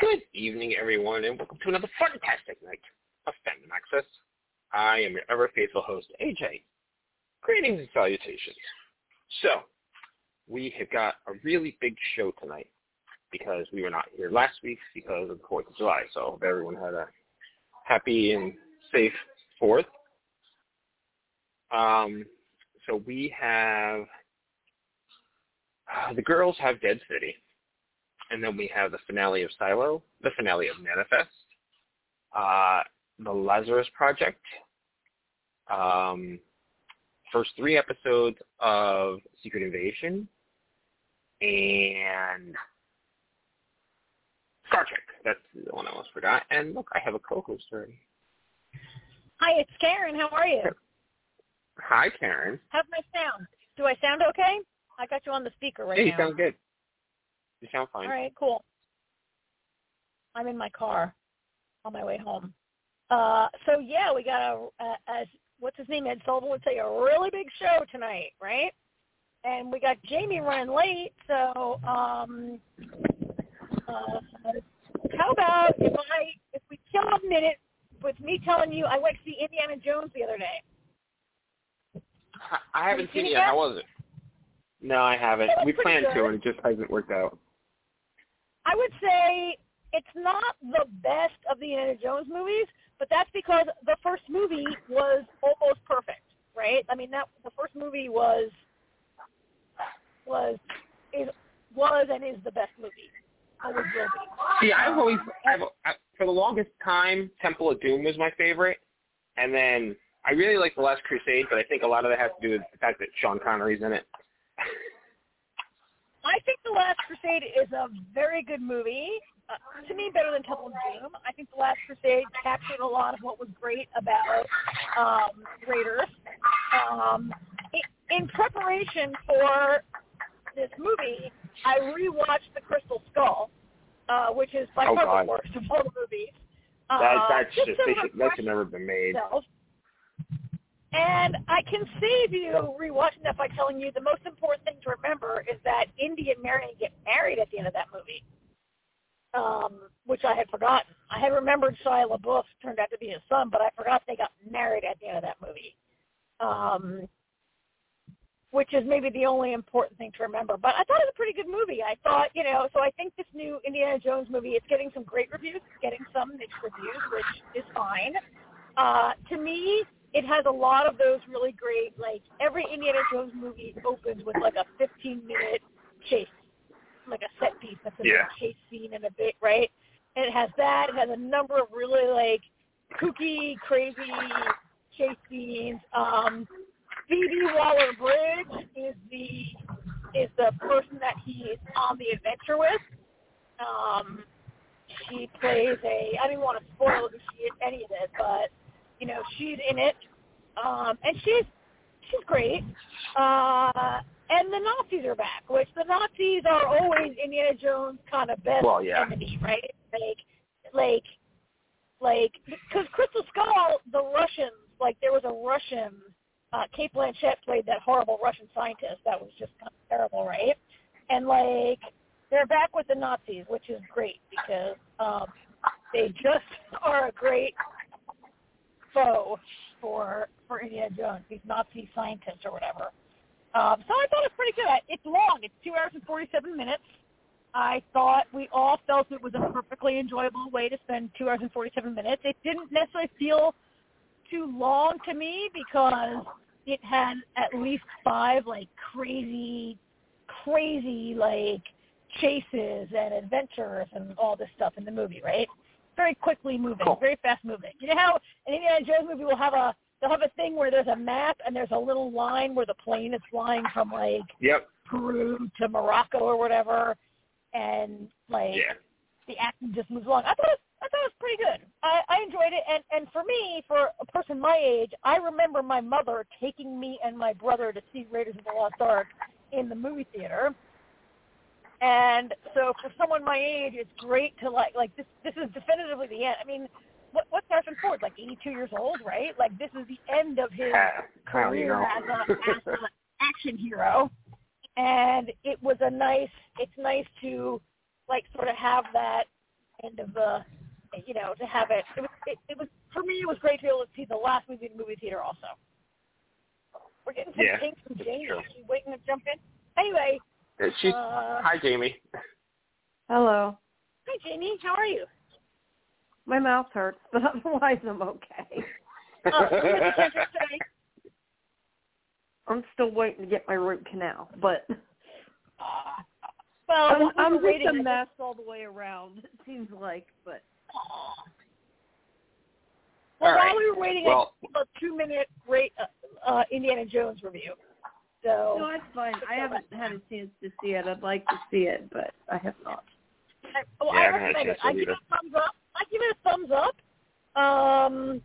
Good evening, everyone, and welcome to another fantastic night of Fandom Access. I am your ever faithful host, AJ. Greetings and salutations. So, we have got a really big show tonight because we were not here last week because of the 4th of July. So, hope everyone had a happy and safe 4th. Um, so, we have the girls have Dead City and then we have the finale of Silo, the finale of Manifest, uh, the Lazarus Project, um, first three episodes of Secret Invasion, and Star Trek. That's the one I almost forgot. And look, I have a co-host already. Hi, it's Karen. How are you? Hi, Karen. How's my sound? Do I sound okay? I got you on the speaker right yeah, now. you sound good. You sound fine. All right, cool. I'm in my car on my way home. Uh, so yeah, we got a, a, a what's his name? Ed Sullivan would say a really big show tonight, right? And we got Jamie running late, so um, uh, how about if I if we kill a minute with me telling you I went to see Indiana Jones the other day. I haven't seen it yet. How was it? No, I haven't. It We planned to, and it just hasn't worked out. I would say it's not the best of the Indiana Jones movies, but that's because the first movie was almost perfect, right? I mean, that the first movie was was is was and is the best movie. Always will be. See, I've always, I've, I, for the longest time, Temple of Doom was my favorite, and then I really like The Last Crusade, but I think a lot of that has to do with the fact that Sean Connery's in it. I think The Last Crusade is a very good movie. Uh, to me, better than Temple of Doom. I think The Last Crusade captured a lot of what was great about um, Raiders. Um, in preparation for this movie, I rewatched The Crystal Skull, uh, which is by Oh, far God. the worst of all the movies. Uh, That, that's just just, they should, that should never been made. myself. And I can save you rewatching that by telling you the most important thing to remember is that Indy and Marion get married at the end of that movie, um, which I had forgotten. I had remembered Shia LaBeouf turned out to be his son, but I forgot they got married at the end of that movie, um, which is maybe the only important thing to remember. But I thought it was a pretty good movie. I thought, you know, so I think this new Indiana Jones movie, it's getting some great reviews, it's getting some mixed reviews, which is fine. Uh, to me, it has a lot of those really great, like every Indiana Jones movie opens with like a 15 minute chase, like a set piece that's a Yeah. chase scene and a bit, right? And it has that. It has a number of really like kooky, crazy chase scenes. Um, Phoebe Waller Bridge is the is the person that he is on the adventure with. Um, she plays a. I didn't want to spoil who she is, any of it, but you know she's in it, um, and she's she's great. Uh, and the Nazis are back, which the Nazis are always Indiana Jones' kind of best Well, yeah. enemy, right? Like, like, like, because Crystal Skull, the Russians, like there was a Russian. Uh, Cate Blanchett played that horrible Russian scientist that was just kind of terrible, right? And like, they're back with the Nazis, which is great because um, they just are a great foe for for Indiana Jones, these Nazi scientists or whatever. Um, so I thought it was pretty good. It's long. It's two hours and forty-seven minutes. I thought we all felt it was a perfectly enjoyable way to spend two hours and forty-seven minutes. It didn't necessarily feel too long to me because it had at least five like crazy, crazy like chases and adventures and all this stuff in the movie, right? Very quickly moving, Cool. very fast moving. You know how an Indiana Jones movie will have a they'll have a thing where there's a map and there's a little line where the plane is flying from like Yep. Peru to Morocco or whatever, and like Yeah. the action just moves along. I thought it, I thought it was pretty good. I, I enjoyed it, and and for me, for a person my age, I remember my mother taking me and my brother to see Raiders of the Lost Ark in the movie theater. And so for someone my age, it's great to like like this. This is definitively the end. I mean, what what's Harrison Ford like? 82 years old, right? Like this is the end of his career as a as an action hero. And it was a nice. It's nice to like sort of have that end of the, you know, to have it. It was, it, it was for me. It was great to be able to see the last movie in the movie theater. Also, we're getting some Yeah, things from Jamie. true. She's waiting to jump in. Anyway, Uh, She's uh, hi, Jamie. Hello. hi Jamie, how are you? My mouth hurts, but otherwise I'm okay. Uh, you went to dentist today. I'm still waiting to get my root canal, but well, I'm, I'm just waiting, a I mess all the way around. It seems like, but Well, All right. while we were waiting, Well- I a two-minute great uh, uh, Indiana Jones review. So, no, it's fine. I haven't had a chance to see it. I'd like to see it, but I have not. I, well, Yeah, I I haven't had a recommend it. to I give it a thumbs up. I give it a thumbs up. Um,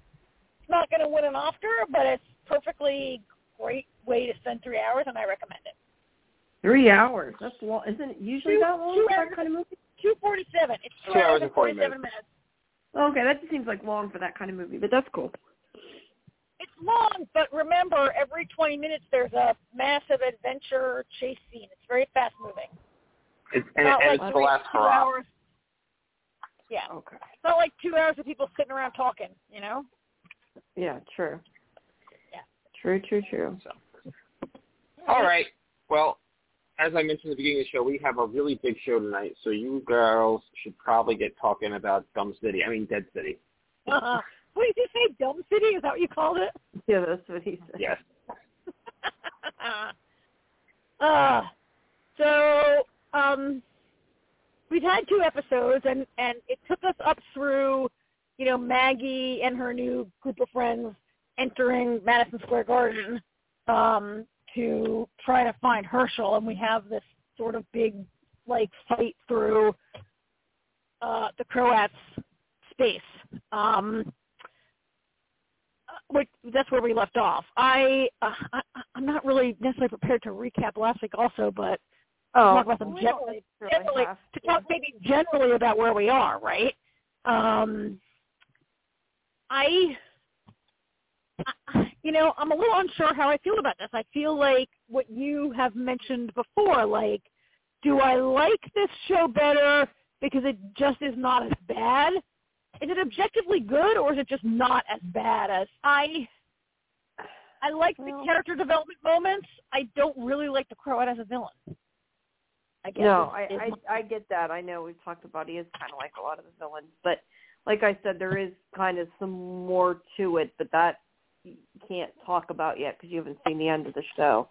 it's not going to win an Oscar, but it's perfectly great way to spend three hours, and I recommend it. Three hours. That's long. Isn't it usually Two- that long two for hours. that kind of movie? Two forty-seven. It's two, Two hours hours and and 40 forty-seven minutes. Okay, that just seems like long for that kind of movie, but that's cool. It's long, but remember, every twenty minutes there's a massive adventure chase scene. It's very fast-moving. It's, and, not and like it's the last two hurrah. hours. Yeah, Okay. it's not like two hours of people sitting around talking. You know. Yeah, true. Yeah. True, true, true. So. All right. Well, as I mentioned at the beginning of the show, we have a really big show tonight, so you girls should probably get talking about Dumb City. I mean, Dead City. Uh-huh. What did you say? Dumb City? Is that what you called it? Yeah, that's what he said. Yes. uh, so um, we've had two episodes, and and it took us up through, you know, Maggie and her new group of friends entering Madison Square Garden um, to try to find Hershel, and we have this sort of big like fight through uh, the Croats space. Um, which, that's where we left off. I, uh, I I'm not really necessarily prepared to recap last week also, but Oh, talk about them generally, generally have to talk maybe generally about where we are, right? Um, I, I, you know, I'm a little unsure how I feel about this. I feel like what you have mentioned before, like, do I like this show better because it just is not as bad? Is it objectively good, or is it just not as bad as I? I like the character development moments. I don't really like the Crow as a villain. I guess. No, I, I I get that. I know we've talked about he is kind of like a lot of the villains, but like I said, there is kind of some more to it, but that you can't talk about yet because you haven't seen the end of the show.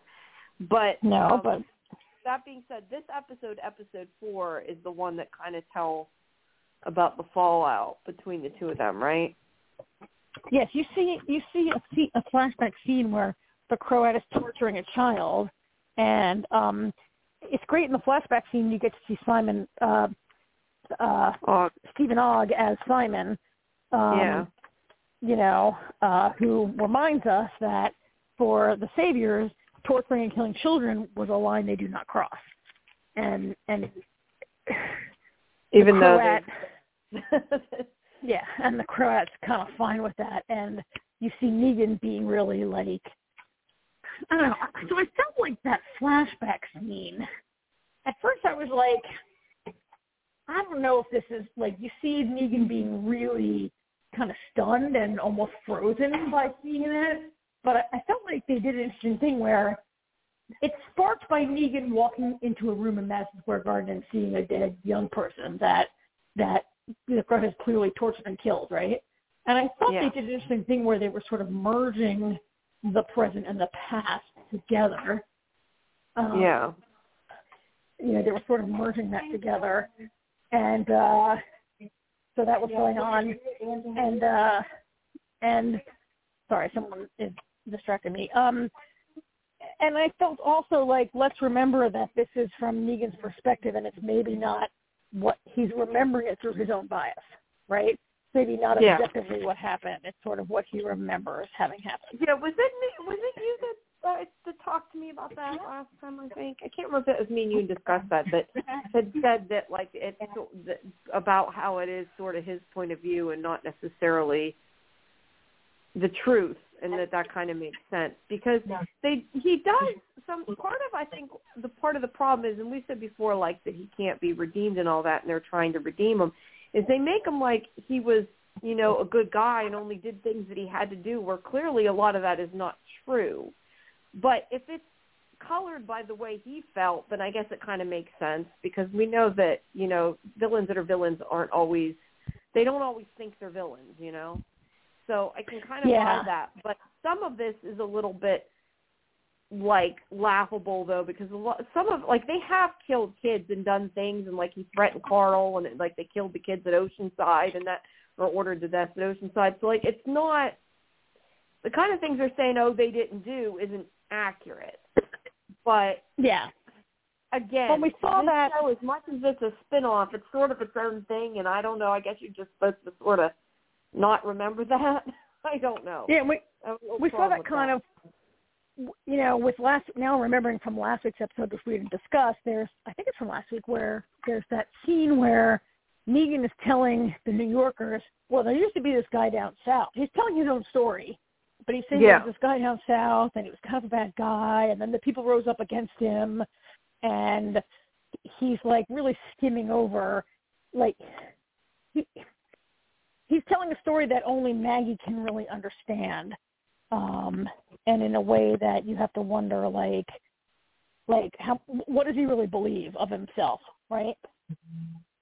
But No, um, but that being said, this episode, episode four, is the one that kind of tells about the fallout between the two of them, right? yes, you see you see a, see a flashback scene where the Croat is torturing a child, and um, it's great in the flashback scene. You get to see Simon, uh, uh, Steven Ogg as Simon. Um, yeah. you know, uh, who reminds us that for the saviors, torturing and killing children was a line they do not cross. And and Even the though Croat, yeah, and the Croats kind of fine with that. And you see Negan being really like, I don't know. So I felt like that flashback scene. At first, I was like, I don't know if this is like you see Negan being really kind of stunned and almost frozen by seeing it. But I, felt like they did an interesting thing where it's sparked by Negan walking into a room in Madison Square Garden and seeing a dead young person that that the Crow has clearly tortured and killed, right? And I thought Yeah. they did an interesting thing where they were sort of merging the present and the past together. Um, yeah. you know, they were sort of merging that together. And uh so that was going on. And uh and sorry, someone is distracting me. Um and I felt also like let's remember that this is from Negan's perspective and it's maybe not what he's remembering it through his own bias, right? Maybe not Yeah. objectively what happened. It's sort of what he remembers having happened. Yeah, was it me, was it you that uh, that talked to me about that last time? I think I can't remember if it was me and you discussed that, but had said that like it's so- that, about how it is sort of his point of view and not necessarily the truth, and that that kind of makes sense because they he does some part of I think the part of the problem is, and we said before like that he can't be redeemed and all that, and they're trying to redeem him. is they make him like he was, you know, a good guy and only did things that he had to do where clearly a lot of that is not true. But if it's colored by the way he felt, then I guess it kind of makes sense because we know that, you know, villains that are villains aren't always they don't always think they're villains, you know. So I can kind of Yeah. buy that, but some of this is a little bit like laughable though because a lot, some of like they have killed kids and done things and like he threatened Carl and like they killed the kids at Oceanside and that or ordered the death at Oceanside. So like it's not the kind of things they're saying oh they didn't do isn't accurate. But Yeah. again, when we saw that- show, as much as it's a spin-off, it's sort of its own thing, and I don't know. I guess you're just supposed to sort of not remember that. I don't know. Yeah, we I have a little we saw that kind of you know with last now remembering from last week's episode which we didn't discuss there's i think it's from last week where there's that scene where negan is telling the new yorkers well there used to be this guy down south he's telling his own story but he's saying Yeah. was this guy down south and he was kind of a bad guy and then the people rose up against him and he's like really skimming over like he, he's telling a story that only maggie can really understand um and in a way that you have to wonder like like how what does he really believe of himself right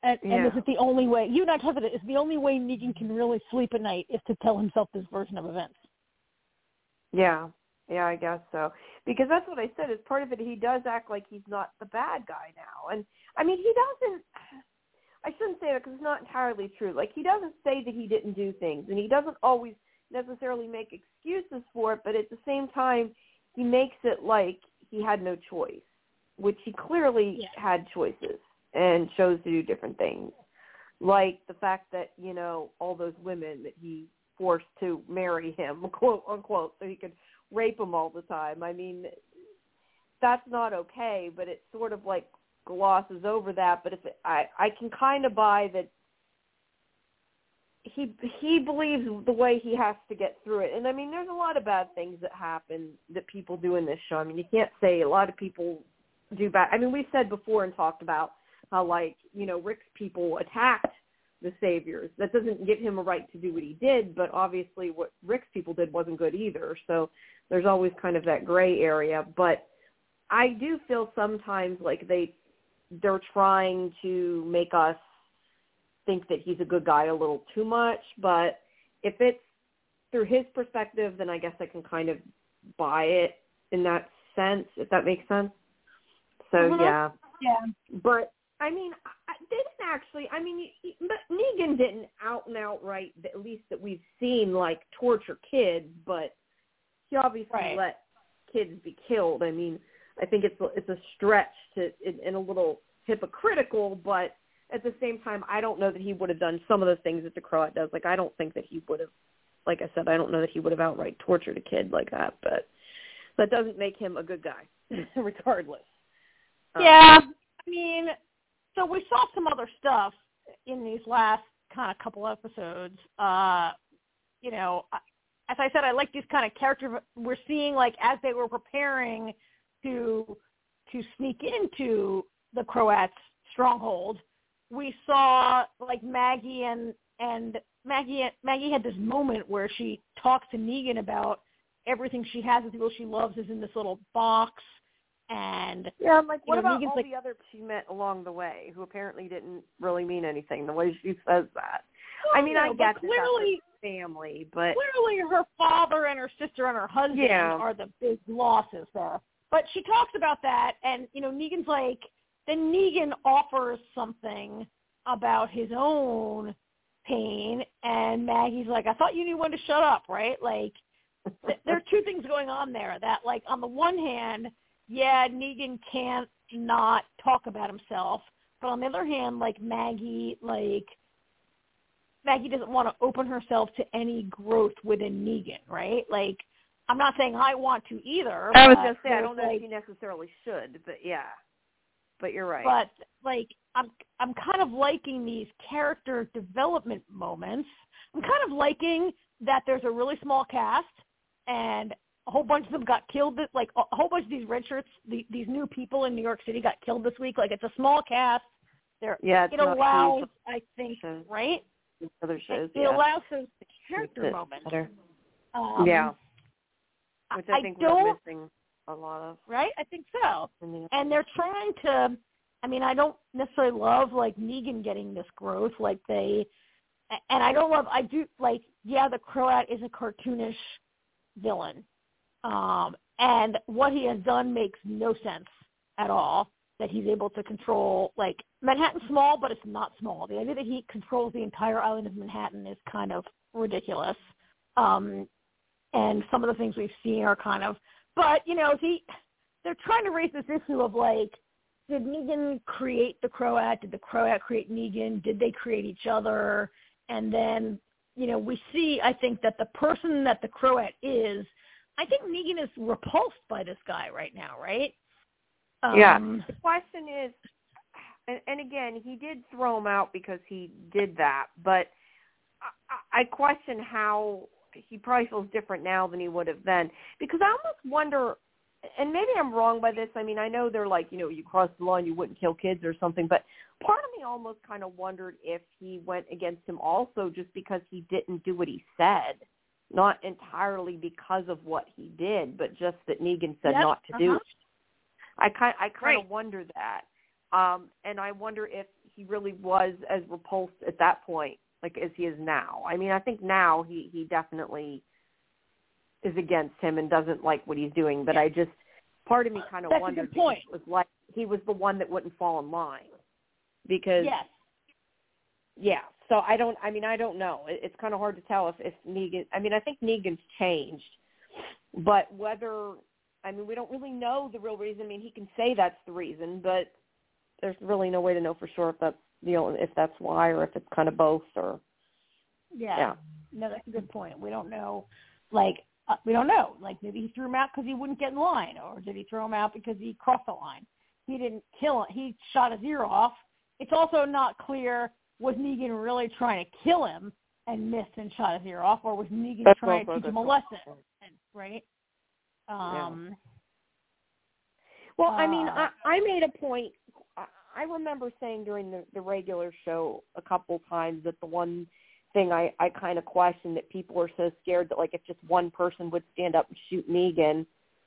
and, and is it the only way you and i talked about it is the only way negan can really sleep at night is to tell himself this version of events Yeah, yeah, I guess so. Because that's what I said. As part of it, he does act like he's not the bad guy now, and I mean, he doesn't. I shouldn't say that because it's not entirely true. Like he doesn't say that he didn't do things, and he doesn't always necessarily make excuses for it. But at the same time, he makes it like he had no choice, which he clearly Yeah. had choices and chose to do different things. Like the fact that you know all those women that he forced to marry him, quote unquote, so he could rape them all the time. I mean, that's not okay, but it's sort of like glosses over that. But if it, I, I can kind of buy that he he believes the way he has to get through it. And I mean, there's a lot of bad things that happen that people do in this show. I mean, you can't say a lot of people do bad. I mean, we said before and talked about how like you know Rick's people attacked the saviors. That doesn't give him a right to do what he did, but obviously what Rick's people did wasn't good either. So there's always kind of that gray area. But I do feel sometimes like they they're trying to make us think that he's a good guy a little too much. But if it's through his perspective, then I guess I can kind of buy it in that sense, if that makes sense. So Mhm. yeah, yeah but I mean, I, they didn't actually. I mean, but Negan didn't out and outright, at least that we've seen, like torture kids. But he obviously Right. let kids be killed. I mean, I think it's it's a stretch to and a little hypocritical, but at the same time, I don't know that he would have done some of the things that the Croat does. Like, I don't think that he would have. Like I said, I don't know that he would have outright tortured a kid like that. But that doesn't make him a good guy, regardless. Um, yeah i mean so we saw some other stuff in these last kind of couple episodes uh you know as i said i like these kind of characters we're seeing like as they were preparing to to sneak into the croats stronghold we saw like maggie and and maggie maggie had this moment where she talks to negan about everything she has the people she loves is in this little box and Yeah, I'm like, what know, about Negan's all like- the other she met along the way who apparently didn't really mean anything the way she says that? Oh, I mean, I No, but get clearly family, but clearly her father and her sister and her husband Yeah. are the big losses there. But she talks about that, and you know, Negan's like, then Negan offers something about his own pain, and Maggie's like, I thought you knew when to shut up, right? Like, th- there are two things going on there. That, like, on the one hand, yeah, Negan can't not talk about himself, but on the other hand, like Maggie, like Maggie doesn't want to open herself to any growth within Negan, right? Like, I'm not saying I want to either. I was just gonna I don't know like, if she necessarily should, but yeah, but you're right. but like I'm I'm kind of liking these character development moments. I'm kind of liking that there's a really small cast and a whole bunch of them got killed. This, like a whole bunch of these red shirts, the, these new people in New York City got killed this week. Like it's a small cast There, Yeah, it allows, I think, shows. right? other shows. it yeah. allows those character it moments. Um, yeah, which I, I think we're missing a lot of. right? I think so. the and they're trying to I mean, I don't necessarily love like Negan getting this growth like they and I don't love I do like yeah, the Croat is a cartoonish villain. Um and what he has done makes no sense at all that he's able to control like Manhattan's small but it's not small. The idea that he controls the entire island of Manhattan is kind of ridiculous. Um and some of the things we've seen are kind of but, you know, he they're trying to raise this issue of like, did Negan create the Croat? Did the Croat create Negan? Did they create each other? And then, you know, we see, I think, that the person that the Croat is, I think Negan is repulsed by this guy right now, right? Um, Yeah. The question is, and, and again, he did throw him out because he did that, but I, I I question how he probably feels different now than he would have then. Because I almost wonder, and maybe I'm wrong by this. I mean, I know they're like, you know, you cross the line, you wouldn't kill kids or something, but part of me almost kind of wondered if he went against him also just because he didn't do what he said. Not entirely because of what he did, but just that Negan said Yep, not to do uh-huh. it. I kind I kind Right. of wonder that, um, and I wonder if he really was as repulsed at that point, like as he is now. I mean, I think now he he definitely is against him and doesn't like what he's doing. But I just part of me uh, kind of That's wondered point. it was like he was the one that wouldn't fall in line because yes. yeah. So I don't. I mean, I don't know. It, it's kind of hard to tell if if Negan. I mean, I think Negan's changed, but whether I mean, we don't really know the real reason. I mean, he can say that's the reason, but there's really no way to know for sure if that's you know if that's why or if it's kind of both or Yeah. yeah. No, that's a good point. We don't know, like, uh, we don't know. Like, maybe he threw him out because he wouldn't get in line, or did he throw him out because he crossed the line? He didn't kill him. He shot his ear off. It's also not clear was Negan really trying to kill him and missed and shot his ear off, or was Negan That's trying to also teach him a lesson? And, right? Um, Well, I mean, Uh, I, I made a point. I, remember saying during the, the regular show a couple times that the one thing I, I kind of questioned that people are so scared that like if just one person would stand up and shoot Negan,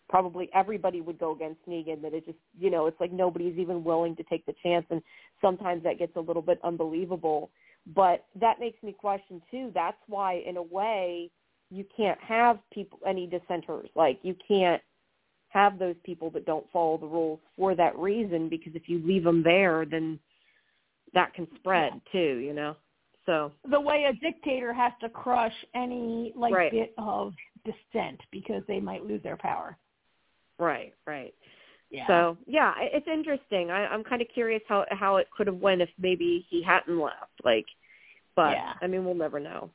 probably everybody would go against Negan. That it just you know it's like nobody's even willing to take the chance, and sometimes that gets a little bit unbelievable. But that makes me question too. That's why in a way you can't have people any dissenters. Like you can't have those people that don't follow the rules for that reason because if you leave them there then that can spread too you know so the way a dictator has to crush any like Right. bit of dissent because they might lose their power. right right Yeah. so yeah it's interesting i i'm kind of curious how how it could have went if maybe he hadn't left like but Yeah. i mean we'll never know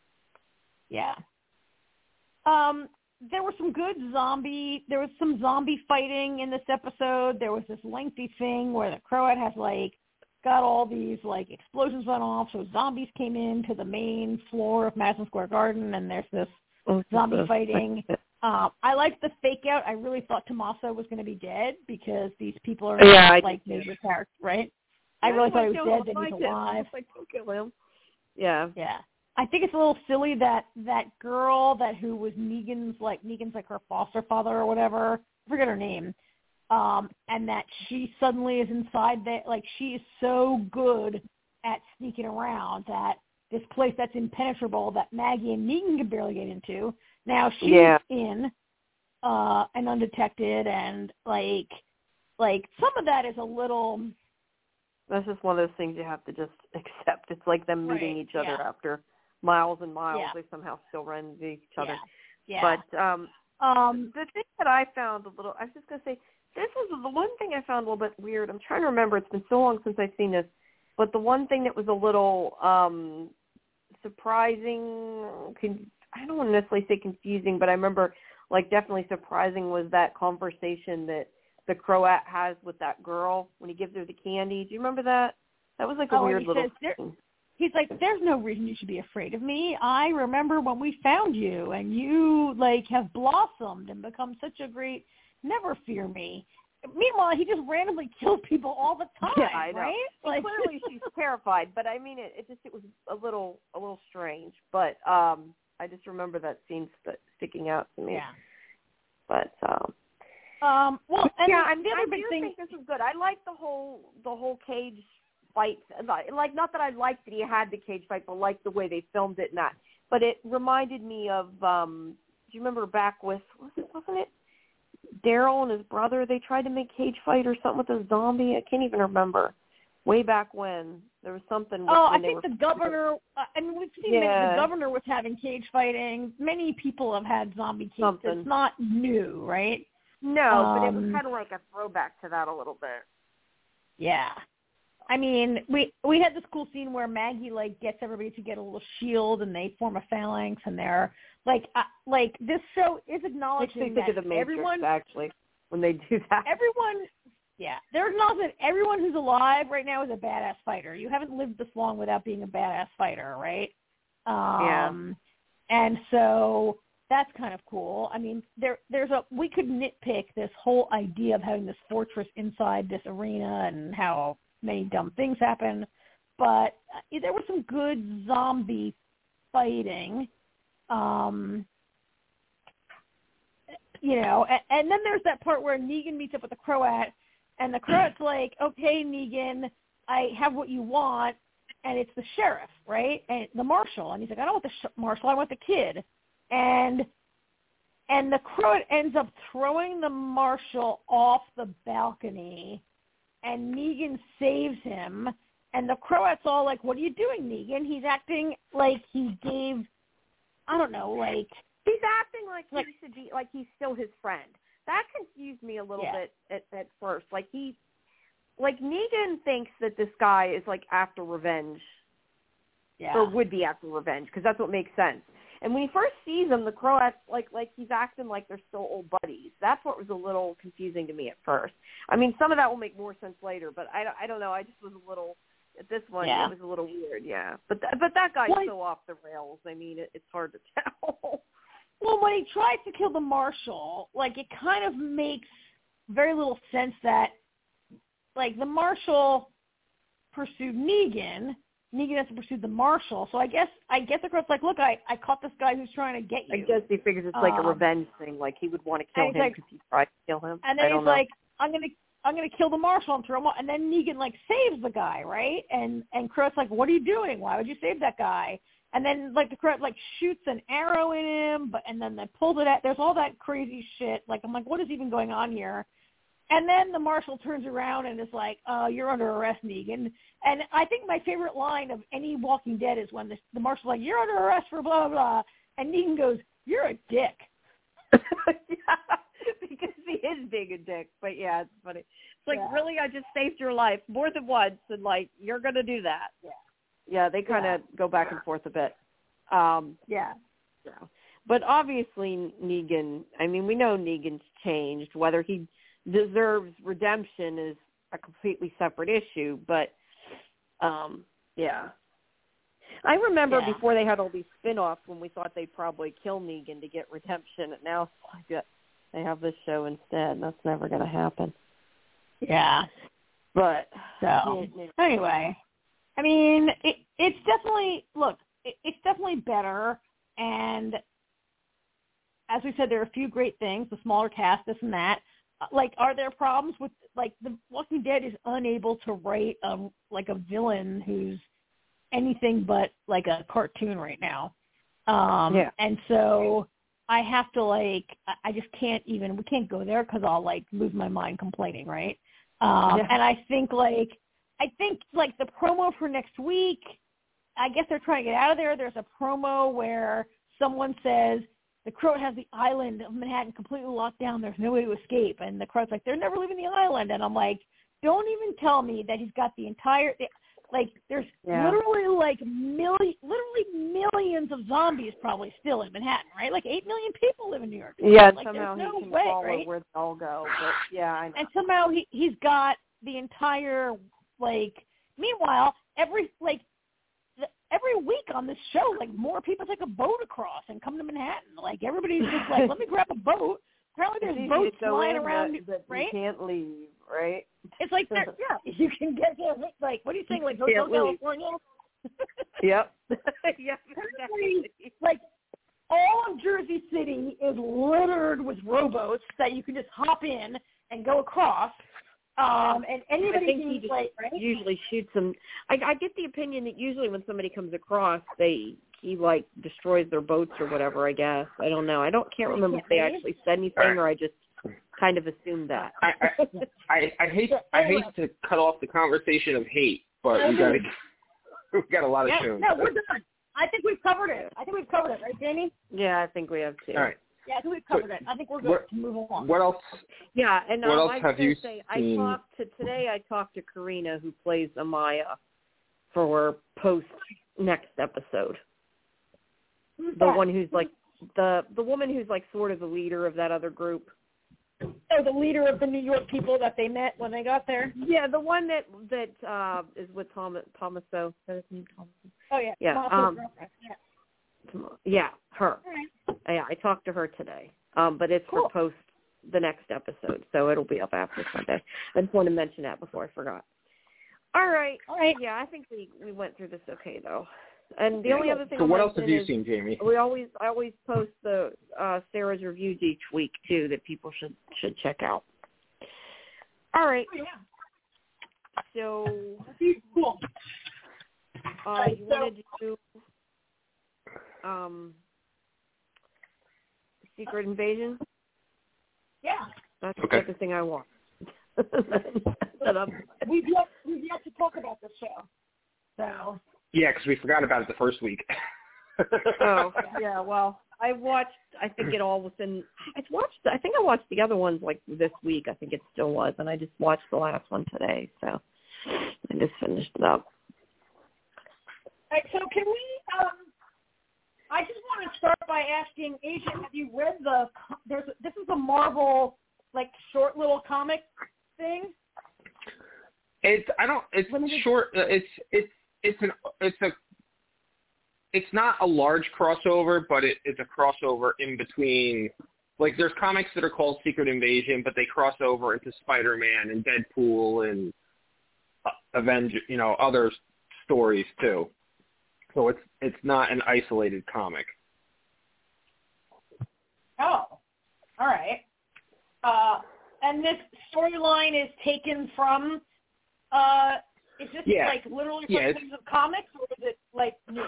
Yeah. Um, there were some good zombie. There was some zombie fighting in this episode. There was this lengthy thing where the Croat has like got all these like explosions went off, so zombies came in to the main floor of Madison Square Garden, and there's this zombie fighting. Um, I liked the fake out. I really thought Tommaso was going to be dead because these people are Yeah, not, like major characters, right? I really thought he was dead, then he's. I alive. was like, don't kill him. yeah Yeah. I think it's a little silly that that girl that who was Negan's like Negan's like her foster father or whatever. I forget her name. Um, and that she suddenly is inside that like she is so good at sneaking around that this place that's impenetrable that Maggie and Negan can barely get into. Now she's Yeah. in uh and undetected and like like some of that is a little that's just one of those things you have to just accept it's like them meeting Right, each other yeah. after miles and miles Yeah. they somehow still run into each other yeah. yeah. but um um the thing that I found a little, I was just going to say, this was the one thing I found a little bit weird. I'm trying to remember. It's been so long since I've seen this. But the one thing that was a little um surprising, con- I don't want to necessarily say confusing, but I remember like definitely surprising was that conversation that the Croat has with that girl when he gives her the candy. Do you remember that? That was like a Oh, weird little says, "There- thing. He's like, there's no reason you should be afraid of me. I remember when we found you and you like have blossomed and become such a great, never fear me. meanwhile, he just randomly killed people all the time, Yeah, I know. right? And clearly she's terrified, but I mean, it, it just it was a little a little strange. But um, I just remember that scene st- sticking out to me. yeah. But um, Um, well, and yeah, the, I'm, the I other big do thing, think this is good. I like the whole the whole cage fight. Like, like, not that I liked that he had the cage fight, but like the way they filmed it and that. But it reminded me of. um Do you remember back with was it wasn't it Daryl and his brother? They tried to make cage fight or something with a zombie. I can't even remember. Way back when there was something. with- oh, I think were, the governor. Uh, I mean, we've seen Yeah. the governor was having cage fighting. Many people have had zombie cage. Something. It's not new, right? No, but it was Um, kind of like a throwback to that a little bit. Yeah. I mean, we we had this cool scene where Maggie like gets everybody to get a little shield and they form a phalanx and they're like uh, like this show is Makes me acknowledging think that of the Matrix everyone actually when they do that. everyone yeah they're acknowledging that everyone who's alive right now is a badass fighter. You haven't lived this long without being a badass fighter, right? Um and so that's kind of cool. I mean, there there's a we could nitpick this whole idea of having this fortress inside this arena and how many dumb things happen, but uh, there was some good zombie fighting. Um you know, and, and then there's that part where Negan meets up with the Croat, and the Croat's like, "Okay, Negan, I have what you want," and it's the sheriff, right, and the marshal, and he's like, "I don't want the sh- marshal, I want the kid," and and the Croat ends up throwing the marshal off the balcony, and Negan saves him, and the Croat's all like, "What are you doing, Negan?" He's acting like he gave, I don't know, like He's acting like, Like- he should be like he's still his friend. That confused me a little Yeah. bit at, at first. Like he, like Negan thinks that this guy is like after revenge yeah, or would be after revenge because that's what makes sense. And when he first sees him, the Croat's like like he's acting like they're still old buddies. That's what was a little confusing to me at first. I mean, some of that will make more sense later, but I I don't know. I just was a little at this one. Yeah. It was a little weird, yeah. But th- but that guy's Well, so off the rails. I mean, it, it's hard to tell. Well, when he tries to kill the marshal, like it kind of makes very little sense that, like the marshal pursued Negan, Negan has to pursue the marshal. So I guess I guess the girl's like, look, I I caught this guy who's trying to get you. I guess he figures it's like a Um, revenge thing. Like he would want to kill him because like- he tried to kill him. And I then don't he's like, I'm gonna I'm gonna kill the marshal and throw him. off. And then Negan like saves the guy, right? And and Crow's like, what are you doing? Why would you save that guy? And then like the Crow like shoots an arrow in him, but and then they pulls it at. There's all that crazy shit. Like I'm like, what is even going on here? And then the marshal turns around and is like, uh, you're under arrest, Negan. And I think my favorite line of any Walking Dead is when the, the marshal's like, you're under arrest for blah, blah, blah. And Negan goes, you're a dick. yeah, because he is being a dick. But yeah, it's funny. It's like Yeah. really, I just saved your life more than once, and like you're gonna do that. Yeah. Yeah, they kind of go back and forth a bit. Um, Yeah. yeah. But obviously, Negan. I mean, we know Negan's changed. Whether he deserves redemption is a completely separate issue. But um, yeah. I remember Yeah. before they had all these spin-offs when we thought they'd probably kill Negan to get redemption, and now it's like they have this show instead. and That's never going to happen. Yeah. But So anyway, I mean, it, it's definitely look, it, it's definitely better. And as we said, there are a few great things. The smaller cast, this and that. Like, are there problems with like The Walking Dead is unable to write a like a villain who's anything but like a cartoon right now. Um, Yeah. And so I have to like, I- just can't even. We can't go there because I'll like lose my mind complaining, right? Um, Yeah. And I think like, I think like the promo for next week. I guess they're trying to get out of there. There's a promo where someone says the Crow has the island of Manhattan completely locked down. There's no way to escape. And the Crow's like, they're never leaving the island. And I'm like, don't even tell me that he's got the entire like. There's Yeah. literally like million, literally millions of zombies probably still in Manhattan, right? Like eight million people live in New York. Yeah, like, somehow there's no he can way, follow right? where they all go. But yeah, I know. and somehow he he's got the entire like meanwhile every like every week on this show like more people take a boat across and come to manhattan like everybody's just like let me grab a boat apparently there's boats flying in, around, but, but right? you can't leave, right? It's like there, yeah, you can get there. Like, what do you think? Like Hotel. California? Yep. yep. Apparently, like all of Jersey City is littered with rowboats that you can just hop in and go across. Um, and I anybody think can he just like right? usually shoots them. I, I get the opinion that usually when somebody comes across, they he like destroys their boats or whatever. I guess I don't know. I don't can't remember if they actually said anything Alright. or I just kind of assumed that. I, I, I, I hate I hate to cut off the conversation of hate, but we got to we got a lot of Yeah, tunes. no, we're done. I think we've covered it. I think we've covered it, right, Jamie? yeah, I think we have too. All right. Yeah, I think we've covered it. I think we're good What- to move along. What else? Yeah, and What um, else I was have gonna you say seen? I talked to today. I talked to Karina, who plays Amaia, for post next episode. Who's The that? one who's like the the woman who's like sort of the leader of that other group. Oh, the leader of the New York people that they met when they got there. Yeah, the one that that uh is with Thomas Thomaso. Is that his name? Thomaso? Oh yeah, Yeah, um. Yeah. Yeah, her. All right. Yeah, I talked to her today. Um, but it's Cool. for post the next episode, so it'll be up after Sunday. I just want to mention that before I forgot. All right. All right. Yeah, I think we we went through this okay though. And the Yeah. only other thing So I'll what else have you seen, Jamie? we always I always post the uh Sarah's reviews each week too that people should should check out. All right. Oh, yeah. So Cool. uh you so- wanted to do um Secret Invasion? Yeah. That's Okay. the second thing I want. We've yet we've yet to talk about this show. So Yeah, because we forgot about it the first week. Oh, yeah. Well, I watched. I think it all within. I watched. I think I watched the other ones like this week. I think it still was, and I just watched the last one today. So I just finished it up. All right, so can we? Um, I just want to start by asking AJ, have you read the? There's this is a Marvel like short little comic thing. It's I don't. It's Limited- short. uh, It's it's it's an it's a. It's not a large crossover, but it, it's a crossover in between. Like there's comics that are called Secret Invasion, but they cross over into Spider-Man and Deadpool and uh, Avenger, you know, other stories too. So it's it's not an isolated comic. Oh, all right. Uh, and this storyline is taken from. Uh, is this Yeah. like literally from Yeah, of comics, or is it like new?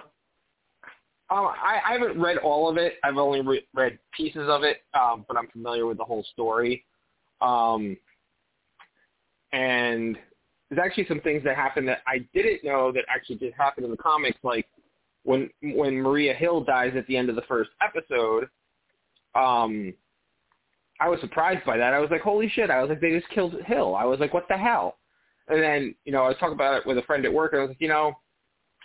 Um, I, I haven't read all of it. I've only re- read pieces of it, um, but I'm familiar with the whole story. Um, and there's actually some things that happened that I didn't know that actually did happen in the comics. Like when when Maria Hill dies at the end of the first episode, um, I was surprised by that. I was like, "Holy shit!" I was like, "They just killed Hill." I was like, "What the hell?" And then you know I was talking about it with a friend at work, and I was like, "You know."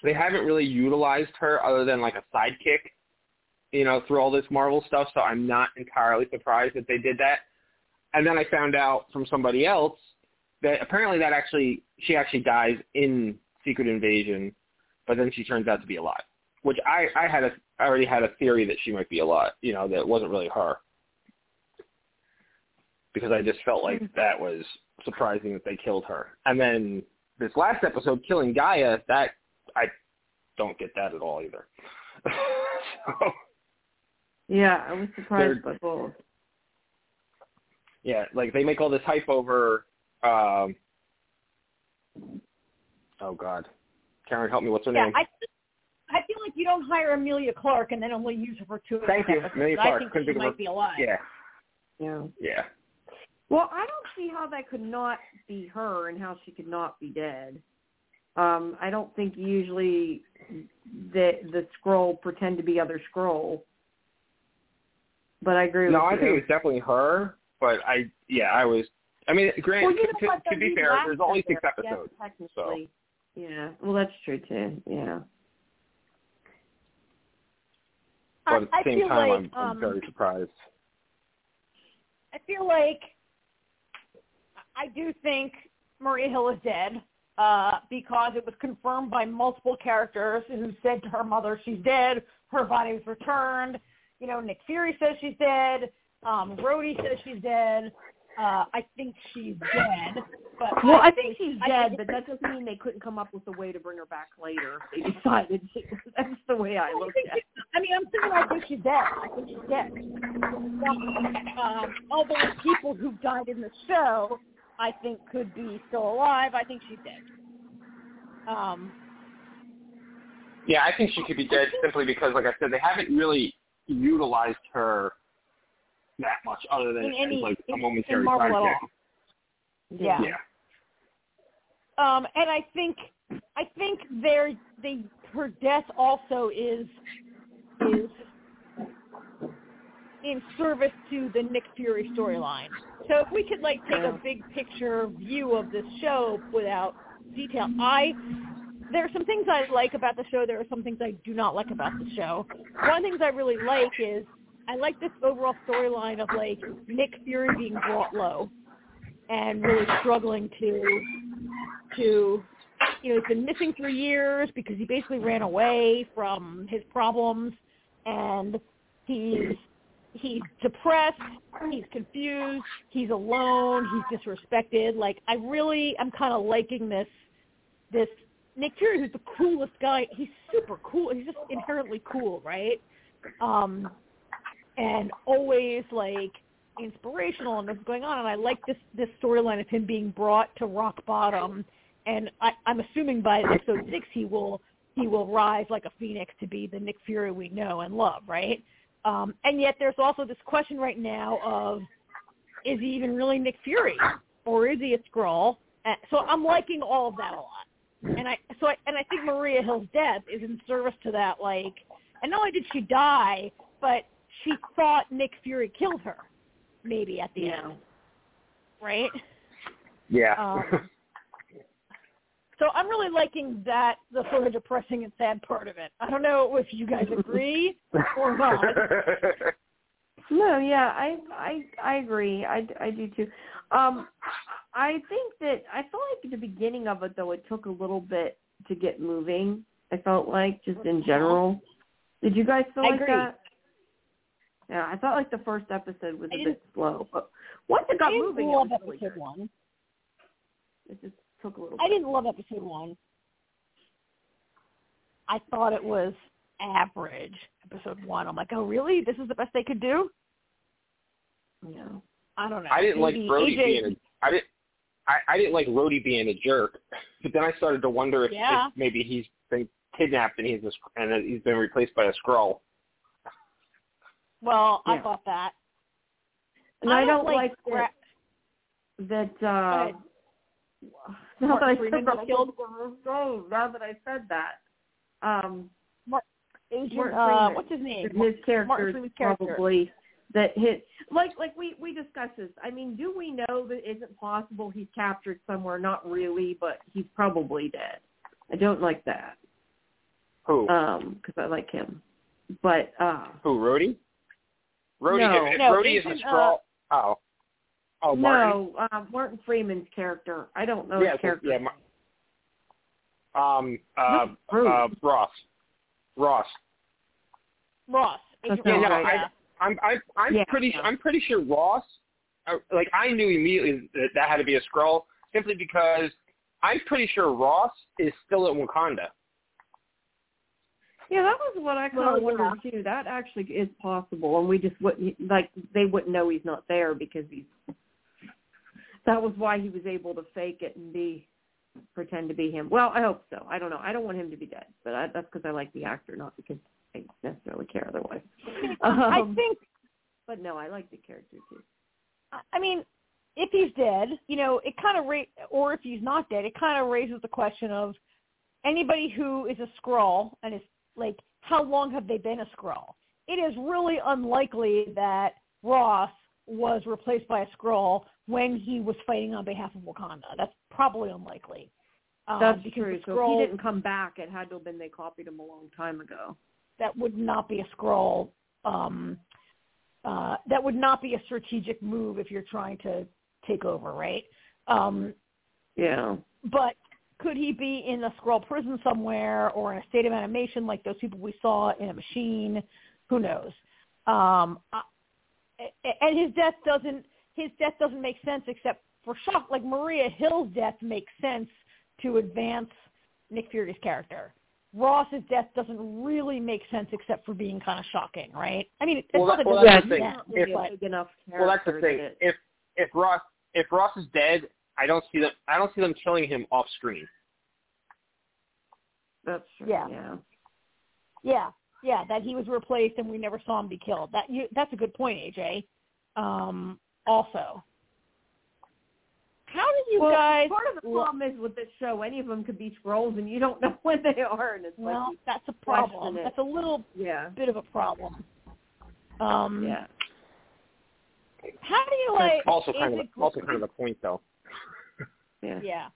they haven't really utilized her other than like a sidekick, you know, through all this Marvel stuff. So I'm not entirely surprised that they did that. And then I found out from somebody else that apparently that actually she actually dies in Secret Invasion, but then she turns out to be alive. Which I I had a I already had a theory that she might be alive, you know, that it wasn't really her. Because I just felt like mm-hmm. that was surprising that they killed her. And then this last episode, killing G'iah, that I don't get that at all either. so, Yeah, I was surprised by both. yeah, like they make all this hype over. Um, oh God, Karen, help me. What's her Yeah, name? I I feel like you don't hire Emilia Clarke and then only use her for two. Thank you, episodes. Emilia I think Couldn't she think of might her- be alive. yeah, Yeah. yeah. Well, I don't see how that could not be her and how she could not be dead. Um, I don't think usually the the Skrull pretend to be other Skrull. But I agree No, with I you. think it was definitely her. But I, yeah, I was. I mean, Grant. well, you know to, what, to be fair, there's only six there. episodes. Yes, technically. Yeah. Well, that's true too. Yeah. But at the same time, like I'm, I'm um, very surprised. I feel like I do think Maria Hill is dead uh, because it was confirmed by multiple characters who said to her mother she's dead. Her body was returned. You know, Nick Fury says she's dead. Um, Rhodey says she's dead. Uh, I think she's dead. But Well, I I think she's I dead, think- but that doesn't mean they couldn't come up with a way to bring her back later. They decided to. That's the way I I, look think at it. I mean, I'm thinking I think she's dead. I think she's dead. Um, all those people who died in the show, I think could be still alive. I think she's dead. Um, Yeah, I think she could be dead simply because, like I said, they haven't really utilized her that much, other than any- as like a momentary in sidekick. yeah. Yeah. Um, and I think I think their they her death also is is in service to the Nick Fury storyline. So if we could like take a big picture view of this show without detail, I there are some things I like about the show. There are some things I do not like about the show. One of the things I really like is I like this overall storyline of like Nick Fury being brought low and really struggling to to you know he's been missing for years because he basically ran away from his problems and he's he's depressed he's confused he's alone he's disrespected. Like i really i'm kind of liking this this nick fury who's the coolest guy. He's super cool. He's just inherently cool right? Um and always like inspirational and what's going on and I like this this storyline of him being brought to rock bottom and I, I'm assuming by episode six he will he will rise like a phoenix to be the Nick Fury we know and love, right? Um, and yet there's also this question right now of is he even really Nick Fury or is he a Skrull? So I'm liking all of that a lot, and I so I and I think Maria Hill's death is in service to that. Like, and not only did she die, but she thought Nick Fury killed her, maybe at the Yeah. end, right? Yeah. Um, so I'm really liking that the sort of depressing and sad part of it. I don't know if you guys agree or not. No, yeah, I I I agree. I, I do too. Um, I think that I felt like at the beginning of it though, it took a little bit to get moving. I felt like just in general. Did you guys feel I like agree. that? Yeah, I thought like the first episode was I a didn't- bit slow, but once it got I moving, love it was really episode good. one. It just took a little. I bit. didn't love episode one. I thought it was average. Episode one. I'm like, oh really? This is the best they could do? Yeah. I don't know. I didn't like Maybe Rhodey AJ being a I didn't I, I didn't like Rhodey being a jerk, but then I started to wonder if, Yeah. if maybe he's been kidnapped and he's a, and that he's been replaced by a Skrull. Well, I Yeah. thought that. And I, don't like like that. that uh, now that I said that, killed? oh, now that I said that, um, Agent, Martin uh, what's his name? his character is probably that hit like like we we discussed this. I mean, do we know that it isn't possible he's captured somewhere? Not really, but he's probably dead. I don't like that Who? um because I like him, but uh Who? Rhodey? Rhodey. No. if No, Rhodey is Agent, a Skrull. oh. Oh, Martin. no, uh, Martin Freeman's character. I don't know yeah, his character. yeah. Mar- um. Uh. No, uh. Ross. Ross. Ross. That's Yeah, Ross. no, I, yeah. I'm I, I'm Yeah. pretty su- I'm pretty sure Ross. uh, Like I knew immediately that that had to be a Skrull simply because I'm pretty sure Ross is still at Wakanda. Yeah, that was what I kind Well, of wondered too. That actually is possible, and we just wouldn't like they wouldn't know he's not there because he's. That was why he was able to fake it and be pretend to be him. Well, I hope so. I don't know. I don't want him to be dead, but I, that's because I like the actor, not because I necessarily care otherwise. I Um, think but no, I like the character too. I mean, if he's dead, you know, it kind of ra- or if he's not dead, it kind of raises the question of anybody who is a Skrull and is like, how long have they been a Skrull? It is really unlikely that Ross was replaced by a Skrull when he was fighting on behalf of Wakanda. That's probably unlikely. Um, That's because true. the So if he didn't come back, it had to have been they copied him a long time ago. that would not be a Skrull. Um, uh, that would not be a strategic move if you're trying to take over, right? Um, Yeah. but could he be in a Skrull prison somewhere or in a state of animation like those people we saw in a machine? Who knows? Um, I, and his death doesn't his death doesn't make sense except for shock. Like Maria Hill's death makes sense to advance Nick Fury's character. Ross's death doesn't really make sense except for being kind of shocking, right? I mean, it's Well, not that- that well, that's the thing. sense, If, big enough Well, that's the thing. that it- If if Ross if Ross is dead, I don't see them. I don't see them killing him off screen. That's true. Yeah. yeah. yeah, yeah, that he was replaced and we never saw him be killed. That you, that's a good point, AJ. Um, also, how did you well, guys? part of the lo- problem is with this show, any of them could be Skrulls, and you don't know when they are, and it's well, like, that's a problem. That's a little yeah, bit of a problem. Um, yeah. How do you like? also kind of it- also kind of the point though. Yeah. Yeah.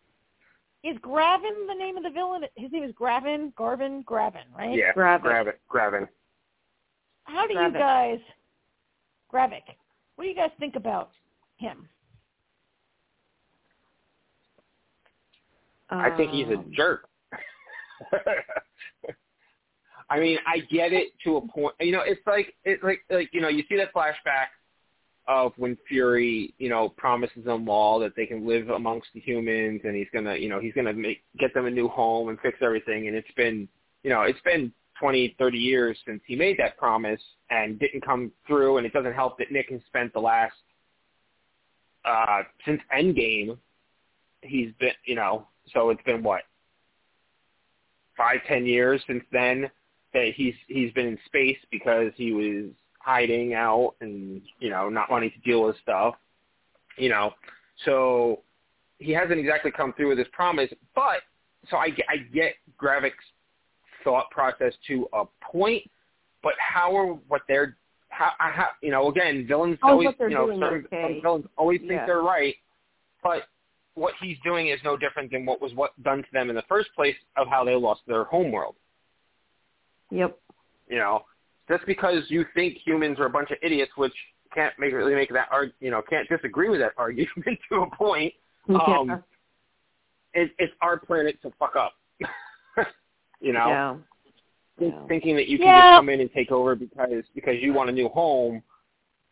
Is Gravin the name of the villain? His name is Gravin, Garvin, Gravin, right? Yeah, Grab it. grab. How do you guys, Gravik? What do you guys think about him? I think he's a Um, jerk. I mean, I get it to a point. You know, it's like it's like like you know, you see that flashback of when Fury, you know, promises them all that they can live amongst the humans, and he's gonna, you know, he's gonna make get them a new home and fix everything. And it's been, you know, it's been twenty, thirty years since he made that promise and didn't come through. And it doesn't help that Nick has spent the last uh since Endgame. He's been, you know, so it's been what five, ten years since then that he's he's been in space because he was hiding out and you know not wanting to deal with stuff, you know. So he hasn't exactly come through with his promise, but so I get- I get Gravik's thought process to a point, but how are what they're how, I how you know again villains Oh, always you know some, okay. some villains always think Yeah. they're right, but what he's doing is no different than what was what done to them in the first place of how they lost their homeworld. Yep. You know, just because you think humans are a bunch of idiots, which can't make really make that arg- you know can't disagree with that argument to a point. Um, yeah. It, it's our planet to fuck up. you know, yeah. Think- Yeah. thinking that you can Yeah. just come in and take over because because you want a new home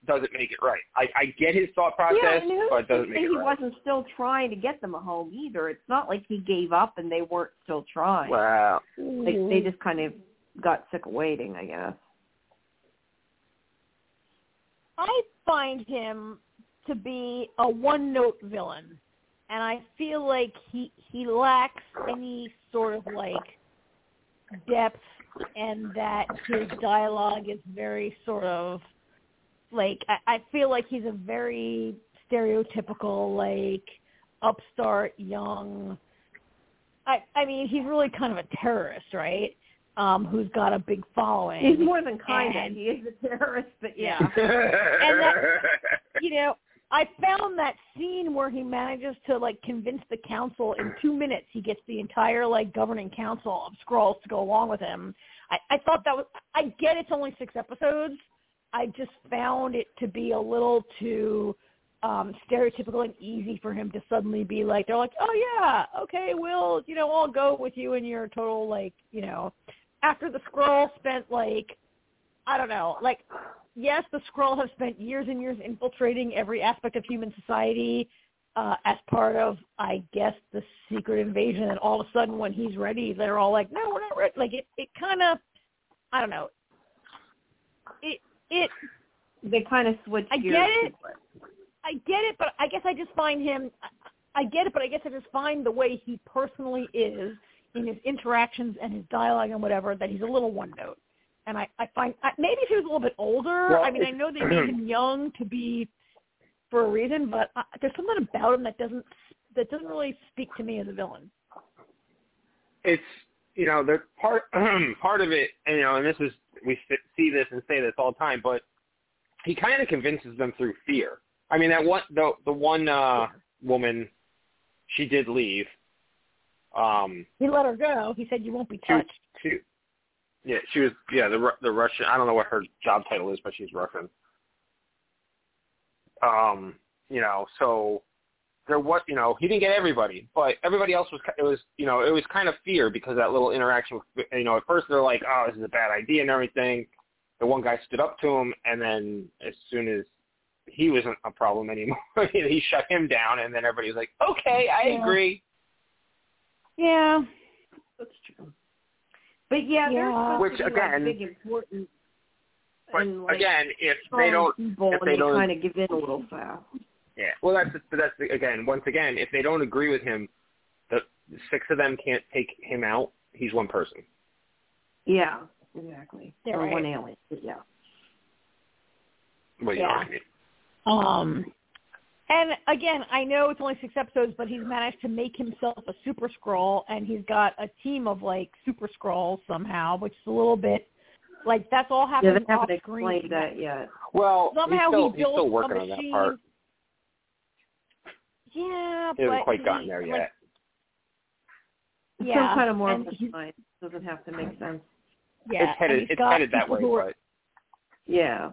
doesn't make it right. I, I get his thought process, yeah, but it doesn't make say it he right. wasn't still trying to get them a home either. It's not like he gave up and they weren't still trying. Wow. They they just kind of got sick of waiting, I guess. I find him to be a one-note villain, and I feel like he he lacks any sort of like depth, and that his dialogue is very sort of like I, I feel like he's a very stereotypical like upstart young. I I mean he's really kind of a terrorist, right? Um, who's got a big following. He's more than kind And- of. He is a terrorist, but yeah. and you know, I found that scene where he manages to like convince the council in two minutes. He gets the entire like governing council of Skrulls to go along with him. I, I thought that was. I get it's only six episodes. I just found it to be a little too um stereotypical and easy for him to suddenly be like they're like oh yeah okay we'll you know I'll go with you in your total like you know after the Skrull spent like I don't know like yes, the Skrull have spent years and years infiltrating every aspect of human society uh, as part of, I guess, the secret invasion. And all of a sudden, when he's ready, they're all like, "No, we're not ready." Like it, it kind of, I don't know. It, it, They kind of switch. I get it. I get it, but I guess I just find him. I- I get it, but I guess I just find the way he personally is in his interactions and his dialogue and whatever that he's a little one note. And I, I find I, maybe if he was a little bit older. Well, I mean, I know they made him young to be for a reason, but I, there's something about him that doesn't that doesn't really speak to me as a villain. it's you know the part part of it you know and this is we see this and say this all the time but he kind of convinces them through fear i mean that one the the one uh woman she did leave um He let her go. He said, "You won't be touched." she yeah she was yeah the the russian i don't know what her job title is but she's russian um you know so there was you know he didn't get everybody but everybody else was it was you know it was kind of fear because that little interaction with you know at first they're like oh this is a bad idea and everything the one guy stood up to him and then as soon as he wasn't a problem anymore. he shut him down, and then everybody was like, "Okay, I Yeah. agree." Yeah, that's true. But yeah, Yeah. Which, again- like, big important. But and, like, again, if they don't, people if they they don't- kind of give in a little fast. yeah. Well, that's but that's the- again, once again, if they don't agree with him, the six of them can't take him out. He's one person. Yeah, exactly. They're or right. one alien. But yeah. Well, you know Yeah. I mean. Um, and again, I know it's only six episodes, but he's managed to make himself a super Skrull, and he's got a team of like super Skrulls somehow, which is a little bit like that's all Yeah, happening they haven't off screen. explained that yet. Well, Somehow he's still, he he's built still a working on that machine. part. Yeah, He hasn't but quite he, gotten there like, yet. Yeah, Some kind of more and of a he's- science doesn't have to make sense. Yeah, it's headed, he's headed that way, who are- but Yeah.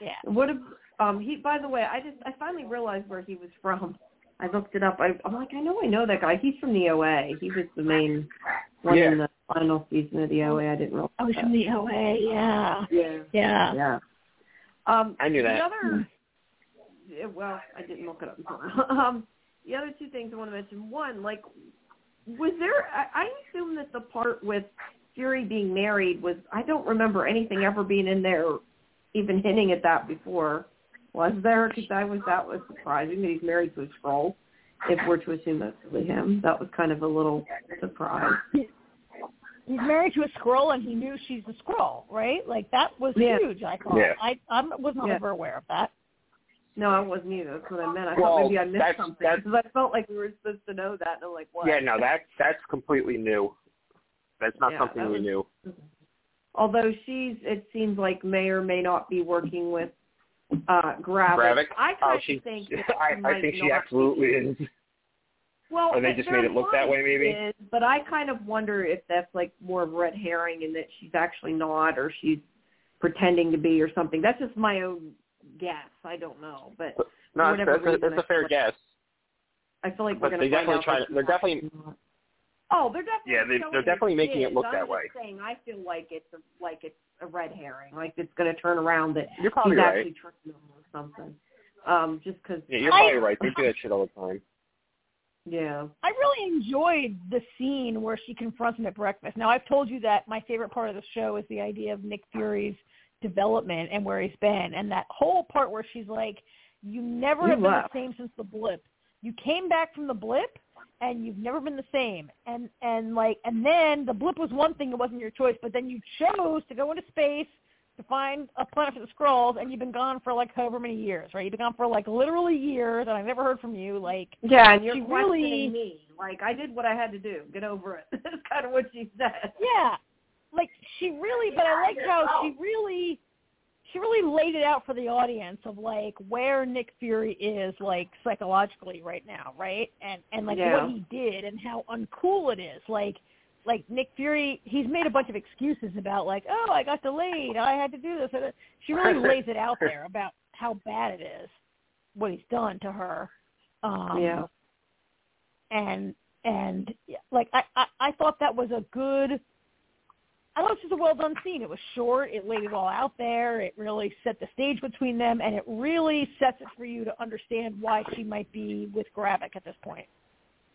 yeah. What if um he by the way, I just I finally realized where he was from. I looked it up. I I'm like, I know I know that guy. He's from the OA. He was the main one Yeah. in the final season of the OA. I didn't realize. I was that. from the OA. Yeah, Yeah. yeah. Yeah. Um I knew that. The other yeah, well, I didn't look it up. um the other two things I want to mention. One, like was there I, I assume that the part with Fury being married was I don't remember anything ever being in there even hinting at that before. Was there? Because I was that was surprising that he's married to a Skrull. If we're to assume that's really him, that was kind of a little surprise. He's married to a Skrull, and he knew she's a Skrull, right? Like that was Yeah. huge. I thought. Yeah. I I was not Yeah. ever aware of that. No, I wasn't either. That's what I meant. I Well, thought maybe I missed that's- something because I felt like we were supposed to know that, and I'm like, what? yeah, no, that that's completely new. That's not Yeah, something that we was- knew. Although she's, it seems like may or may not be working with uh Gravik. I Oh, kind she. of think I, I think she absolutely is. Well, Or they th- just made it look that way, maybe? is, but I kind of wonder if that's like more of a red herring and that she's actually not, or she's pretending to be, or something. That's just my own guess. I don't know, but No, For that's, whatever a, reason, that's I a fair like- guess. I feel like But we're going to definitely try. They're definitely. Oh, they're definitely. Yeah, they, they're definitely it making it is. look I'm that just way. Saying, I feel like it's a, like it's a red herring, like it's going to turn around that You're probably he's right. actually tricking them or something. Um, just because. Yeah, you're I- probably right. They do that shit all the time. Yeah. I really enjoyed the scene where she confronts him at breakfast. Now I've told you that my favorite part of the show is the idea of Nick Fury's development and where he's been, and that whole part where she's like, "You never You have been the same since the blip. You came back from the blip, and you've never been the same. And and like, and then the blip was one thing; it wasn't your choice, but then you chose to go into space." To find a planet for the Skrulls, and you've been gone for like however many years, right? You've been gone for like literally years, and i've never heard from you. Like, Yeah, and you're questioning really- me. Like I did what I had to do. Get over it. That's kind of what she said. Yeah, like she really, but I like how she really, she really laid it out for the audience of like where Nick Fury is like psychologically right now, right? And and like Yeah. what he did and how uncool it is. Like like Nick Fury, he's made a bunch of excuses about like, oh, I got delayed, I had to do this. She really lays it out there about how bad it is, what he's done to her. Um, Yeah. and and like I, I I thought that was a good. I thought it was just a well done scene. It was short. It laid it all out there. It really set the stage between them, and it really sets it for you to understand why she might be with Gravik at this point.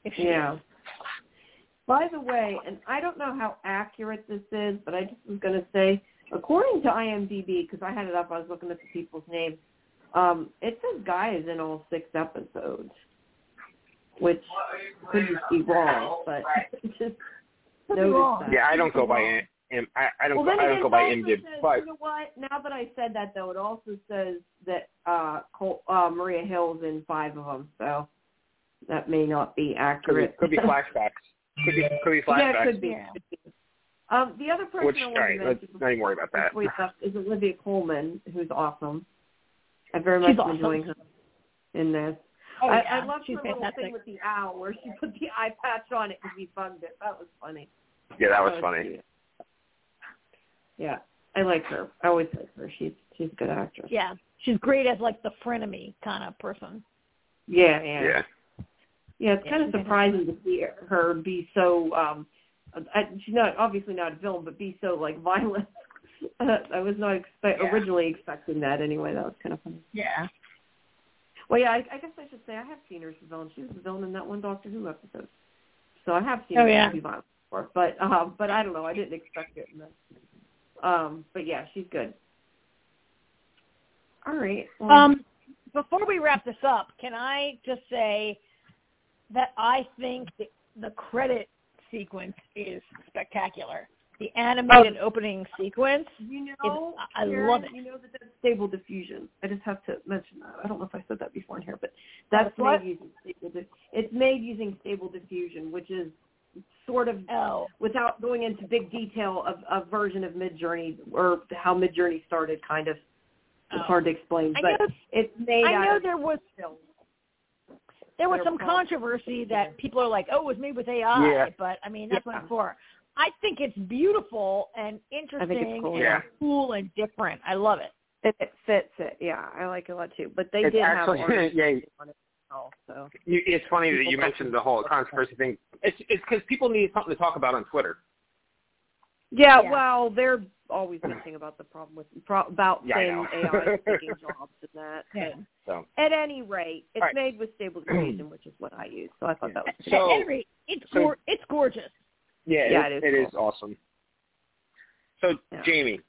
If she Yeah. is. By the way, and I don't know how accurate this is, but I just was going to say, according to IMDb, because I had it up, I was looking at the people's names. Um, it says Guy is in all six episodes, which could just be wrong, but just Could be noticed wrong. that. Yeah, I don't go by im- im- I, I don't Well, go, then I it don't go by also IMDb, says, but you know what? Now that I said that, though, it also says that uh, Col- uh, Maria Hill's in five of them, so that may not be could be, accurate. could be flashbacks. Could be could be flashbacks. Yeah, it could be. Yeah. Um, the other person Which I all want right, to let's mention not even worry about that. before is Olivia Colman, who's awesome. I very much She's awesome. enjoying her in this. Oh, I, yeah. I loved She's her little fantastic. thing with the owl where she put the eye patch on it because he bugged it. That was funny. Yeah, that was funny. cute. Yeah, I like her. I always like her. She's she's a good actress. Yeah, she's great as like the frenemy kind of person. Yeah, yeah. Yeah. Yeah, it's Yeah, kind of surprising to see her be so. um I, She's not obviously not a villain, but be so like violent. Uh, I was not expect Yeah. originally expecting that anyway. That was kind of funny. Yeah. Well, yeah, I, I guess I should say I have seen her as a villain. She was a villain in that one Doctor Who episode, so I have seen Oh, her yeah. be violent before. But um, but I don't know. I didn't expect it in this. Um, but yeah, she's good. All right. Well, Um, before we wrap this up, can I just say that I think the, credit sequence is spectacular. The animated opening sequence. you know, it's- I- Karen, love it. You know that that's stable diffusion. I just have to mention that. I don't know if I said that before in here, but that's That's made using stable. It's made using stable diffusion, which is sort of Oh, without going into big detail of a version of Midjourney or how Midjourney started. Kind of, it's Oh. hard to explain, I but know. it's made I know there was film. there was some called- controversy that people are like, "Oh, it was made with AI," Yeah. but I mean that's what Yeah. it's for. I think it's beautiful and interesting cool, and yeah. cool and different. I love it. It, it fits it. Yeah, I like it a lot too. But they It's did actually- have artists yeah. on it also. You, it's funny that you mentioned the whole controversy thing. It's it's because people need something to talk about on Twitter. Yeah, Yeah. well, they're always bitching about the problem with pro, about Yeah, saying. AI is taking jobs and that. Yeah. So At any rate, it's All right. made with stable diffusion, which is what I use. So I thought that was At pretty So- any rate, it's so- gor- it's gorgeous. yeah, Yeah, it, it is it is awesome. So Yeah. Jamie,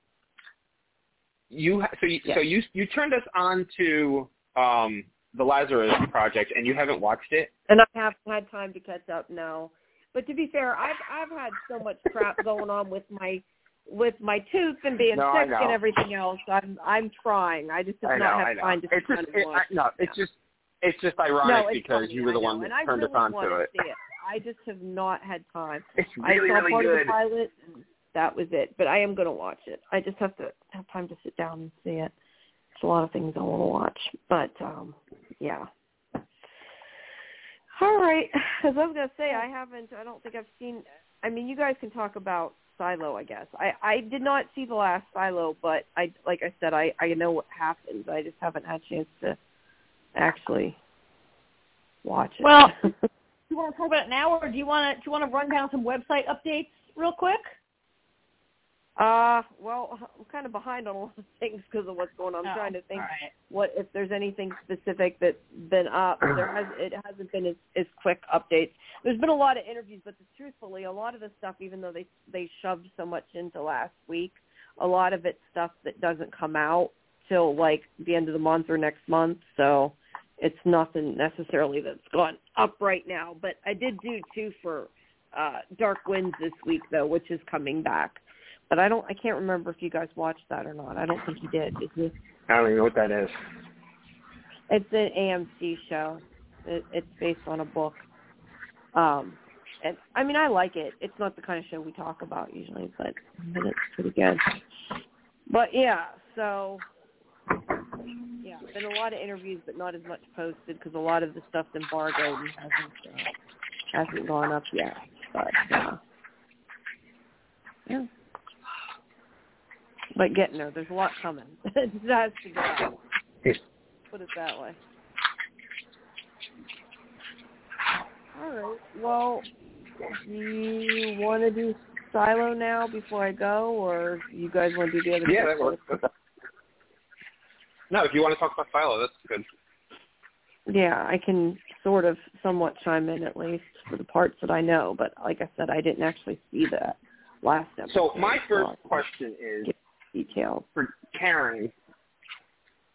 you so you, Yeah. so you you turned us on to um the Lazarus Project, and you haven't watched it. And I haven't had time to catch up now. But to be fair, I've I've had so much crap going on with my with my tooth and being No, sick and everything else. I'm I'm trying. I just have I know, not I had time to It's sit just down and it, I, no, it's Yeah. just it's just ironic no, it's because funny, you were the one that turned really us on to it. It. I just have not had time. It's I really saw really part of good. the pilot, and that was it. But I am going to watch it. I just have to have time to sit down and see it. There's a lot of things I want to watch, but um yeah. All right. As I was going to say, I haven't. I don't think I've seen. I mean, you guys can talk about Silo, I guess. I I did not see the last Silo, but I like I said, I I know what happens. I just haven't had a chance to actually watch it. Well, Do you want to talk about it now, or do you want to do you want to run down some website updates real quick? Uh, well, I'm kind of behind on a lot of things because of what's going on. I'm Oh, trying to think right. what if there's anything specific that's been up. There has it hasn't been as, as quick updates. There's been a lot of interviews, but truthfully, a lot of the stuff, even though they they shoved so much into last week, a lot of it's stuff that doesn't come out till like the end of the month or next month. So it's nothing necessarily that's gone up right now. But I did do two for uh Dark Winds this week though, which is coming back. But I don't I can't remember if you guys watched that or not. I don't think you did. Did you? I don't even know what that is. It's an AMC show. It, it's based on a book. Um, and I mean, I like it. It's not the kind of show we talk about usually, but, but it's pretty good. But yeah, so yeah, been a lot of interviews, but not as much posted because a lot of the stuff's embargoed and hasn't uh, hasn't gone up yet. But uh, yeah, but getting there. There's a lot coming. it has to go. out. Put it that way. All right. Well, do you want to do Silo now before I go, or you guys want to do the other? Yeah, that works. No, if you want to talk about Silo, that's good. Yeah, I can sort of somewhat chime in at least for the parts that I know, but like I said, I didn't actually see that last episode. So my first question is get details. for Karen.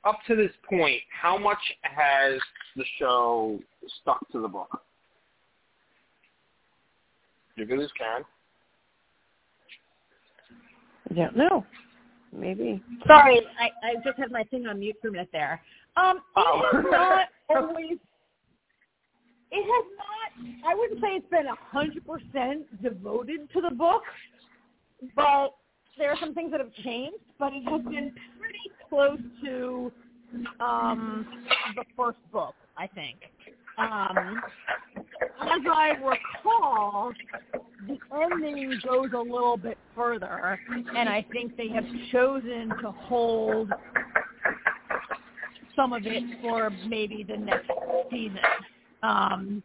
Up to this point, how much has the show stuck to the book? You're good, as Karen? I don't know. Maybe. Sorry, I, I just had my thing on mute for a minute there. Um, it Oh. has not always. It has not. I wouldn't say it's been a hundred percent devoted to the book, but there are some things that have changed. But it has been pretty close to um, the first book, I think. Um, as I recall, the ending goes a little bit further, and I think they have chosen to hold some of it for maybe the next season. Um,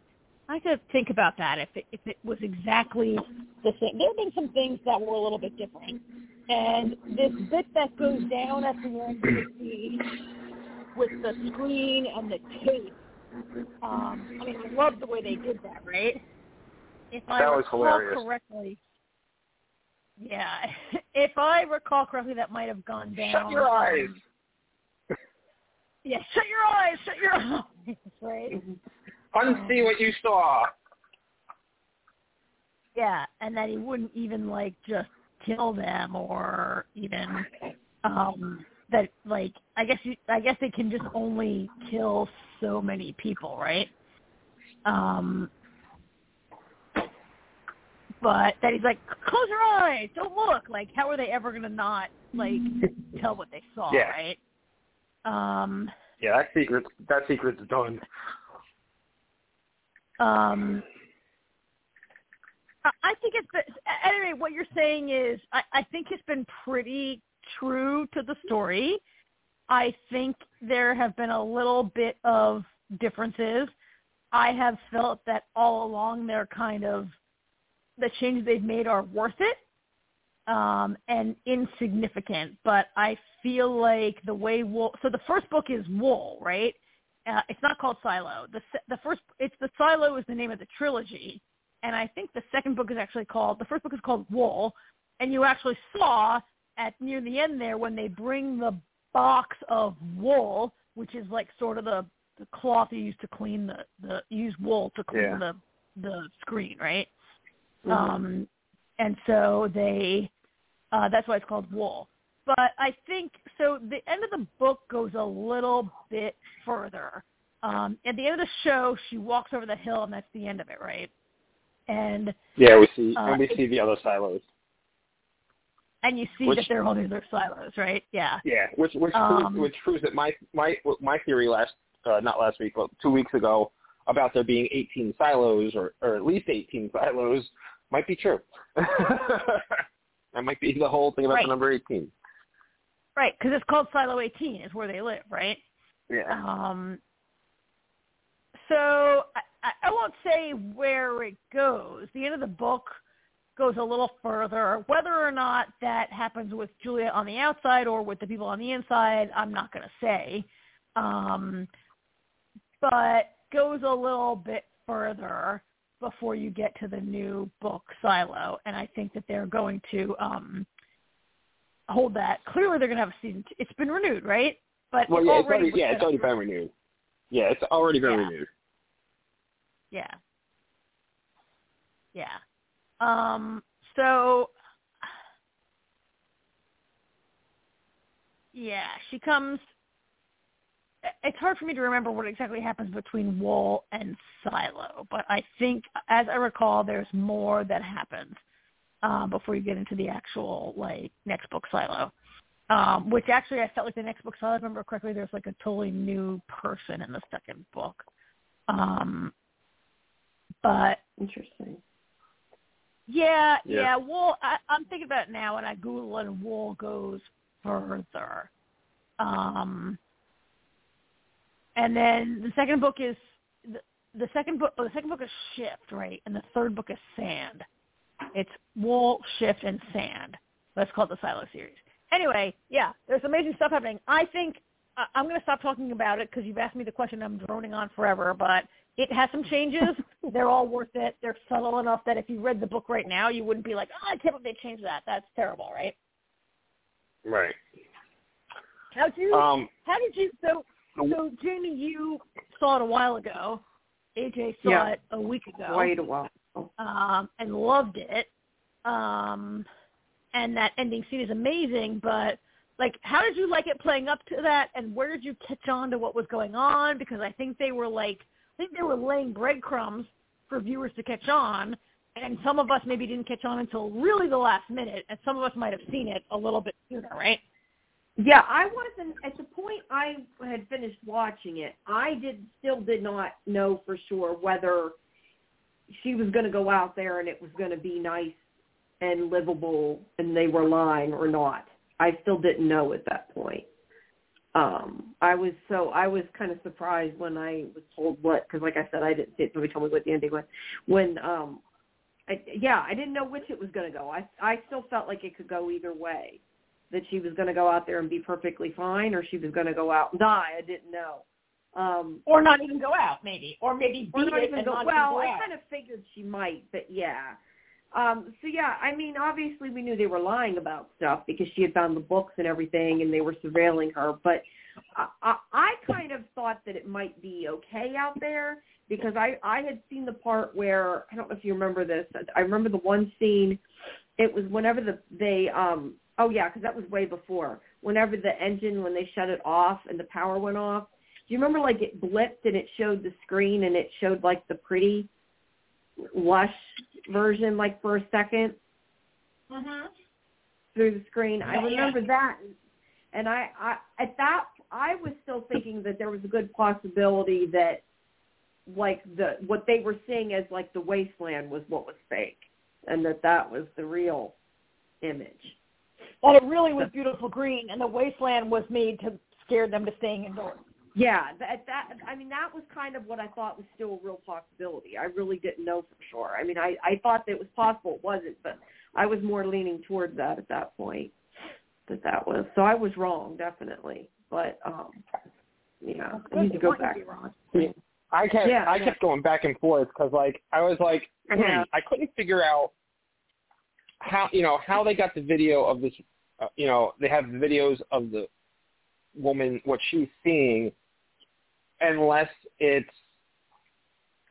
I have to think about that if it, if it was exactly the same. There have been some things that were a little bit different, and this bit that goes down at the end with the with the screen and the tape. Um, I mean, I love the way they did that, right? If I That was recall hilarious. correctly, yeah. If I recall correctly, that might have gone down. Shut your eyes. yeah, shut your eyes. Shut your eyes. Right. Unsee what you saw. Yeah, and that he wouldn't even like just kill them or even um that like I guess you I guess they can just only kill so many people, right? Um but that he's like, close your eyes, don't look. Like, how are they ever gonna not like tell what they saw, Yeah. right? Um, Yeah, that secret that secret's done. Um, I- think it's been, anyway. What you're saying is, I, I think it's been pretty true to the story. I think there have been a little bit of differences. I have felt that all along they're kind of the changes they've made are worth it um, and insignificant. But I feel like the way Wool. So the first book is Wool, right? Uh, it's not called Silo. The the first it's the Silo is the name of the trilogy, and I think the second book is actually called the first book is called Wool, and you actually saw at near the end there when they bring the box of wool, which is like sort of the the cloth you use to clean the the you use wool to clean Yeah. the the screen, right? Mhm. Um, and so they, uh, that's why it's called Wool. But I think so. The end of the book goes a little bit further. Um, at the end of the show, she walks over the hill, and that's the end of it, right? And Yeah, we see Uh, and we see the other silos. and you see Which- that they're holding their silos, right? Yeah. Yeah, which which Um, proves, which proves that my my my theory last uh, not last week but two weeks ago about there being 18 silos or or at least 18 silos might be true. that might be the whole thing about Right. the number 18. Right, because it's called Silo 18 is where they live, right? Yeah. Um, so I, I- won't say where it goes. The end of the book goes a little further. Whether or not that happens with Julia on the outside or with the people on the inside, I'm not going to say. Um, but goes a little bit further before you get to the new book Silo, and I think that they're going to um, hold that. Clearly, they're going to have a season. Two. It's been renewed, right? But Well, it yeah, it's already already yeah, it's already been renewed. Yeah, it's already been Yeah. renewed. Yeah. Yeah. Um so yeah, she comes it's hard for me to remember what exactly happens between Wool and Silo, but I think as I recall there's more that happens um before you get into the actual like next book Silo. Um, which actually I felt like the next book, so I remember correctly, there's like a totally new person in the second book. Um, but Interesting. yeah, Yeah. yeah. Wool. I, I'm thinking about it now, and I Google it, and Wool goes further. Um, and then the second book is the, the second book. Oh, the second book is Shift, right? And the third book is Sand. It's Wool, Shift, and Sand. That's called the Silo series. Anyway, yeah, there's amazing stuff happening. I think I- I'm going to stop talking about it because you've asked me the question. I'm droning on forever, but it has some changes. They're all worth it. They're subtle enough that if you read the book right now, you wouldn't be like, oh, I can't believe they changed that. That's terrible, right? Right. How did you? Um, how did you? So, so Jamie, you saw it a while ago. AJ saw Yeah. it a week ago. Quite a while. Um, and loved it. Um, and that ending scene is amazing. But like, how did you like it playing up to that? And where did you catch on to what was going on? Because I think they were like, I think they were laying breadcrumbs for viewers to catch on. And some of us maybe didn't catch on until really the last minute, and some of us might have seen it a little bit sooner, right? Yeah, I wasn't at the point I had finished watching it. I did still did not know for sure whether she was going to go out there and it was going to be nice and livable and they were lying or not. I still didn't know at that point. Um, I was so I was kind of surprised when I was told what because like I said I didn't see it. Nobody told me what the ending was. When um, I, yeah, I didn't know which it was going to go. I I still felt like it could go either way. that she was going to go out there and be perfectly fine, or she was going to go out and die. I didn't know. Um, or not even go out, maybe, or maybe or beat not it even and go. not well, go I out. kind of figured she might, but yeah. Um, so yeah, I mean, obviously we knew they were lying about stuff because she had found the books and everything, and they were surveilling her. But I, I, I kind of thought that it might be okay out there because I, I had seen the part where I don't know if you remember this. I remember the one scene. It was whenever the they um oh yeah because that was way before. Whenever the engine when they shut it off and the power went off. Do you remember like it blipped and it showed the screen and it showed like the pretty lush version like for a second Mhm. through the screen. I Yeah, yeah. remember that, and I, I at that I was still thinking that there was a good possibility that like the what they were seeing as like the wasteland was what was fake, and that that was the real image. That it really was beautiful green, and the wasteland was made to scare them to staying indoors. Yeah, that that I mean that was kind of what I thought was still a real possibility. I really didn't know for sure. I mean, I I thought that it was possible. It wasn't, but I was more leaning towards that at that point. That that was so I was wrong definitely, but um yeah, I need to go back. I kept Yeah, I yeah. kept going back and forth because like I was like Yeah. I couldn't figure out how you know how they got the video of this uh, you know they have videos of the woman what she's seeing unless it's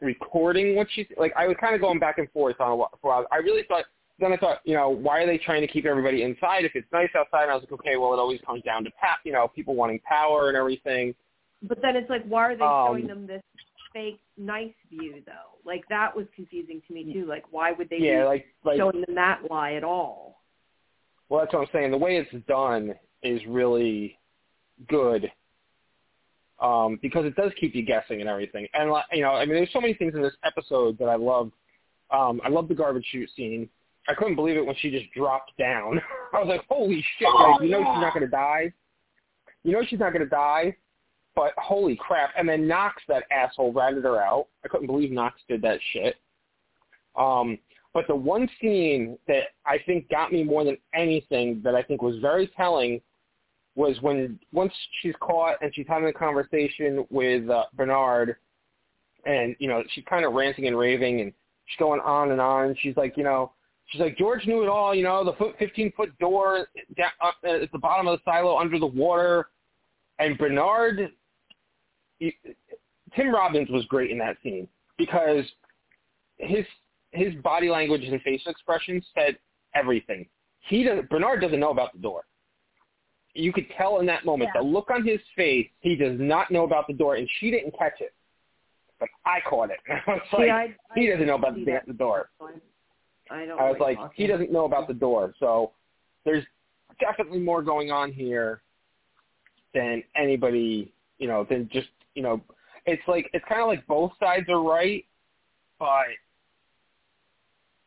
recording what she's like I was kind of going back and forth on what for a while. I really thought then I thought you know why are they trying to keep everybody inside if it's nice outside and I was like okay well it always comes down to pa- you know people wanting power and everything But then it's like, why are they Um, showing them this fake nice view though? Like that was confusing to me too. Like why would they yeah be like like showing them that lie at all? Well, that's what I'm saying. The way it's done is really good um, because it does keep you guessing and everything. And you know, I mean, there's so many things in this episode that I loved. Um, I love the garbage chute scene. I couldn't believe it when she just dropped down. I was like, holy shit! Oh, like, you know yeah. she's not to die. You know she's not to die. But holy crap! And then Knox, that asshole, ratted her out. I couldn't believe Knox did that shit. Um, but the one scene that I think got me more than anything that I think was very telling was when once she's caught and she's having a conversation with uh, Bernard, and you know she's kind of ranting and raving and she's going on and on. She's like, you know, she's like George knew it all. You know, the foot, fifteen foot door down, up at the bottom of the silo under the water, and Bernard. he- Tim Robbins was great in that scene because his his body language and facial expressions said everything. He does Bernard doesn't know about the door. You could tell in that moment Yeah. the look on his face. He does not know about the door, and she didn't catch it, but I caught it. I was like, See, I, he doesn't know about the, the door. I don't. I was like, he doesn't know about the door. So there's definitely more going on here than anybody, you know, than just, you know, it's like it's kind of like both sides are right, but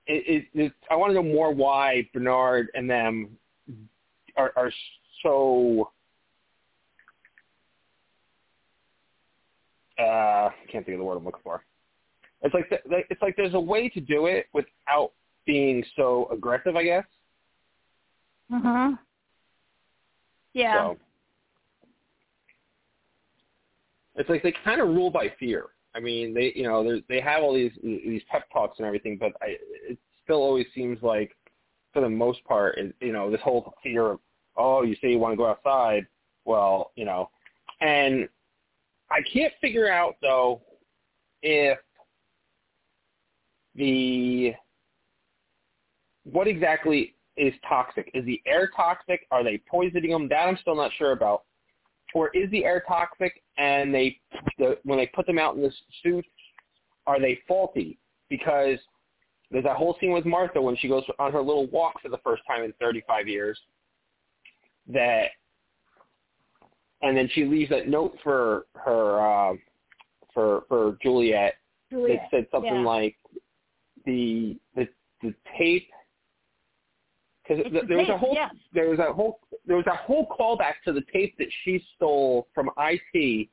it, it, it I want to know more why Bernard and them are, are so. Uh, can't think of the word I'm looking for. It's like th- it's like there's a way to do it without being so aggressive, I guess. Mhm. Yeah. So it's like they kind of rule by fear. I mean, they you know they they have all these these pep talks and everything, but I, it still always seems like for the most part, it, you know, this whole fear of oh, you say you want to go outside, well, you know, and I can't figure out though if the what exactly is toxic. Is the air toxic? Are they poisoning them? That I'm still not sure about. Or is the air toxic and they the, when they put them out in the suits, are they faulty? Because there's that whole scene with Martha when she goes on her little walk for the first time in 35 years. That and then she leaves that note for her uh, for for Juliette Juliette. that said something yeah. like the the the tape because the there was a whole yes. there was a whole there was a whole callback to the tape that she stole from IT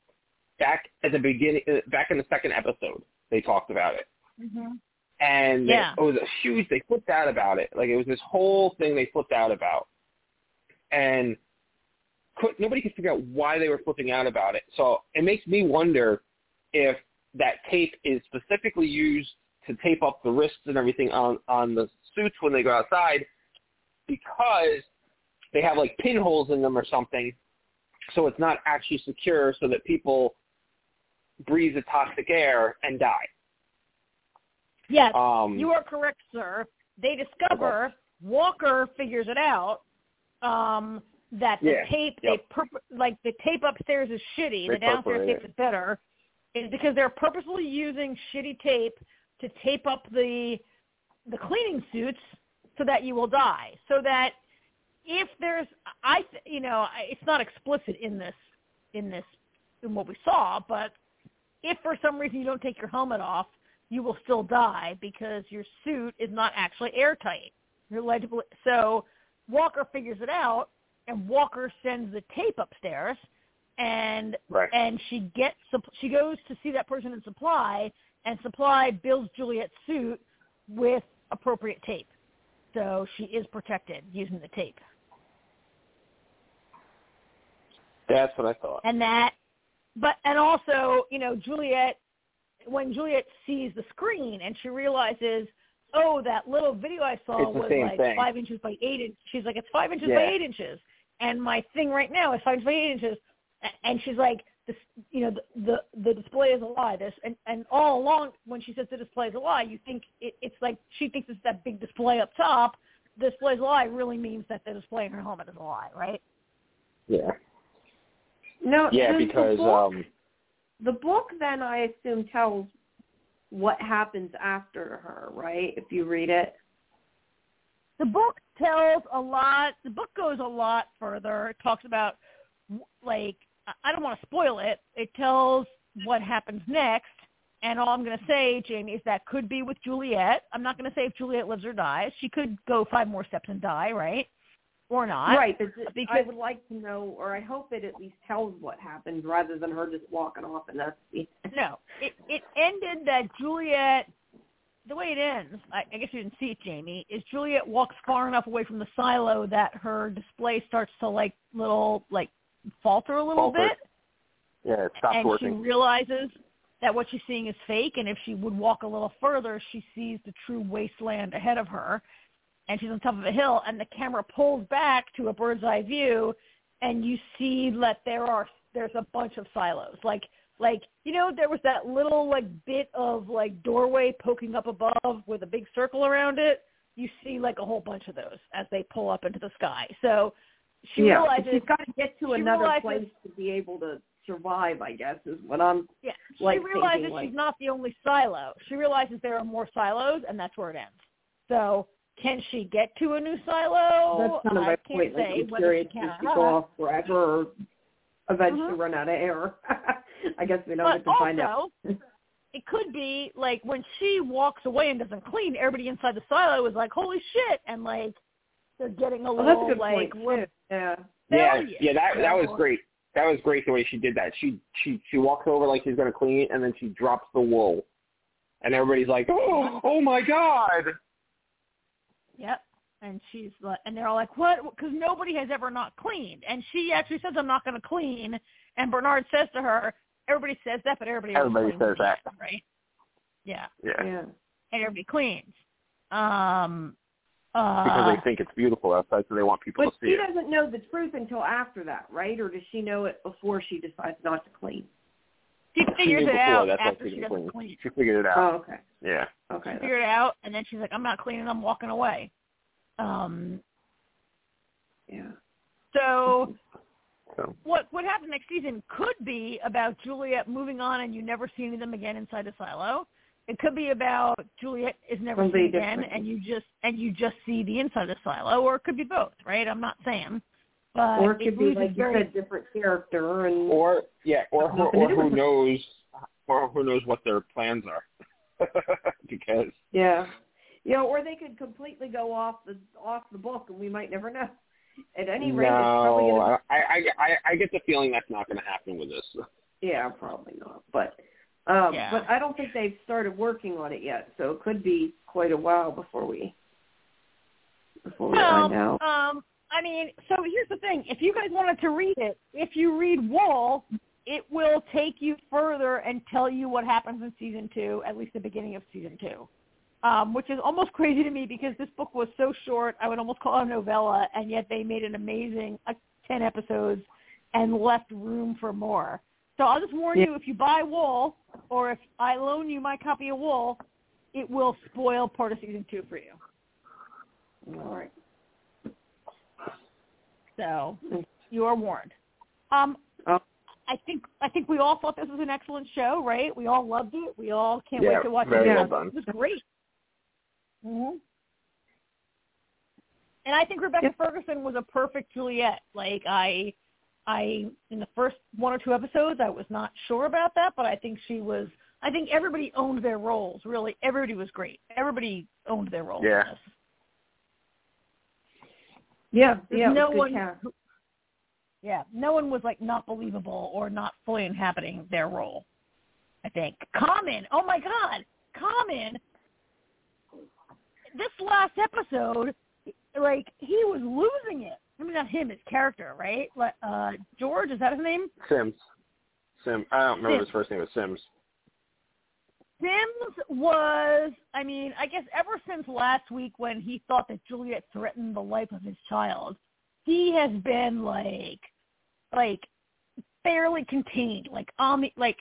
back at the beginning uh, back in the second episode they talked about it Mhm. and Yeah. it was a huge they flipped out about it like it was this whole thing they flipped out about and could, nobody could figure out why they were flipping out about it. So it makes me wonder if that tape is specifically used to tape up the wrists and everything on on the suits when they go outside because they have like pinholes in them or something so it's not actually secure so that people breathe the toxic air and die. Yes, Um, you are correct, sir. They discover Walker figures it out um, that the Yeah, tape yep. they purpo- like the tape upstairs is shitty. They the downstairs tape is better. Is because they're purposely using shitty tape to tape up the the cleaning suits so that you will die. So that if there's I you know I- it's not explicit in this in this in what we saw, but if for some reason you don't take your helmet off, you will still die because your suit is not actually airtight. You're legible. So Walker figures it out, and Walker sends the tape upstairs, and Right. and she gets she goes to see that person in supply, and supply builds Juliette's suit with appropriate tape, so she is protected using the tape. That's what I thought. and that but and also you know juliette when juliette sees the screen and she realizes oh that little video i saw It's was like thing. five inches by eight inches she's like it's five inches by eight inches. And my thing right now is five inches by eight inches. And she's like this you know the the, the display is a lie. This and and all along when she says the display is a lie you think it, it's like she thinks it's that big display up top. The display is a lie really means that the display in her helmet is a lie right? Yeah. No, Yeah, does the because book, um the book then I assume tells what happens after her, right? If you read it. the book tells a lot. The book goes a lot further. It talks about like I don't want to spoil it. It tells what happens next. And all I'm going to say, Jamie, is that could be with Juliette. I'm not going to say if Juliette lives or dies. She could go five more steps and die, right? Or not. right, but I would like to know, or I hope it at least tells what happened rather than her just walking off and that's No. It it ended that Juliette. The way it ends, I, I guess you didn't see it, Jamie, is Juliette walks far enough away from the silo that her display starts to like little like falter a little Falter. bit. yeah, it stopped and working. she realizes that what she's seeing is fake and if she would walk a little further she sees the true wasteland ahead of her and she's on top of a hill and the camera pulls back to a bird's eye view and you see that there are there's a bunch of silos like like you know there was that little like bit of like doorway poking up above with a big circle around it you see like a whole bunch of those as they pull up into the sky so she yeah. realizes she's got to get to another realizes- place to be able to survive. I guess is what I'm. Yeah, she like realizes thinking, like- she's not the only silo. She realizes there are more silos, and that's where it ends. So, can she get to a new silo? That's kind of I my can't point. Like, say I'm whether curious she if can she go off forever or eventually Mhm. run out of air. I guess we don't But get to find out. it could be like when she walks away and doesn't clean, everybody inside the silo is like, "Holy shit!" and like they're getting a Well, that's a little good like point. too. Yeah. yeah, yeah, that that was great. That was great the way she did that. She she she walks over like she's gonna clean it and then she drops the wool. And everybody's like, Oh oh my god Yep. And she's like, and they're all like, what? Because nobody has ever not cleaned. And she actually says, I'm not going to clean. And Bernard says to her, everybody says that, but everybody else Everybody says at that. right? Yeah. Yeah. Yeah. And everybody cleans. Um, uh, Because they think it's beautiful outside so they want people But to see it. she doesn't know the truth until after that, right? Or does she know it before she decides not to clean? She She figures it out that's after she she doesn't clean. clean. She figured it out. Oh, okay. Yeah. Okay. She figured it out, and then she's like, I'm not cleaning, I'm walking away. Um, Yeah. so So what what happened next season could be about Juliette moving on and you never see any of them again inside a silo. It could be about Juliette is never seen again different. and you just and you just see the inside of the silo, or it could be both, right? I'm not saying, but or it could be loses like you very, said, different character and or yeah, or who, or who knows or who knows what their plans are. because yeah. You know, or they could completely go off the off the book and we might never know. At any rate, it's probably no, gonna I, I I I get the feeling that's not going to happen with this. Yeah, probably not. But um Yeah. but I don't think they've started working on it yet, so it could be quite a while before we before we well, find out. um, I mean, so here's the thing. If you guys wanted to read it, if you read Wool, it will take you further and tell you what happens in season two, at least the beginning of season two. Um, which is almost crazy to me because this book was so short, I would almost call it a novella, and yet they made an amazing uh, 10 episodes and left room for more. So I'll just warn Yeah. you, if you buy Wool, or if I loan you my copy of Wool, it will spoil part of season two for you. All right. So you are warned. Um, Oh. I think I think we all thought this was an excellent show, right? We all loved it. We all can't Yeah, wait to watch very it. well done. It was great. hmm And I think Rebecca Yep. Ferguson was a perfect Juliette. Like I, I in the first one or two episodes, I was not sure about that, but I think she was. I think everybody owned their roles. Really, everybody was great. Everybody owned their roles. Yeah. This. Yeah, There's yeah. no good one cast. yeah, no one was like not believable or not fully inhabiting their role. I think Common. Oh my God, Common. This last episode, like he was losing it. I mean, not him, his character, right? Like, uh, George, is that his name? Sims. Sim. I don't remember Sims. his first name was Sims. Sims was, I mean, I guess ever since last week when he thought that Juliette threatened the life of his child, he has been like, like, barely contained. Like the, like,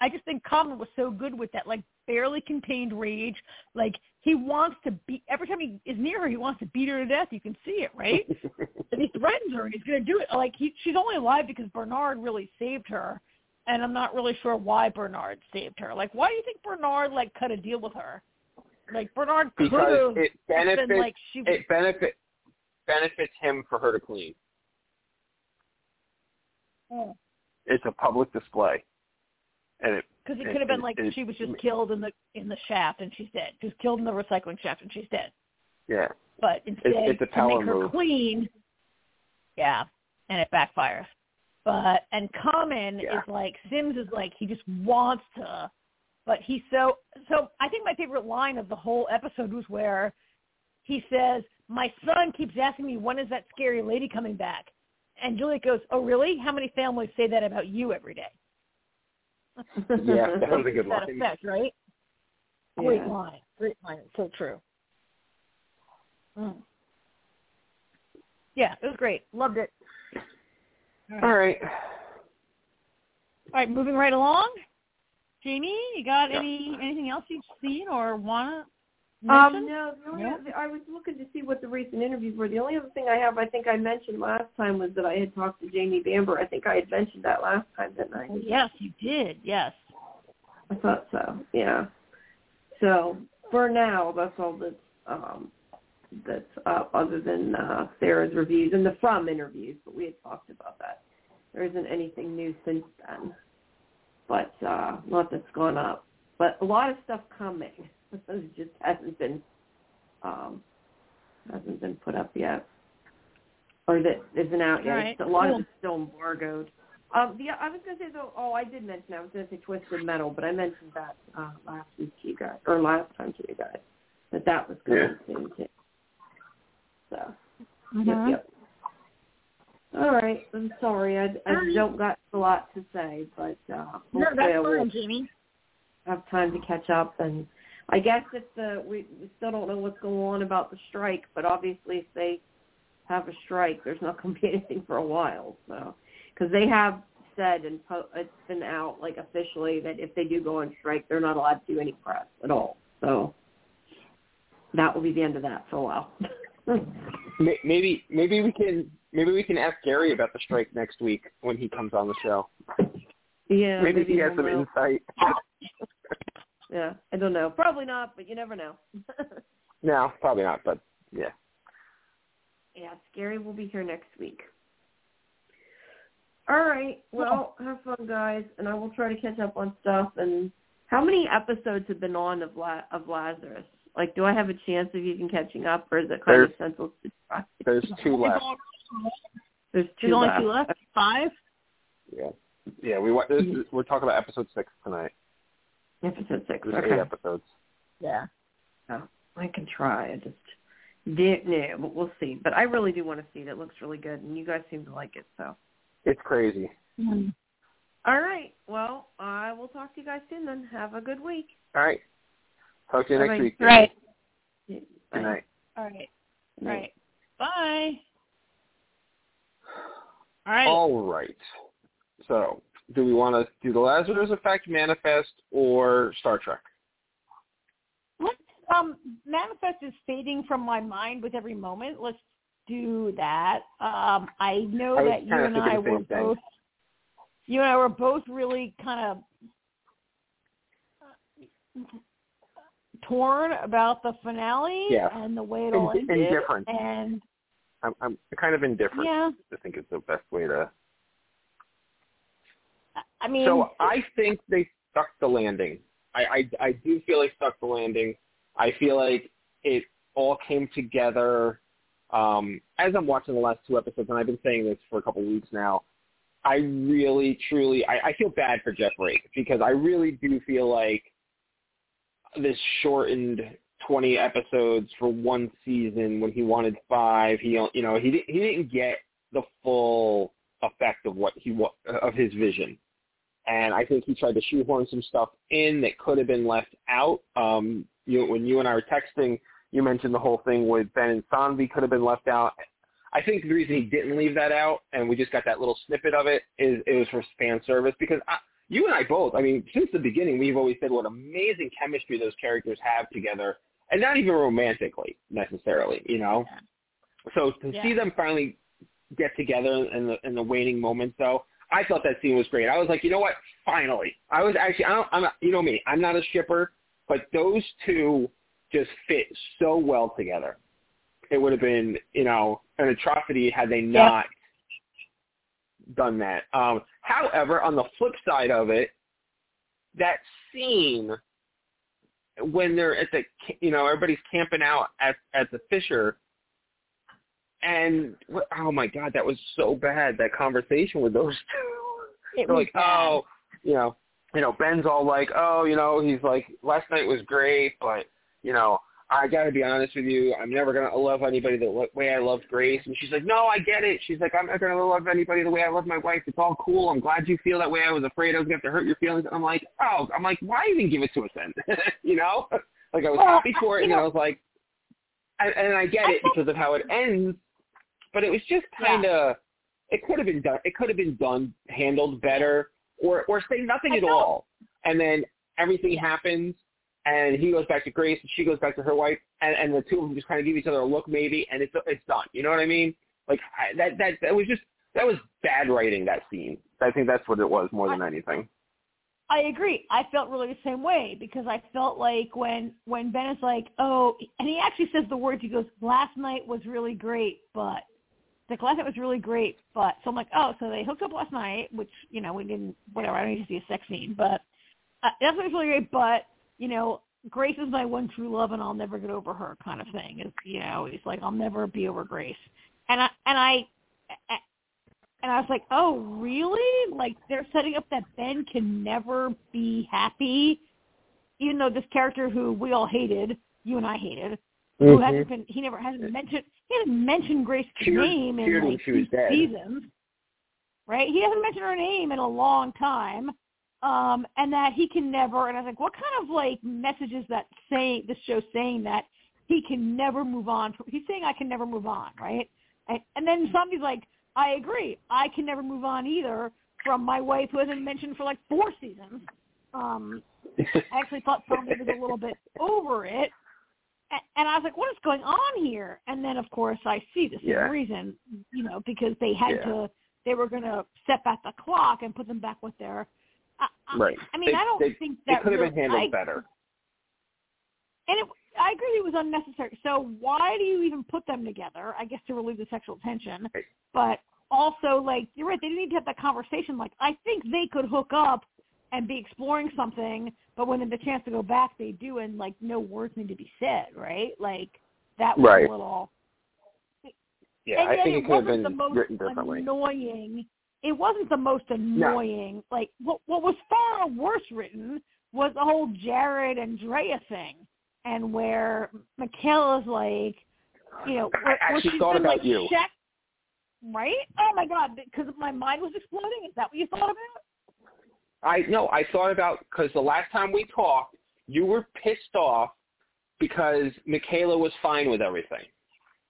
I just think Common was so good with that, like, barely contained rage. Like he wants to beat every time he is near her, he wants to beat her to death. You can see it, right? and he threatens her, and he's going to do it. Like he, she's only alive because Bernard really saved her, and I'm not really sure why Bernard saved her. Like, why do you think Bernard like cut a deal with her? Like Bernard could because have it benefits been like she was. it benefit benefits him for her to clean. Oh. It's a public display, and it Because it It- could have been it- like it- she was just killed in the in the shaft and she's dead. She was killed in the recycling shaft and she's dead. yeah But instead, it's a to make her move. clean, yeah, and it backfires. But and Common Yeah. is like Sims is like he just wants to, but he's so so. I think my favorite line of the whole episode was where he says, "My son keeps asking me when is that scary lady coming back," and Juliette goes, "Oh really? How many families say that about you every day?" yeah that was a good line. effect, right? Great line. Great line. It's so true. Mm. Yeah, it was great. Loved it. All right, All right, moving right along. Jamie, you got Yeah. any anything else you've seen or wanna Um, mention? no, the only No? other, I was looking to see what the recent interviews were. The only other thing I have, I think I mentioned last time, was that I had talked to Jamie Bamber. I think I had mentioned that last time, didn't I? Yes, you did. Yes. I thought so. Yeah. So for now, that's all that's um, that's up, other than uh, Sarah's reviews and the from interviews. But we had talked about that. There isn't anything new since then, but uh, a lot that's gone up. But a lot of stuff coming. it just hasn't been um, hasn't been put up yet, or that isn't out yet. All right, It's- A lot cool. of it's still embargoed. Um, the I was gonna say though. Oh, I did mention. I was gonna say Twisted Metal, but I mentioned that uh, last week to you guys, or last time to you guys, that that was coming soon too. So, Mhm. yep, yep. All right. I'm sorry. I, I right. don't got a lot to say, but uh, No, that's fine, Jamie. have time to catch up. And I guess if the we, we still don't know what's going on about the strike, but obviously if they have a strike, there's not going to be anything for a while. So because they have said and po- it's been out like officially that if they do go on strike, they're not allowed to do any press at all. So that will be the end of that for a while. May- maybe maybe we can maybe we can ask Gary about the strike next week when he comes on the show. yeah, maybe, he has some know. insight. Yeah, I don't know. Probably not, but you never know. No, probably not, but yeah. Yeah, Gary will be here next week. All right. Well, have fun, guys, and I will try to catch up on stuff. And how many episodes have been on of La- of Lazarus? Like, do I have a chance of even catching up, or is it kind of senseless to try? There's two left. There's two There's only left. two left. Five. Yeah, yeah. We wa- this, is- we're talking about episode six tonight. Episode six. There's Okay. eight episodes. Yeah. I can try. I just didn't know, but we'll see. But I really do want to see it. It looks really good, and you guys seem to like it. So It's crazy. Mm-hmm. all right. Well, I will talk to you guys soon. Then have a good week. All right. Talk to you next Bye-bye. week. Right. Good Bye. night. All right. Night. Right. Bye. All right. All right. So, do we want to do the Lazarus Effect, Manifest, or Star Trek? Let's um manifest is fading from my mind with every moment. Let's do that. Um I know I that you and I were thing. both you and I were both really kind of torn about the finale Yeah. and the way it all Ind- ended. indifferent. And I'm, I'm kind of indifferent. yeah, I think is the best way to. I mean So I think they stuck the landing. I, I I do feel like stuck the landing. I feel like it all came together. Um, as I'm watching the last two episodes, and I've been saying this for a couple of weeks now, I really, truly, I, I feel bad for Jeff Rake because I really do feel like this shortened 20 episodes for one season when he wanted five. He, you know, he he didn't get the full effect of what he of his vision, and I think he tried to shoehorn some stuff in that could have been left out. Um, you, when you and I were texting, you mentioned the whole thing with Ben and Saanvi could have been left out. I think the reason he didn't leave that out, and we just got that little snippet of it, is it was for fan service because I, you and I both, I mean, since the beginning, we've always said what amazing chemistry those characters have together, and not even romantically necessarily, you know. So to Yeah. see them finally get together in the in the waning moments, though, I thought that scene was great. I was like, you know what? Finally, I was actually, I don't, I'm, not, you know me, I'm not a shipper, but those two just fit so well together. It would have been, you know, an atrocity had they not done that. Um, however, on the flip side of it, that scene when they're at the, you know, everybody's camping out at at the Fisher, and oh my God, that was so bad. That conversation with those two. it was like, bad. oh, you know, you know, Ben's all like, oh, you know, he's like, last night was great, but you know, I got to be honest with you, I'm never gonna love anybody the way I loved Grace. And she's like, no, I get it. She's like, I'm not gonna love anybody the way I love my wife. It's all cool. I'm glad you feel that way. I was afraid I was gonna have to hurt your feelings. And I'm like, oh, I'm like, why even give it to us then? you know, like I was happy for it, and I was like, and, and I get it because of how it ends, but it was just kind of, it could have been done. It could have been done, handled better, or or say nothing at all, and then everything happens, and he goes back to Grace, and she goes back to her wife, and, and the two of them just kind of give each other a look, maybe, and it's it's done. You know what I mean? Like I, that that that was just that was bad writing. That scene. I think that's what it was more than anything. I agree. I felt really the same way because I felt like when when Ben is like, oh, and he actually says the words. He goes, "Last night was really great, but." Like last night was really great, but so I'm like, oh, so they hooked up last night, which you know we didn't, whatever. I don't need to see a sex scene, but uh, that's was really great. But you know, Grace is my one true love, and I'll never get over her, kind of thing. Is you know, he's like, I'll never be over Grace, and I and I and I was like, oh, really? Like they're setting up that Ben can never be happy, even though this character who we all hated, you and I hated, who hasn't been, he never hasn't mentioned, he hasn't mentioned Grace's name in like two seasons, right? He hasn't mentioned her name in a long time, um, and that he can never. And I was like, what kind of like message is that saying? This show saying that he can never move on. From, he's saying I can never move on, right? And, and then somebody's like, I agree. I can never move on either from my wife who hasn't mentioned for like four seasons. Um, I actually thought somebody was a little bit over it. And I was like, what is going on here? And then, of course, I see the same Yeah. reason, you know, because they had Yeah. to, they were going to set back the clock and put them back with their, Right. I mean, They- I don't they- think It that could have been handled I- better. and it, I agree it was unnecessary. So why do you even put them together? I guess to relieve the sexual tension. Right. But also, like, you're right, they didn't need to have that conversation. Like, I think they could hook up and be exploring something, but when the chance to go back, they do, and, like, no words need to be said, right? Like, that was Right. a little... Yeah, and I think it it could have been the most written differently. annoying. It wasn't the most annoying. Like, what, what was far worse written was the whole Jared and Drea thing, and where Michaela's like, you know, I where, where actually she's thought been about like you. Shaq, right? Oh my God, because my mind was exploding. Is that what you thought about? I no, I thought about because the last time we talked, you were pissed off because Michaela was fine with everything.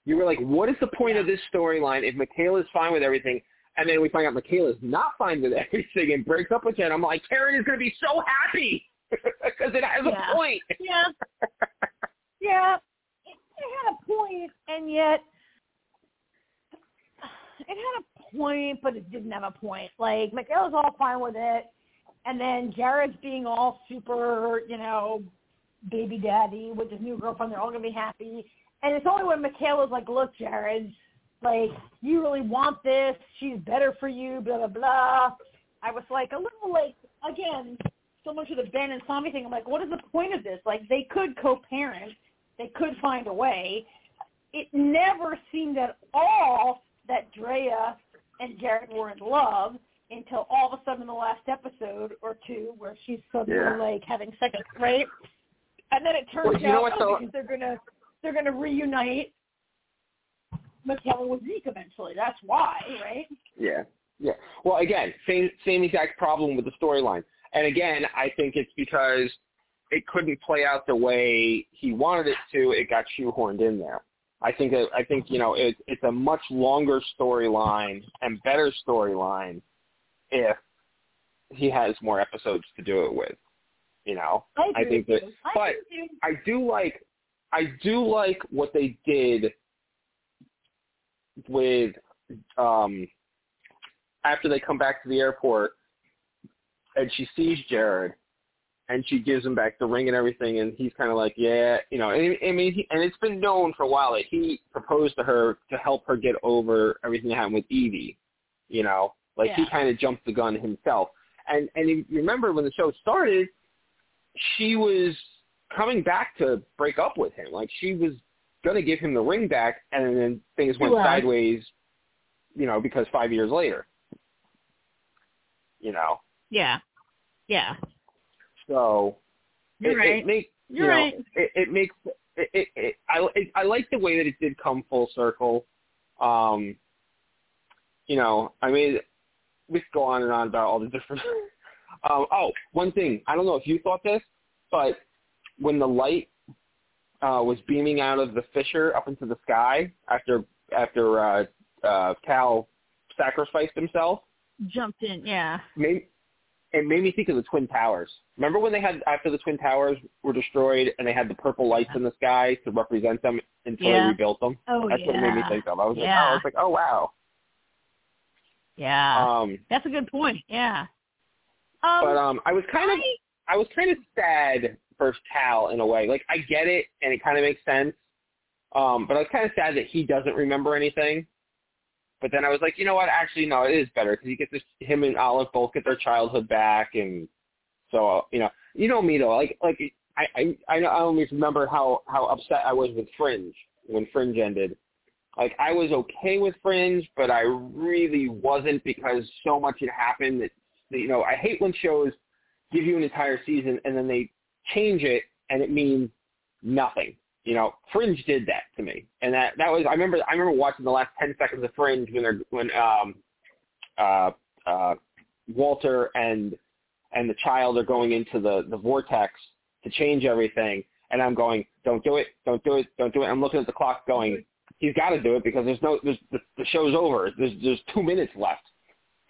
You were like, "What is the point of this storyline if Michaela's fine with everything?" And then we find out Michaela's not fine with everything and breaks up with Jen. I'm like, Karen is going to be so happy because it has Yeah. a point. Yeah. Yeah, it, it had a point, and yet it had a point, but it didn't have a point. Like Michaela's all fine with it, and then Jared's being all super, you know, baby daddy with his new girlfriend. They're all gonna be happy, and it's only when Michaela's like, "Look, Jared, like you really want this. She's better for you." Blah blah blah. I was like a little like again, similar to the Ben and Tommy thing. I'm like, what is the point of this? Like they could co-parent, they could find a way. It never seemed at all that Drea and Jared were in love until all of a sudden in the last episode or two where she's suddenly Yeah. like having sex, right? And then it turns Well, out oh, because they're gonna they're gonna reunite Michaela with Zeke eventually. That's why, right? Yeah, yeah. Well, again, same same exact problem with the storyline. And again, I think it's because it couldn't play out the way he wanted it to. It got shoehorned in there. I think that I think you know it, it's a much longer storyline and better storyline if he has more episodes to do it with. You know, I, I think that-. I but- you. I do like I do like what they did with um after they come back to the airport and she sees Jared and she gives him back the ring and everything and he's kind of like yeah you know and, I mean he, and it's been known for a while that he proposed to her to help her get over everything that happened with Evie you know? Like he kind of jumped the gun himself. And and you remember when the show started she was coming back to break up with him. Like she was going to give him the ring back, and then things went sideways. You know, because five years later. You know, Yeah. Yeah. so You're it, right. it makes You're you know, right. It, it makes it, it, it I it, I like the way that it did come full circle. Um, you know, I mean, we could go on and on about all the different. um, oh, one thing I don't know if you thought this, but when the light uh, was beaming out of the fissure up into the sky after after uh, uh, Cal sacrificed himself, Jumped in. Yeah. made, it made me think of the Twin Towers. Remember when they had after the Twin Towers were destroyed and they had the purple lights in the sky to represent them until Yeah. they rebuilt them? Oh That's yeah. what it made me think of. I was like, oh, I was like, oh wow. Yeah. Um, That's a good point. Yeah. Um, but um, I was kind of I- I was kind of sad Cal in a way. Like I get it and it kind of makes sense. Um, but I was kind of sad that he doesn't remember anything. But then I was like, you know what? Actually, no, it is better because he gets this, him and Olive both get their childhood back, and so you know, you know me though. Like, like I I I I always remember how how upset I was with Fringe when Fringe ended. Like I was okay with Fringe, but I really wasn't because so much had happened that you know I hate when shows give you an entire season and then they change it and it means nothing. You know, Fringe did that to me, and that that was I remember I remember watching the last ten seconds of Fringe when they're when um uh uh Walter and and the child are going into the the vortex to change everything, and I'm going, don't do it, don't do it, don't do it. I'm looking at the clock, going, he's got to do it because there's no there's the, the show's over. There's there's two minutes left,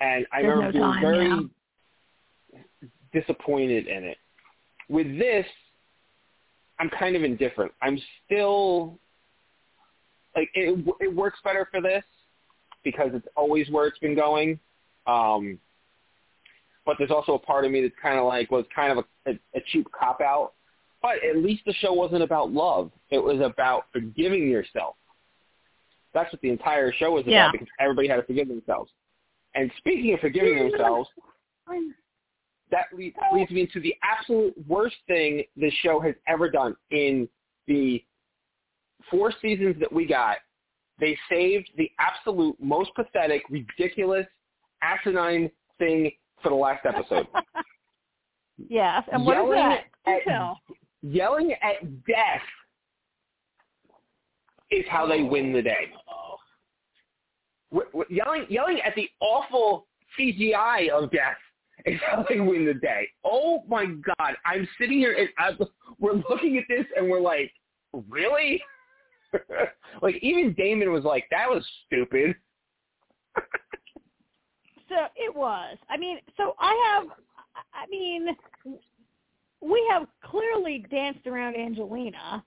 and I There's remember no being very yeah. disappointed in it. With this, I'm kind of indifferent. I'm still like it. It works better for this because it's always where it's been going. Um, but there's also a part of me that's kind of like was kind of a, a, a cheap cop out. But at least the show wasn't about love. It was about forgiving yourself. That's what the entire show was about Yeah. because everybody had to forgive themselves. And speaking of forgiving themselves, that leads, leads me into the absolute worst thing this show has ever done. In the four seasons that we got, they saved the absolute most pathetic, ridiculous, asinine thing for the last episode. yes. And what is Yelling that? Do at- tell. Yelling at death is how they win the day. W- w- yelling, yelling at the awful CGI of death is how they win the day. Oh my God! I'm sitting here and I, we're looking at this and we're like, really? like even Damon was like, that was stupid. so it was. I mean, so I have. I mean, we have clearly danced around Angelina,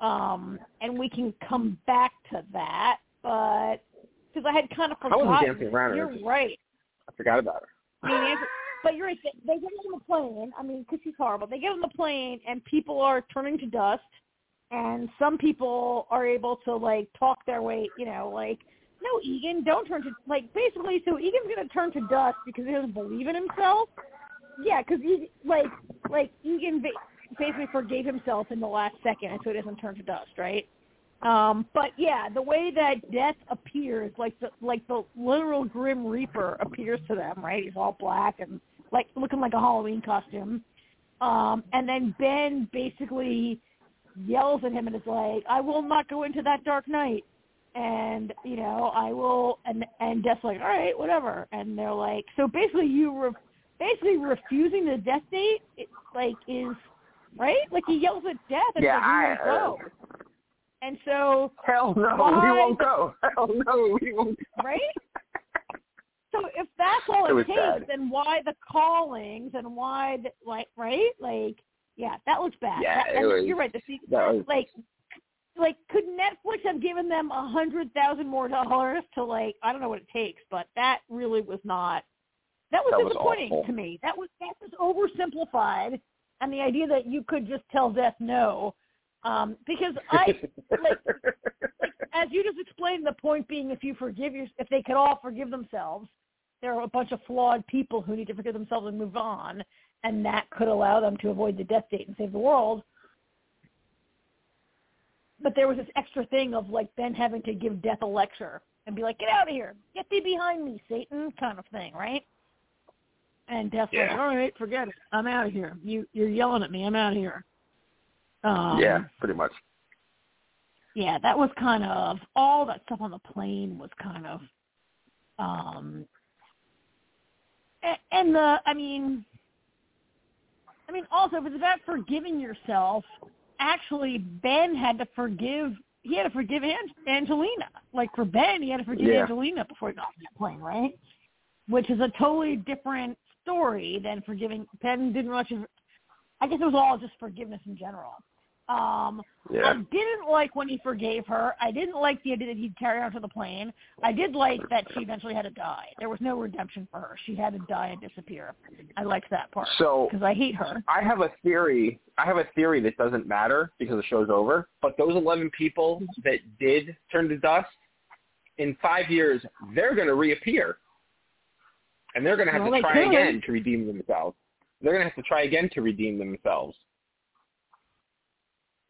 um, and we can come back to that, but because I had kind of forgotten. I wasn't dancing around her. You're right. I forgot about her. I mean, but you're right. They, give him the plane. I mean, because she's horrible. They give him the plane, and people are turning to dust. And some people are able to like talk their way. You know, like no, Eagan, don't turn to like basically. So Eagan's gonna turn to dust because he doesn't believe in himself. Yeah, because he like like Eagan basically forgave himself in the last second, and so he doesn't turn to dust, right? Um, but yeah, the way that death appears, like the like the literal Grim Reaper appears to them, right? He's all black and like looking like a Halloween costume. Um, and then Ben basically yells at him and is like, "I will not go into that dark night." And you know, I will, and and Death's like, "All right, whatever." And they're like, so basically, you were basically refusing the death date, it, like is right. Like he yells at Death and Yeah, "We I- won't go." And so Hell no, we won't go. Hell no, we won't go. right? So if that's all It it, takes, bad. then why the callings and why the, like right? Like yeah, that looks bad. Yeah, That- was- you're right. The se- that was- like like could Netflix have given them a hundred thousand more dollars to like I don't know what it takes, but that really was not. That was That disappointing awful. to me. That was that was oversimplified, and the idea that you could just tell Death no, um, because I like as you just explained, the point being, if you forgive your, if they could all forgive themselves, there are a bunch of flawed people who need to forgive themselves and move on, and that could allow them to avoid the death date and save the world. But there was this extra thing of like Ben having to give Death a lecture and be like, "Get out of here, get thee behind me, Satan," kind of thing, right? And Death's like, "All right, forget it, I'm out of here. You you're yelling at me, I'm out of here." Um, yeah, pretty much. yeah, that was kind of all that stuff on the plane was kind of um and, and the I mean I mean also if it's about forgiving yourself, actually Ben had to forgive he had to forgive Angelina. Like for Ben, he had to forgive Yeah. Angelina before he got on that plane, right? Which is a totally different story than forgiving Ben didn't of I guess it was all just forgiveness in general. Um I didn't like when he forgave her. I didn't like the idea that he'd carry her onto the plane. I did like that she eventually had to die. There was no redemption for her. She had to die and disappear. I liked that part So because I hate her. I have a theory. I have a theory that doesn't matter because the show's over. But those 11 people that did turn to dust, in five years, they're going to reappear. And they're going to have Well, to try could. again to redeem themselves. They're going to have to try again to redeem themselves.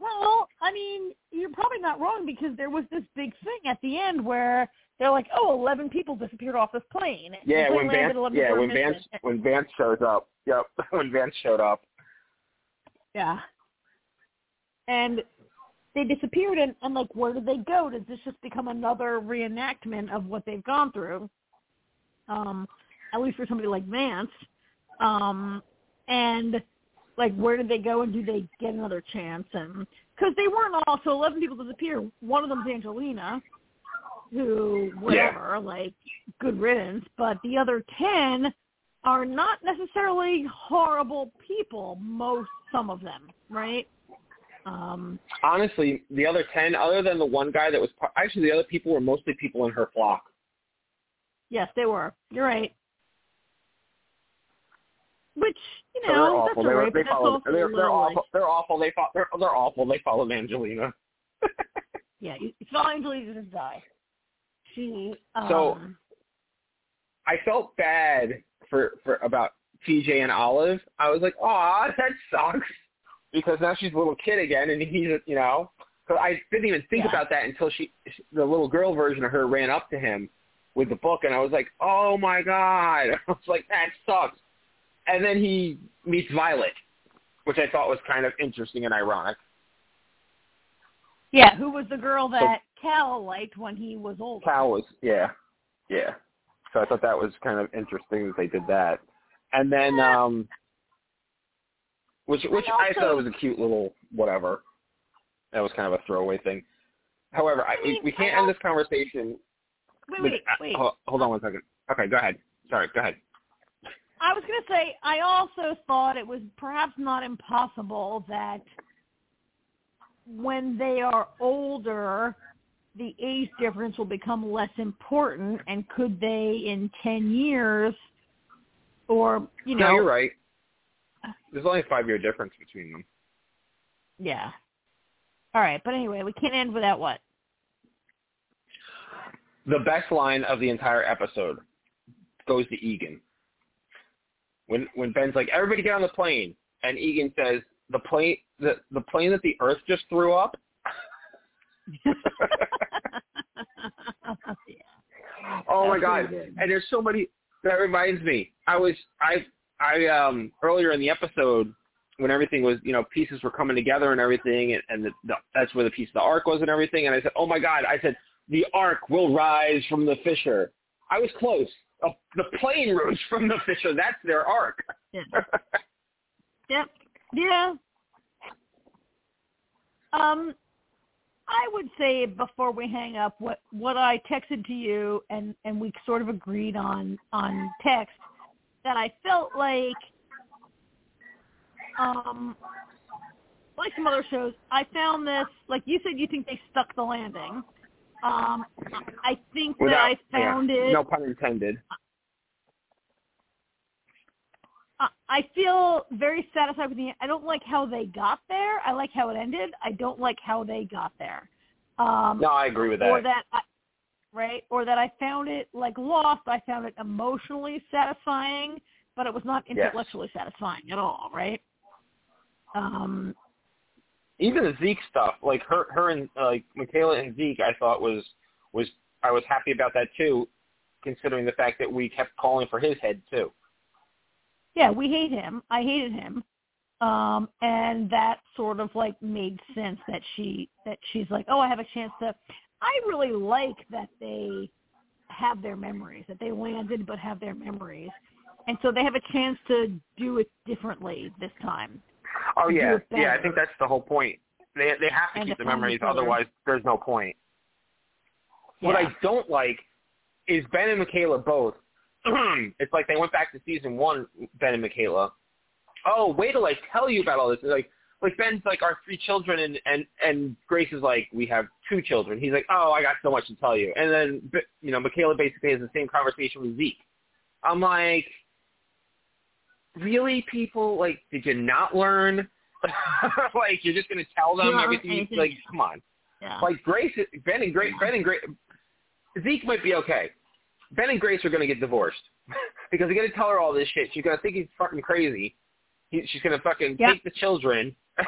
Well, I mean, you're probably not wrong because there was this big thing at the end where they're like, "Oh, 11 people disappeared off this plane." Yeah, when Vance, yeah, when Vance, when Vance shows up. Yep, when Vance showed up. Yeah. And they disappeared and, and like where did they go? Does this just become another reenactment of what they've gone through? Um, at least for somebody like Vance. Um and like where did they go and do they get another chance and because they weren't all so eleven people disappear. One of them's Angelina, who whatever, like good riddance, but the other ten are not necessarily horrible people, most some of them, right? Um Honestly, the other 10, other than the one guy that was, actually the other people were mostly people in her flock. yes, they were. You're right. Which, you So know, they're that's awful. all They, right, they that's followed. also They're, they're awful. They're awful. They fo- they're, they're awful. They followed Angelina. yeah, you saw Angelina just die. She um So- I felt bad for for about TJ and Olive. I was like, "Aw, that sucks," because now she's a little kid again, and he's you know. So I didn't even think Yeah. about that until she, the little girl version of her, ran up to him with the book, and I was like, "Oh my god!" I was like, "That sucks." And then he meets Violet, which I thought was kind of interesting and ironic. Yeah, who was the girl that Cal liked when he was old? Cal was yeah, yeah. So I thought that was kind of interesting that they did that, and then um, which which And I thought was a cute little whatever. That was kind of a throwaway thing. However, I, we, we can't end this conversation. Wait, with- wait, uh, wait. Hold, hold on one second. Okay, go ahead. Sorry, go ahead. I was going to say, I also thought it was perhaps not impossible that when they are older, the age difference will become less important, and could they in 10 years, or, you know, no, you're right. There's only a five year difference between them. yeah. All right, but anyway, we can't end without what? The best line of the entire episode goes to Eagan. When when Ben's like, "Everybody get on the plane," and Eagan says, "The plane, the the plane that the Earth just threw up." Oh my god! good. And there's so many. That reminds me. I was I I um earlier in the episode when everything was you know pieces were coming together and everything and, and the, the, that's where the piece of the ark was and everything and I said oh my god I said the ark will rise from the fissure. I was close. Oh, the plane rose from the fissure. That's their ark. Yeah. Yep. Yeah. Um, I would say before we hang up, what what I texted to you, and and we sort of agreed on on text that I felt like, um, like some other shows, I found this like you said, you think they stuck the landing. Um, I think that I found yeah, it. No pun intended. I- I feel very satisfied with the. I don't like how they got there. I like how it ended. I don't like how they got there. Um, No, I agree with that. Or that, I, right? Or that I found it like Lost. I found it emotionally satisfying, but it was not Yes. intellectually satisfying at all. Right? Um, Even the Zeke stuff, like her her and uh, like Michaela and Zeke, I thought was was I was happy about that too, considering the fact that we kept calling for his head too. yeah, we hate him. I hated him. Um, and that sort of like made sense that she that she's like, oh, I have a chance to. I really like that they have their memories, that they landed but have their memories, and so they have a chance to do it differently this time. Oh yeah, yeah. I think that's the whole point. They they have to And keep the memories, otherwise there's no point. What I don't like is Ben and Michaela both. it's like they went back to season one, Ben and Michaela. Oh, wait till I tell you about all this. It's like like Ben's like our three children, and and and Grace is like we have two children. He's like, oh, I got so much to tell you. And then B- you know, Michaela basically has the same conversation with Zeke. I'm like, really, people? Like, did you not learn? like, you're just gonna tell them Yeah, everything? anything. Like, come on. Yeah. Like Grace, Ben and Grace, Ben and Grace, Zeke might be okay. Ben and Grace are going to get divorced because they're going to tell her all this shit. She's going to think he's fucking crazy. He, she's going to fucking Yep. take the children.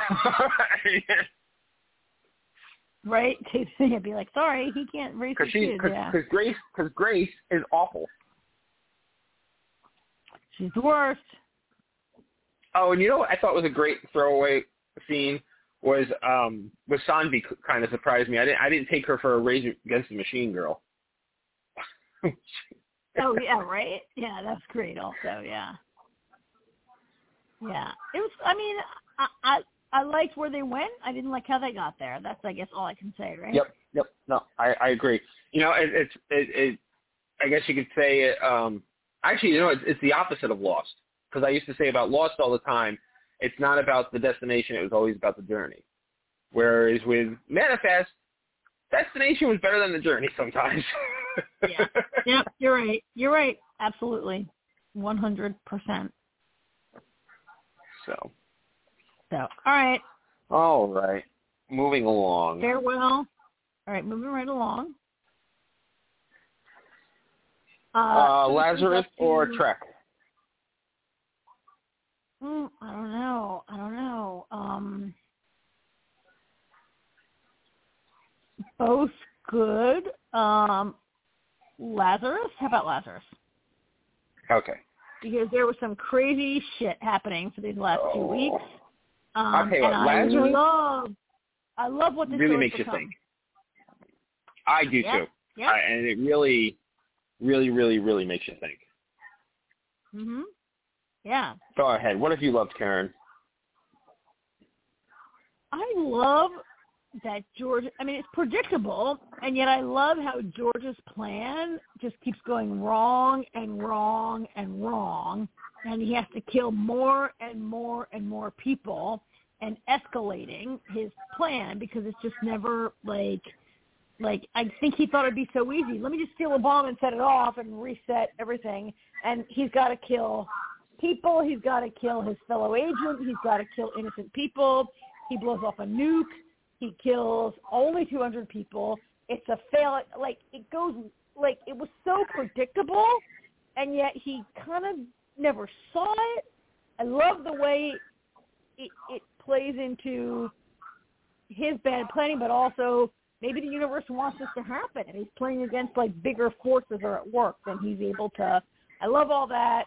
right? To be like, sorry, he can't raise Because his she, cause, yeah. 'cause Grace, because Grace is awful. She's the worst. Oh, and you know what I thought was a great throwaway scene was um was Saanvi kind of surprised me. I didn't I didn't take her for a Rage Against the Machine girl. Oh yeah, right. Yeah, that's great. Also, yeah, yeah. It was. I mean, I, I I liked where they went. I didn't like how they got there. That's I guess all I can say, right? Yep, yep. No, I, I agree. You know, it, it's it, it. I guess you could say it. Um, actually, you know, it's, it's the opposite of Lost. Because I used to say about Lost all the time, it's not about the destination; it was always about the journey. Whereas with Manifest, destination was better than the journey sometimes. Yeah. Yep. You're right. You're right. Absolutely. One hundred percent. So, So, all right. all right, moving along. Farewell. All right, moving right along. Uh, Uh, so this brings Lazarus or Trek? Mm, I don't know. I don't know. Um, both good. Um, Lazarus. How about Lazarus? Okay. Because there was some crazy shit happening for these last two Oh. weeks. Um, tell and what, I love I love what this really makes has you think. I do Yeah. too, Yeah. I, and it really, really, really, really makes you think. Mhm. Yeah. Go ahead. What have you loved, Karen? I love that George. I mean, it's predictable, and yet I love how George's plan just keeps going wrong and wrong and wrong, and he has to kill more and more and more people, and escalating his plan because it's just never like. Like I think he thought it'd be so easy. Let me just steal a bomb and set it off and reset everything. And he's got to kill people. He's got to kill his fellow agent. He's got to kill innocent people. He blows off a nuke. He kills only 200 people. It's a fail. Like it goes. Like it was so predictable, and yet he kind of never saw it. I love the way it, it plays into his bad planning, but also maybe the universe wants this to happen, and he's playing against like bigger forces are at work, and he's able to. I love all that.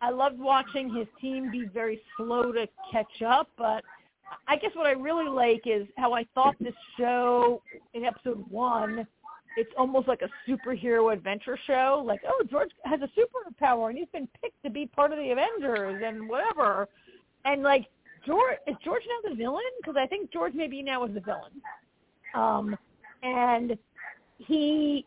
I loved watching his team be very slow to catch up, but I guess what I really like is how I thought this show in episode one, it's almost like a superhero adventure show. Like, oh, George has a superpower and he's been picked to be part of the Avengers and whatever. And like, George is George now the villain? Because I think George maybe now is the villain. Um, and he he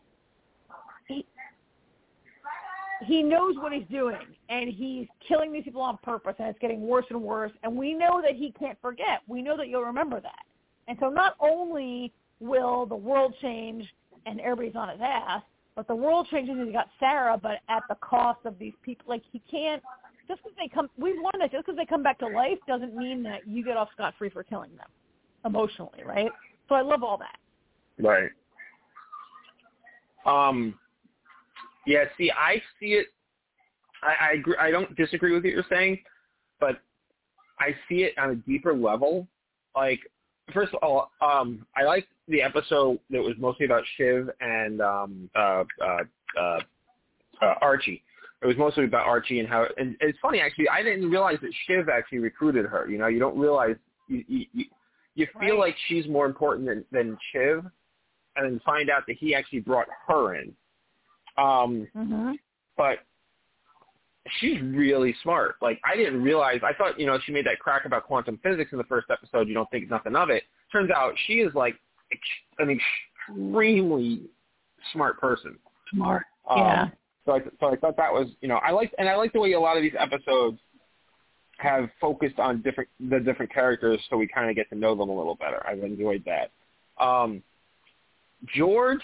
he knows what he's doing and he's killing these people on purpose and it's getting worse and worse and we know that he can't forget we know that you'll remember that and so not only will the world change and everybody's on his ass but the world changes and he got sarah but at the cost of these people like he can't just because they come we've learned that just because they come back to life doesn't mean that you get off scot free for killing them emotionally right so i love all that Right. Um. Yeah. See, I see it. I, I agree. I don't disagree with what you're saying, but I see it on a deeper level. Like, first of all, um, I like the episode that was mostly about Shiv and um, uh, uh, uh, uh, Archie. It was mostly about Archie and how. And it's funny actually. I didn't realize that Shiv actually recruited her. You know, you don't realize you you, you, you feel Right. like she's more important than than Shiv, and then find out that he actually brought her in. Um, mhm but she's really smart. Like I didn't realize. I thought you know she made that crack about quantum physics in the first episode. You don't think nothing of it. Turns out she is like ex- an extremely smart person. smart Um, yeah So I so I thought that was you know I like and I like the way a lot of these episodes have focused on different the different characters so we kind of get to know them a little better. I've enjoyed that. Um, George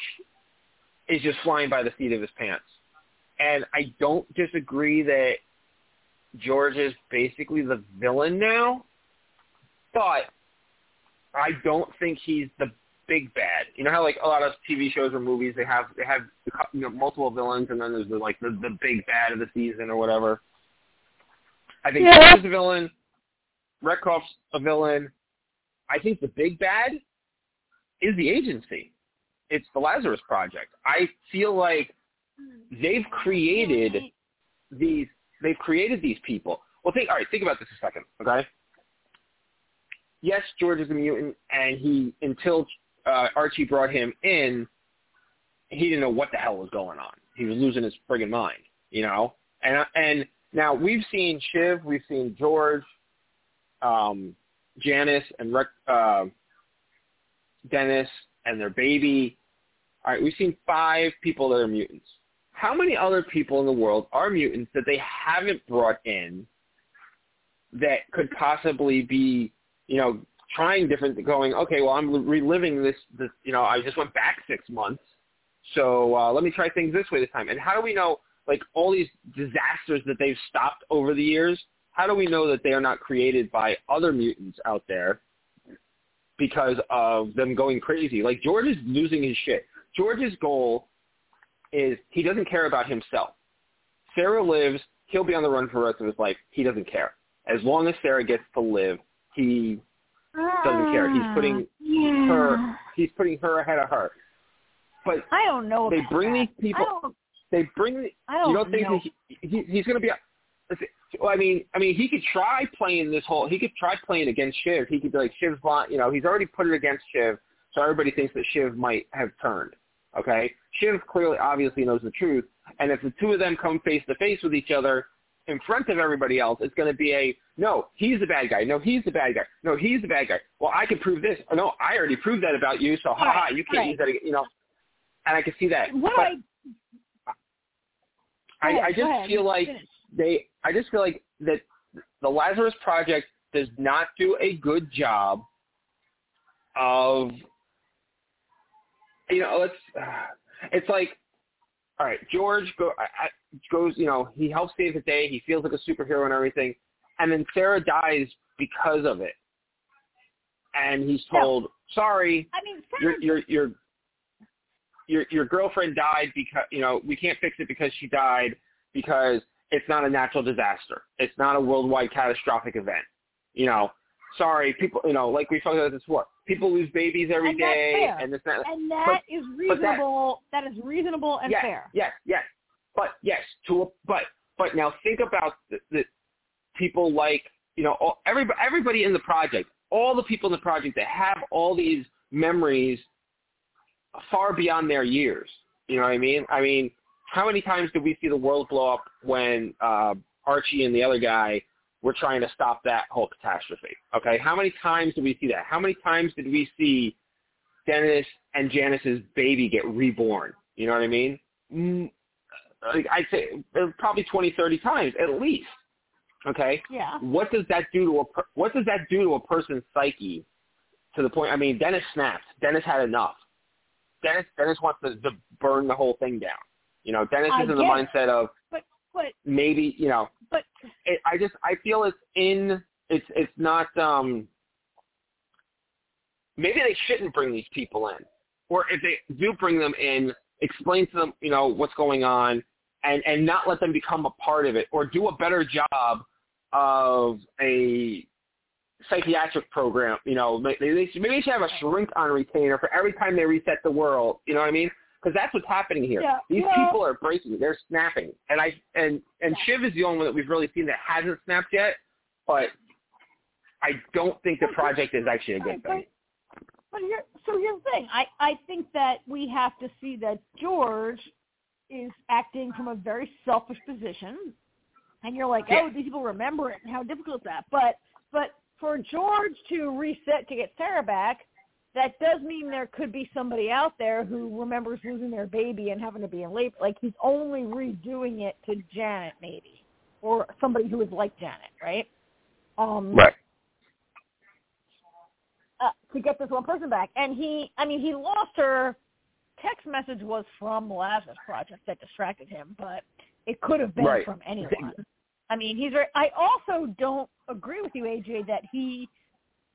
is just flying by the seat of his pants. And I don't disagree that George is basically the villain now, but I don't think he's the big bad. You know how like a lot of TV shows or movies they have they have you know multiple villains and then there's the, like the the big bad of the season or whatever. I think Yeah. George is a villain. Redcroft's a villain. I think the big bad is the agency. It's the Lazarus Project. I feel like they've created these they've created these people. Well think all right, think about this a second, okay? Yes, George is a mutant and he until uh, Archie brought him in, he didn't know what the hell was going on. He was losing his friggin' mind, you know? And and now we've seen Shiv, we've seen George, um, Janice and Rec, uh, Dennis and their baby. All right, we've seen five people that are mutants. How many other people in the world are mutants that they haven't brought in that could possibly be, you know, trying different, going, okay, well, I'm reliving this, this you know, I just went back six months, so uh, let me try things this way this time. And how do we know, like, all these disasters that they've stopped over the years, how do we know that they are not created by other mutants out there because of them going crazy? Like, George is losing his shit. George's goal is he doesn't care about himself. Sarah lives, he'll be on the run for the rest of his life. He doesn't care. As long as Sarah gets to live, he doesn't care. He's putting ah, yeah. her he's putting her ahead of her. But I don't know. they bring that. these people- I don't. they bring the, I don't you don't think know. he, he he's going to be let's see, Well, I mean, I mean, he could try playing this whole. He could try playing against Shiv. He could be like Shiv's blind. You know, he's already put it against Shiv, so everybody thinks that Shiv might have turned. Okay, Shiv clearly, obviously knows the truth, and if the two of them come face to face with each other in front of everybody else, it's going to be a no. He's the bad guy. No, he's the bad guy. No, he's the bad guy. Well, I can prove this. No, I already proved that about you. So, ha ha, Right, you can't right. use that. Again, You know, and I can see that. What But I, I, I just feel like Finish. They I just feel like that the Lazarus Project does not do a good job of you know let's it's like all right George go I, goes you know he helps save the day. He feels like a superhero and everything. And then Sarah dies because of it. And he's No. told sorry I mean, Sarah, your your your your girlfriend died because you know we can't fix it because she died because it's not a natural disaster. It's not a worldwide catastrophic event. You know, sorry, people. You know, like we talked about this before. People lose babies every And day, and this that. and that is but that- reasonable. that is reasonable and yes, fair. yes, yes. But yes, to a, but but now think about the, the people like you know all, everybody everybody in the project, all the people in the project that have all these memories far beyond their years. You know what I mean? I mean, how many times did we see the world blow up when uh, Archie and the other guy were trying to stop that whole catastrophe? Okay, how many times did we see that? How many times did we see Dennis and Janice's baby get reborn? You know what I mean? Mm, like, I'd say uh, probably twenty, thirty times at least. Okay, Yeah. what does that do to a per- what does that do to a person's psyche to the point? I mean, Dennis snapped. Dennis had enough. Dennis Dennis wants to, to burn the whole thing down. You know, Dennis I is in the mindset of But but maybe you know. but It, I just I feel it's in it's it's not. um Maybe they shouldn't bring these people in, or if they do bring them in, explain to them you know what's going on, and and not let them become a part of it, or do a better job of a psychiatric program. You know, they, they should, maybe they should have a shrink on retainer for every time they reset the world. You know what I mean? Because that's what's happening here. Yeah, These well- people are breaking. They're snapping, and I and and Shiv is the only one that we've really seen that hasn't snapped yet. But I don't think the project is actually a good thing. But, but here, so here's the thing. I, I think that we have to see that George is acting from a very selfish position, and you're like, Yeah. oh, these people remember it, and how difficult is that? But but for George to reset to get Sarah back, that does mean there could be somebody out there who remembers losing their baby and having to be in labor. Like he's only redoing it to Janet, maybe, or somebody who is like Janet, right? Um, Right. uh, to get this one person back. And he, I mean, he lost her. Text message was from Lazarus Project that distracted him, but it could have been Right. from anyone. I mean, he's. Very, I also don't agree with you, AJ, that he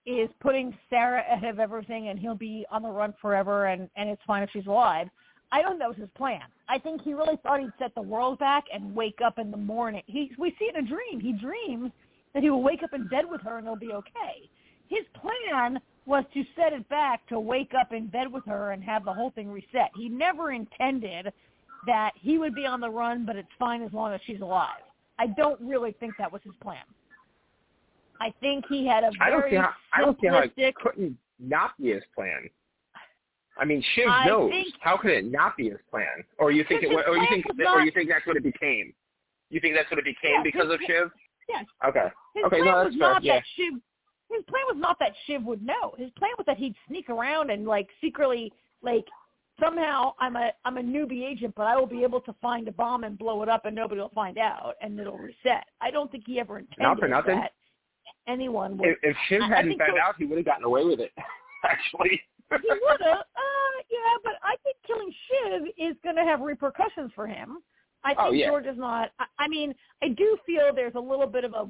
is putting Sarah ahead of everything, and he'll be on the run forever, and and it's fine if she's alive. I don't know was his plan. I think he really thought he'd set the world back and wake up in the morning. He we see it in a dream. He dreams that he will wake up in bed with her and it'll be okay. His plan was to set it back to wake up in bed with her and have the whole thing reset. He never intended that he would be on the run, but it's fine as long as she's alive. I don't really think that was his plan. I think he had a I don't very see how I don't see how it couldn't not be his plan. I mean, Shiv I knows. how could it not be his plan? Or you think it, or you think that, or you think that's what it became? You think that's what it became Yeah, because his of Shiv? Yes. Okay. His Okay, plan no, was that's fair. not Yeah. that Shiv. His plan was not that Shiv would know. His plan was that he'd sneak around and like secretly, like somehow I'm a I'm a newbie agent, but I will be able to find a bomb and blow it up, and nobody will find out, and it'll reset. I don't think he ever intended Not for nothing. that anyone would. If, if Shiv hadn't found out, he would have gotten away with it. Actually. he would have. Uh, yeah, but I think killing Shiv is going to have repercussions for him. I think Oh, yeah. George is not. I, I mean, I do feel there's a little bit of a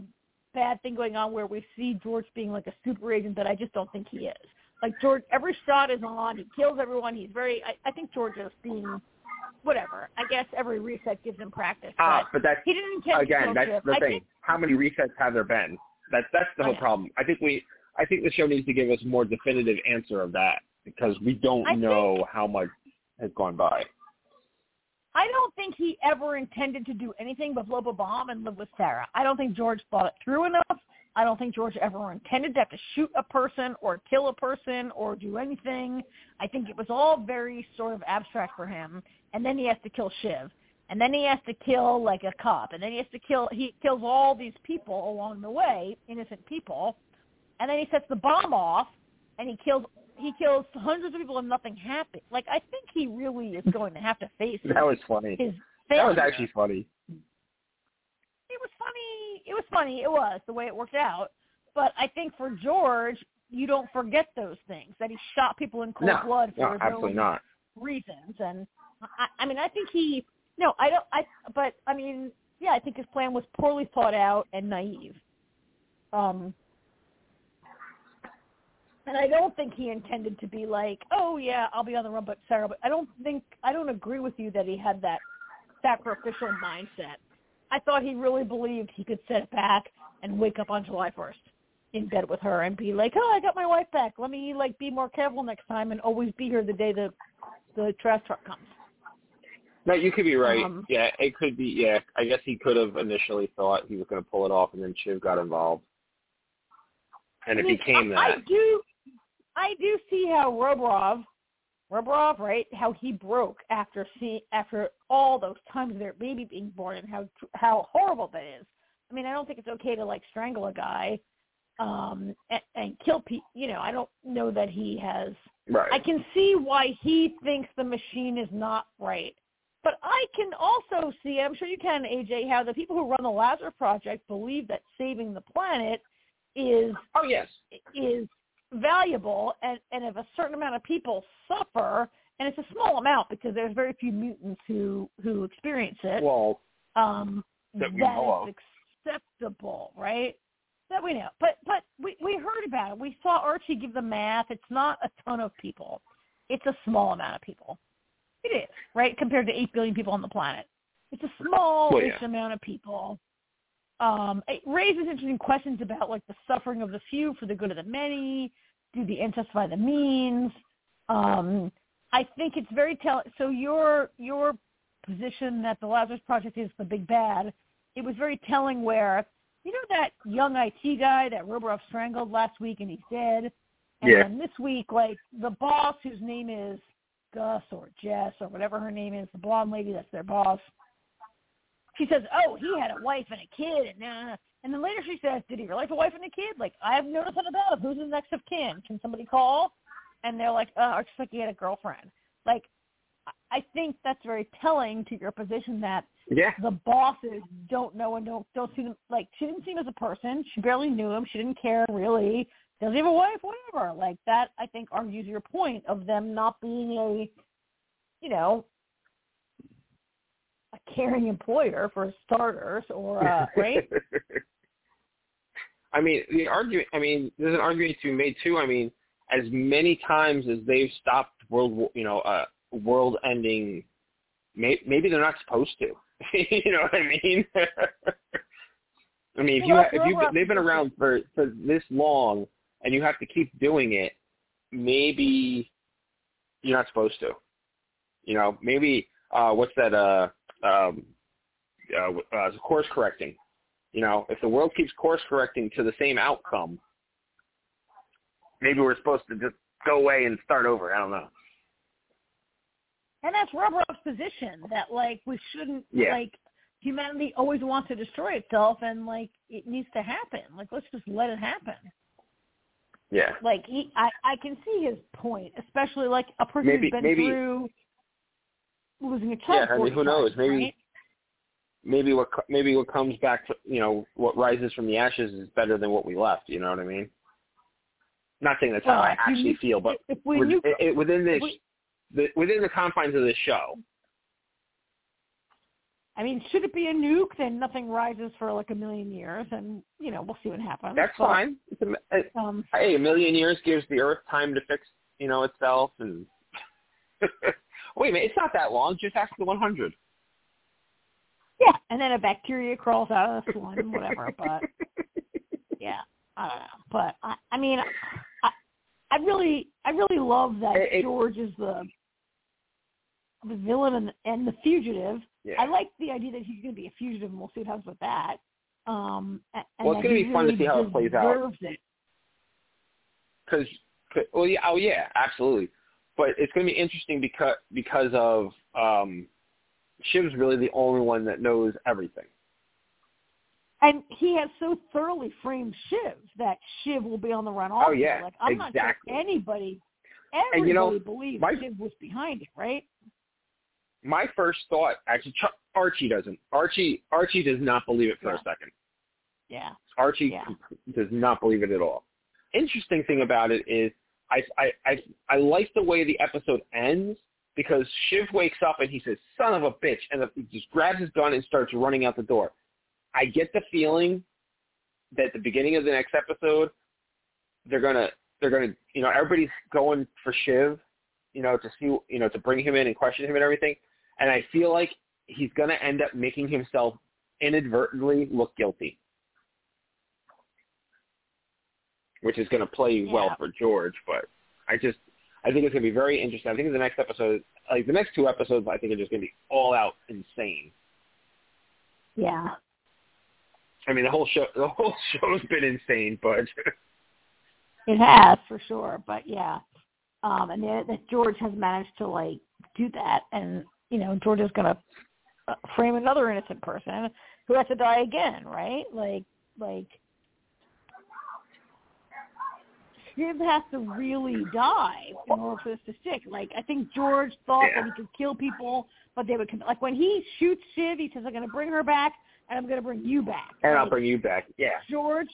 bad thing going on where we see George being like a super agent that I just don't think he is. Like George, every shot is on. He kills everyone. He's very. I, I think George is being whatever. I guess every reset gives him practice. Ah, but that's he didn't to again, that's Shiv. the I thing. think How many resets have there been? That's that's the whole problem. I think we I think the show needs to give us a more definitive answer of that because we don't I know how much has gone by. I don't think he ever intended to do anything but blow up a bomb and live with Sarah. I don't think George thought it through enough. I don't think George ever intended to have to shoot a person or kill a person or do anything. I think it was all very sort of abstract for him. And then he has to kill Shiv. And then he has to kill like a cop. And then he has to kill, he kills all these people along the way, innocent people. And then he sets the bomb off and he kills he kills hundreds of people and nothing happens. Like I think he really is going to have to face that was funny. His that was actually funny. It was funny. It was funny. It was the way it worked out. But I think for George, you don't forget those things that he shot people in cold no, blood for no, absolutely not. reasons. And I, I mean, I think he. No, I don't. I. But I mean, yeah, I think his plan was poorly thought out and naive. Um, and I don't think he intended to be like, oh yeah, I'll be on the run, but Sarah. But I don't think I don't agree with you that he had that sacrificial mindset. I thought he really believed he could sit back and wake up on July 1st in bed with her and be like, oh, I got my wife back. Let me like be more careful next time and always be here the day the the trash truck comes. No, you could be right. Um, yeah, it could be. Yeah, I guess he could have initially thought he was going to pull it off, and then Shiv got involved, and it I mean, became I, that. I do, I do see how Robrov, Robrov, right? How he broke after see after all those times of their baby being born, and how how horrible that is. I mean, I don't think it's okay to like strangle a guy, um, and, and kill people. You know, I don't know that he has. Right. I can see why he thinks the machine is not right. But I can also see, I'm sure you can, AJ, how the people who run the Lazarus Project believe that saving the planet is oh yes. is valuable and, and if a certain amount of people suffer and it's a small amount because there's very few mutants who who experience it Well, um that we that know is acceptable right? That we know. But but we we heard about it. We saw archie give the math. It's not a ton of people. It's a small amount of people it is right compared to eight billion people on the planet it's a small Well, yeah. amount of people um, it raises interesting questions about like the suffering of the few for the good of the many. Do the ends justify the means? Um, I think it's very telling. So your your position that the Lazarus Project is the big bad, it was very telling. Where you know that young IT guy that Roborov strangled last week and he's dead, and Yeah. then this week like the boss whose name is Gus or Jess or whatever her name is, the blonde lady that's their boss she says, "Oh, he had a wife and a kid," and nah. and then later she says, "Did he really have a wife and a kid? Like I have no nothing about him. Who's his next of kin? Can somebody call?" And they're like, "Uh, it's just like he had a girlfriend." Like, I- I think that's very telling to your position that Yeah. the bosses don't know and don't don't see them. Like she didn't see him as a person. She barely knew him. She didn't care really. Does he have a wife? Whatever. Like that, I think argues your point of them not being a, you know, a caring employer for starters, or uh, right? I mean, the argument. I mean, there's an argument to be made too. I mean, as many times as they've stopped world, war- you know, uh, world-ending, may, maybe they're not supposed to. you know what I mean? I mean, if you if you they've been around for for this long and you have to keep doing it, maybe you're not supposed to. You know, maybe uh what's that uh um uh, uh course correcting. You know, if the world keeps course correcting to the same outcome, maybe we're supposed to just go away and start over. I don't know. And that's Roborov's position that like we shouldn't Yeah. like humanity always wants to destroy itself and like it needs to happen. Like let's just let it happen. Yeah. Like he, I, I can see his point, especially like a person Maybe- who's been maybe- through losing a child. Yeah, I mean, who knows? Maybe- right? Maybe what maybe what comes back to you know what rises from the ashes is better than what we left. You know what I mean? Not saying that's how I actually feel, but if we with- knew, it- it- within this we- the, within the confines of this show, I mean, should it be a nuke? Then nothing rises for like a million years, and you know we'll see what happens. that's But, fine. A, Um, hey, a million years gives the Earth time to fix you know itself, and wait a minute, it's not that long. Just ask the 100. yeah, and then a bacteria crawls out of the slime, whatever. But yeah, I don't know. But I, I mean, I, I really, I really love that it- George is the the villain and, and the fugitive. Yeah. I like the idea that he's going to be a fugitive, and we'll see what happens with that. Um, and Well, it's gonna be fun to see how it plays out. because well yeah oh yeah absolutely but it's going to be interesting because because of um Shiv's really the only one that knows everything And he has so thoroughly framed Shiv that Shiv will be on the run. Also. Oh, yeah, like I'm exactly. not sure anybody, And, everybody you know, believes my- Shiv was behind it, right? My first thought actually Ch- Archie doesn't. Archie Archie does not believe it for a second. Yeah, Archie Yeah. does not believe it at all. Interesting thing about it is I I I, I like the way the episode ends because Shiv wakes up and he says son of a bitch and he just grabs his gun and starts running out the door. I get the feeling that at the beginning of the next episode, they're gonna they're gonna you know everybody's going for Shiv, you know to see you know to bring him in and question him and everything, and I feel like he's gonna end up making himself inadvertently look guilty, which is gonna play well for George. But I just I think it's gonna be very interesting. I think the next episode, like the next two episodes, I think are just gonna be all out insane. yeah, I mean, the whole show, the whole show's been insane, but it has for sure. But yeah, um, and that George has managed to like do that, and you know George is gonna uh, frame another innocent person who has to die again, right? Like, like Shiv has to really die in order for this to stick. Like, I think George thought Yeah. that he could kill people, but they would come. Like when he shoots Shiv, he says, "I'm going to bring her back, and I'm going to bring you back." and I'll bring you back. Yeah, George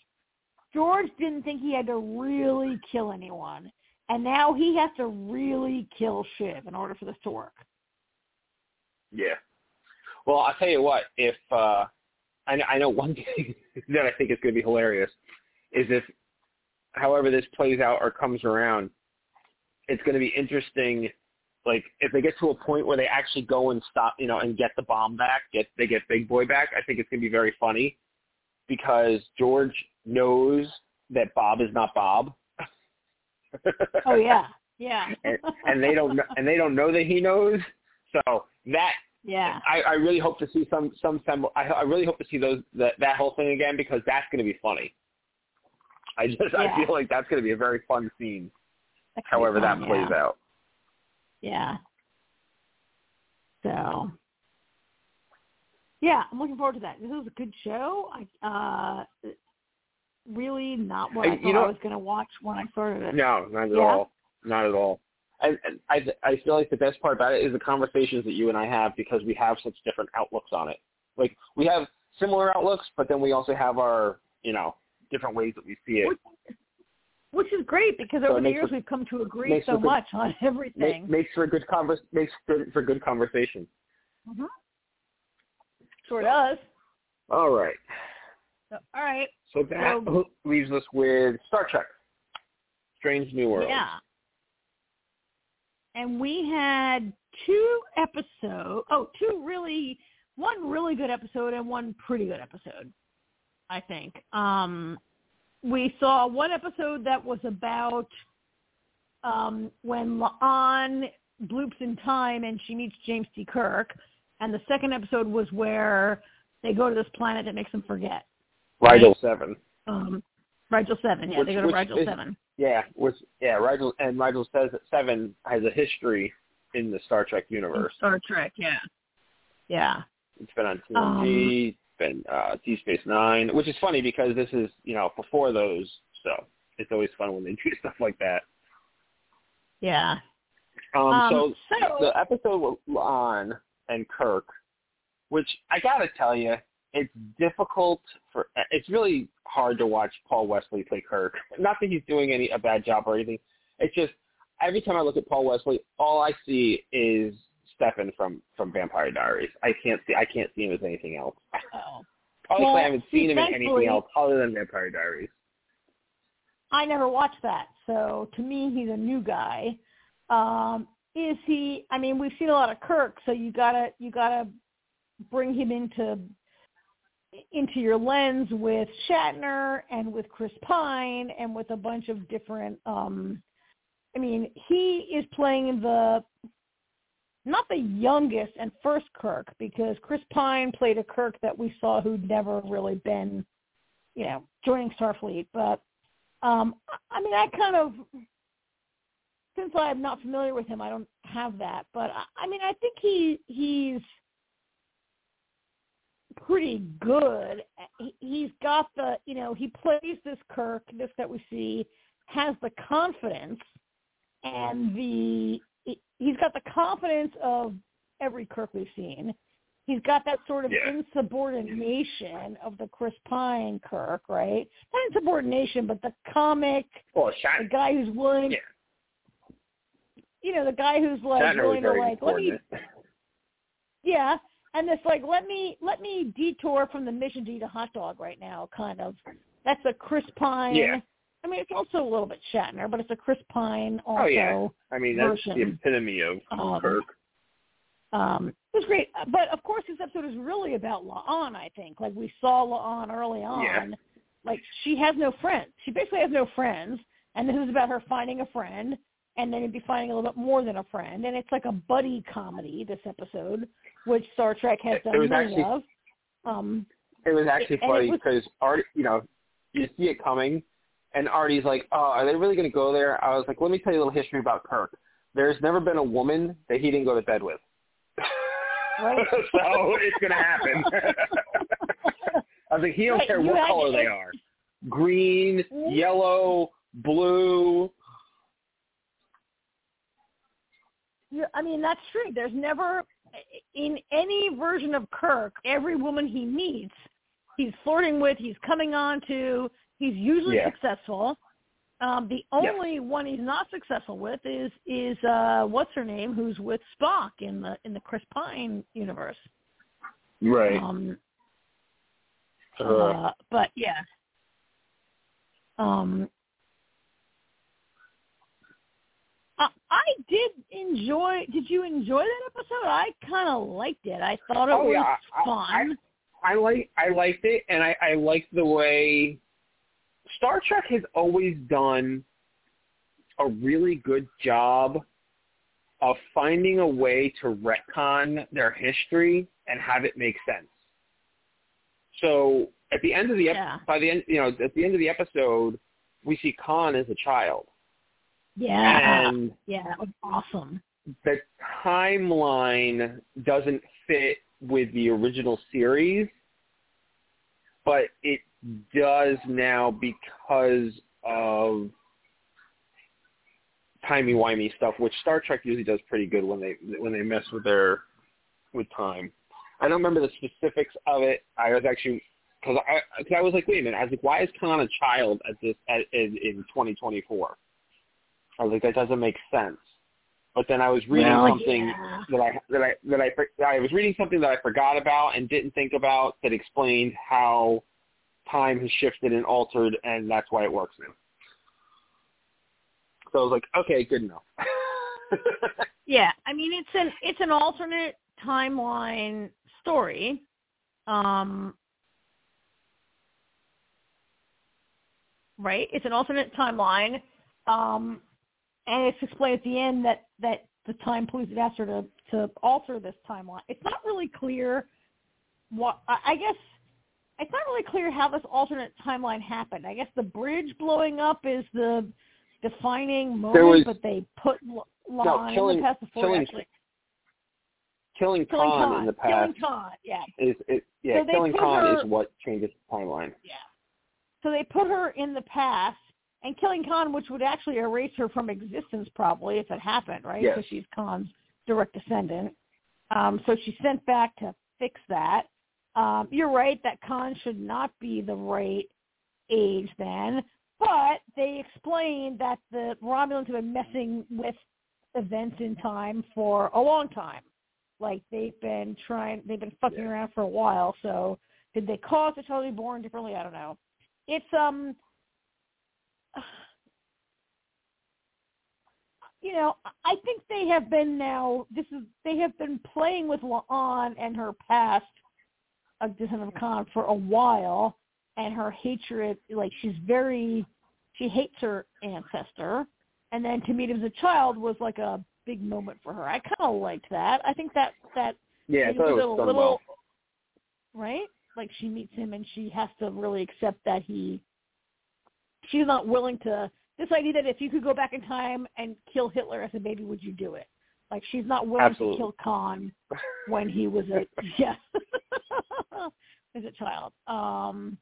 George didn't think he had to really kill anyone. And now he has to really kill Shiv in order for this to work. Yeah. Well, I'll tell you what. If uh, I, I know one thing that I think is going to be hilarious is if, however this plays out or comes around, it's going to be interesting. Like if they get to a point where they actually go and stop, you know, and get the bomb back, get they get Big Boy back. I think it's going to be very funny because George knows that Bob is not Bob. Oh yeah. Yeah. and, and they don't know, and they don't know that he knows. So that yeah. I, I really hope to see some some semb- I, I really hope to see those that that whole thing again because that's going to be funny. I just I feel like that's going to be a very fun scene. However fun, that plays yeah. out. Yeah. So yeah, I'm looking forward to that. This was a good show. I uh really not what I, And, thought you know- I was gonna watch when I started it. No, not at Yeah. all. Not at all. And, and I I feel like the best part about it is the conversations that you and I have because we have such different outlooks on it. Like we have similar outlooks, but then we also have our you know different ways that we see it. Which, which is great because So over the years for- we've come to agree so good- much on everything. makes for a good convers makes good for good conversation. hmm Sure does. All right. So, all right. So that So- leaves us with Star Trek, Strange New World. Yeah. And we had two episodes. Oh, two really, one really good episode and one pretty good episode. I think. Um, we saw one episode that was about um, when La'an bloops in time and she meets James T. Kirk, and the second episode was where they go to this planet that makes them forget. Rigel Seven. Um, Rigel Seven, yeah, Which- they go to Rigel is- Seven. Yeah, which yeah, Rigel and Rigel says that Seven has a history in the Star Trek universe. Star Trek, yeah. Yeah. It's been on Um, TNG, it's been uh, Deep Space Nine, which is funny because this is you know before those, so it's always fun when they do stuff like that. Yeah. Um, Um, so, so- the episode with La'an and Kirk, which I gotta tell you, it's difficult for. It's really hard to watch Paul Wesley play Kirk. Not that he's doing any a bad job or anything. It's just every time I look at Paul Wesley, all I see is Stefan from from Vampire Diaries. I can't see. I can't see him as anything else. Oh. Honestly, Well, I haven't seen him in anything else other than Vampire Diaries. I never watched that, so to me, he's a new guy. Um, is he? I mean, we've seen a lot of Kirk, so you gotta you gotta bring him into into your lens with Shatner and with Chris Pine and with a bunch of different. um I mean, he is playing the not the youngest and first Kirk because Chris Pine played a Kirk that we saw who'd never really been, you know, joining Starfleet. But um I mean, I kind of since I'm not familiar with him, I don't have that. But I, I mean, I think he he's pretty good. He, he's got the, you know, he plays this Kirk, this that we see, has the confidence and the he's got the confidence of every Kirk we've seen. He's got that sort of Yeah. insubordination of the Chris Pine Kirk, right? Not insubordination, but the comic, Well, the Shatner, guy who's willing, Yeah. you know, the guy who's like Shatner willing to like, let me, yeah, and it's like, let me let me detour from the mission to eat a hot dog right now, kind of. That's a Chris Pine. Yeah. I mean, it's also a little bit Shatner, but it's a Chris Pine also. Oh, yeah. I mean, that's the epitome of Um, Kirk. Um, it was great, but of course, this episode is really about La'an. I think, like we saw La'an early on. Yeah. Like she has no friends. She basically has no friends, and this is about her finding a friend, and then you'd be finding a little bit more than a friend, and it's like a buddy comedy. This episode, which Star Trek has done many actually- of. Um, It was actually it funny because Art, you know, you see it coming, and Artie's like, "Oh, are they really going to go there?" I was like, "Let me tell you a little history about Kirk. There's never been a woman that he didn't go to bed with." Right. so it's going to happen. I was like, he don't Right, care what color they are, green, yellow, blue. Yeah, I mean that's true. There's never in any version of Kirk, every woman he meets, he's flirting with, he's coming on to, he's usually Yeah. successful. Um, the only one he's not successful with is is uh what's her name, who's with Spock in the in the Chris Pine universe. Right. Um, Uh, uh, but yeah. Um, I, I did enjoy. Did you enjoy that episode? I kind of liked it. I thought it Oh, was yeah, I- fun. I like I liked it, and I, I liked the way Star Trek has always done a really good job of finding a way to retcon their history and have it make sense. So at the end of the ep- Yeah. by the end, you know, at the end of the episode, we see Khan as a child, yeah, and yeah, that was awesome. the timeline doesn't fit with the original series, but it does now because of timey wimey stuff, which Star Trek usually does pretty good when they when they mess with their with time. I don't remember the specifics of it. I was actually because I cause I was like, wait a minute. I was like, why is Khan a child at this at, in, in 2024? I was like, that doesn't make sense. But then I was reading Well, something yeah. that I that I that I for- I was reading something that I forgot about and didn't think about that explained how time has shifted and altered, and that's why it works now. So I was like, okay, good enough. Yeah, I mean it's an it's an alternate timeline story. Um right? It's an alternate timeline. Um and it's explained at the end that that the time police had asked her to to alter this timeline. It's not really clear what I, guess it's not really clear how this alternate timeline happened. I guess the bridge blowing up is the defining moment, was- but they put L- La'an killing- in the past before killing actually killing killing Khan, Khan, in the killing past Khan, yeah, is it, yeah, So killing Khan her- is what changes the timeline. yeah. So they put her in the past, and killing Khan, which would actually erase her from existence probably if it happened, right? Yes. Because she's Khan's direct descendant. Um, so she's sent back to fix that. Um, you're right that Khan should not be the right age then, but they explained that the Romulans have been messing with events in time for a long time. Like they've been trying, they've been fucking Yeah. around for a while. So did they cause the child to be born differently? I don't know. It's um, you know, I think they have been now. This is they have been playing with La'an and her past uh, of Descendant of Khan for a while, and her hatred. Like she's very, she hates her ancestor, and then to meet him as a child was like a big moment for her. I kind of liked that. I think that that Yeah, I thought it was was a little well. right. Like she meets him and she has to really accept that he. She's not willing to. This idea that if you could go back in time and kill Hitler as a baby, would you do it? Like she's not willing Absolutely. to kill Khan when he was a yeah as a child. Um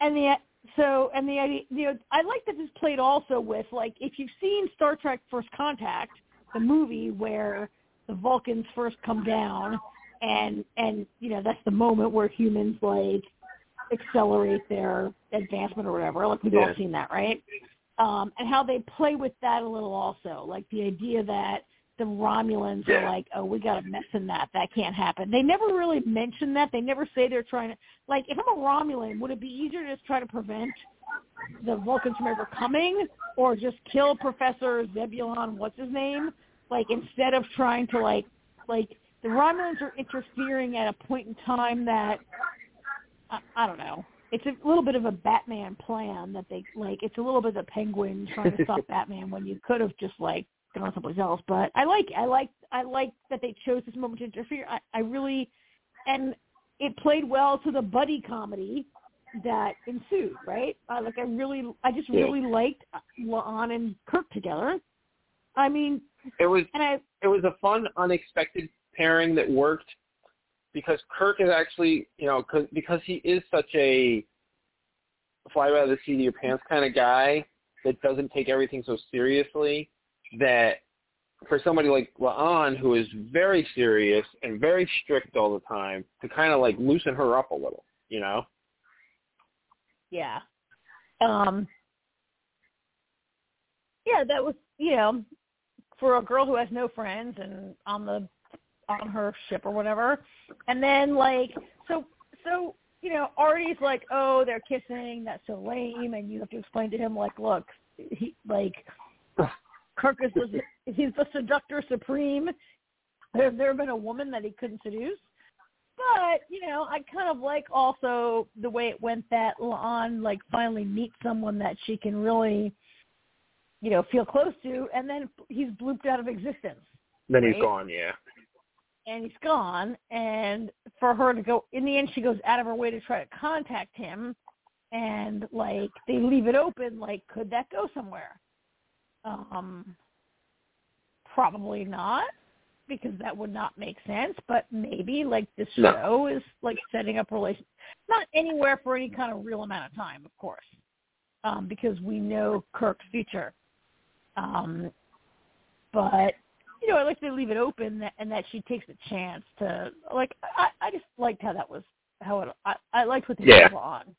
and the so and the idea you know I like that this played also with like if you've seen Star Trek First Contact, the movie where the Vulcans first come down and and you know that's the moment where humans like accelerate their advancement or whatever. Like we've all seen that, right? Um, and how they play with that a little also, like the idea that the Romulans are like, oh, we got to mess in that. That can't happen. They never really mention that. They never say they're trying to. Like, if I'm a Romulan, would it be easier to just try to prevent the Vulcans from ever coming, or just kill Professor Zebulon? What's his name? Like, instead of trying to like, like the Romulans are interfering at a point in time that I, I don't know. It's a little bit of a Batman plan that they like. It's a little bit of a Penguin trying to stop Batman when you could have just like gone someplace else. But I like, I like, I like that they chose this moment to interfere. I, I really, and it played well to the buddy comedy that ensued. Right? I like. I really, I just Yeah. really liked La'an and Kirk together. I mean, It was and I it was a fun, unexpected pairing that worked because Kirk is actually, you know, cause, because he is such a fly by the seat of your pants kind of guy that doesn't take everything so seriously. That for somebody like La'an, who is very serious and very strict all the time, to kind of like loosen her up a little, you know? Yeah. Um Yeah, that was you know, for a girl who has no friends and on the on her ship or whatever. And then like so so you know, Artie's like, "Oh, they're kissing. That's so lame." And you have to explain to him like, "Look, he like Kirk is the, he's the seductor supreme. There's never been a woman that he couldn't seduce." But you know, I kind of like also the way it went that La'an like finally meets someone that she can really, you know, feel close to, and then he's blooped out of existence, Then he's Right. gone, yeah. And he's gone. And for her to go, in the end, she goes out of her way to try to contact him, and like they leave it open, like could that go somewhere? Um, probably not because that would not make sense. But maybe like this No. show is like setting up relations, not anywhere for any kind of real amount of time, of course, um, because we know Kirk's future. Um, but you know, I like to leave it open that, and that she takes a chance to like. I, I just liked how that was how it. I, I liked what they Yeah. did on.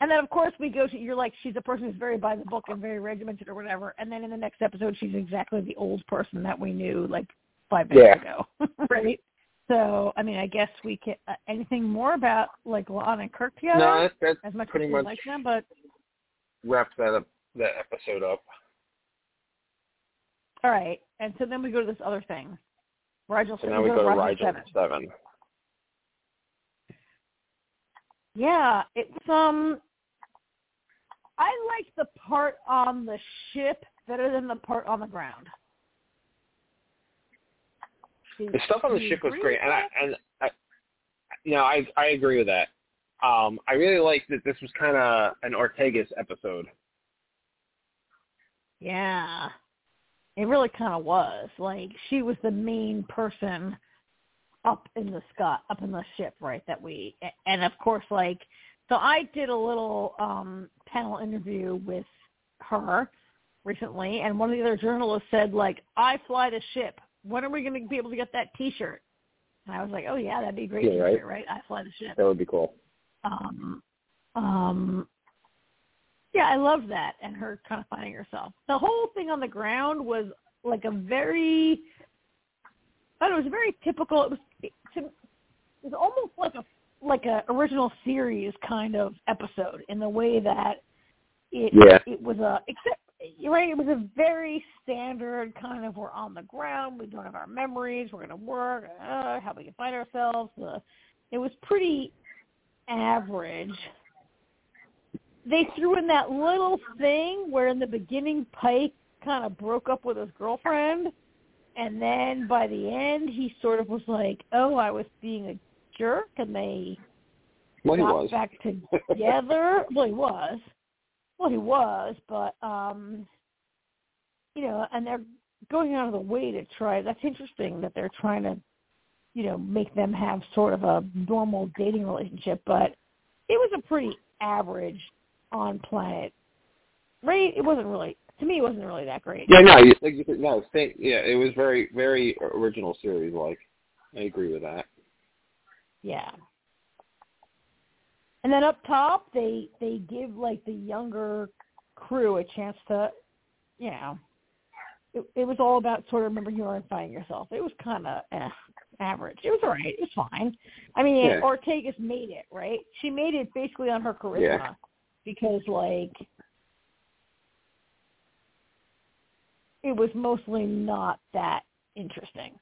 And then of course we go to you're like she's a person who's very by the book and very regimented or whatever, and then in the next episode she's exactly the old person that we knew like five minutes ago, right? So I mean I guess we can uh, anything more about like La'an and Kirk together No, that's, that's as much pretty as we much like them, but wraps that up, that episode up. all right. And so then we go to this other thing. Rigel So now we go to Rigel Rigel seven. seven. Yeah, it's um. I liked the part on the ship better than the part on the ground. The stuff on the ship was great, and I, and I, you know, I I agree with that. Um, I really liked that this was kind of an Ortegas episode. Yeah, it really kind of was. Like she was the main person up in the sky, up in the ship, right? That we, and of course, like, so I did a little um panel interview with her recently, and one of the other journalists said, like, I fly the ship. When are we going to be able to get that T-shirt? And I was like, oh yeah, that'd be a great Yeah, T-shirt, right. right? I fly the ship. That would be cool. Um, um, yeah, I love that, and her kind of finding herself. The whole thing on the ground was like a very, I don't know, it was very typical. It was, it, it was almost like a like a original series kind of episode in the way that it Yeah. it was a except you're right. It was a very standard kind of we're on the ground. We don't have our memories. We're going to work. Uh, how we can find ourselves. Uh, it was pretty average. They threw in that little thing where in the beginning Pike kind of broke up with his girlfriend, and then by the end he sort of was like, "Oh, I was being a jerk," and they well, he got was. back together. well, he was. Well, he was, but um, you know, and they're going out of the way to try. That's interesting that they're trying to, you know, make them have sort of a normal dating relationship. But it was a pretty average on planet. Right? It wasn't really to me. It wasn't really that great. Yeah, no, you, like you said, no, same, yeah, it was very, very original series. Like, I agree with that. Yeah. And then up top, they they give like the younger crew a chance to, you know, it, it was all about sort of remember you are and finding yourself. It was kind of eh, average. It was all right. It was fine. I mean, Yeah. Ortegas made it right. She made it basically on her charisma Yeah. because like it was mostly not that interesting.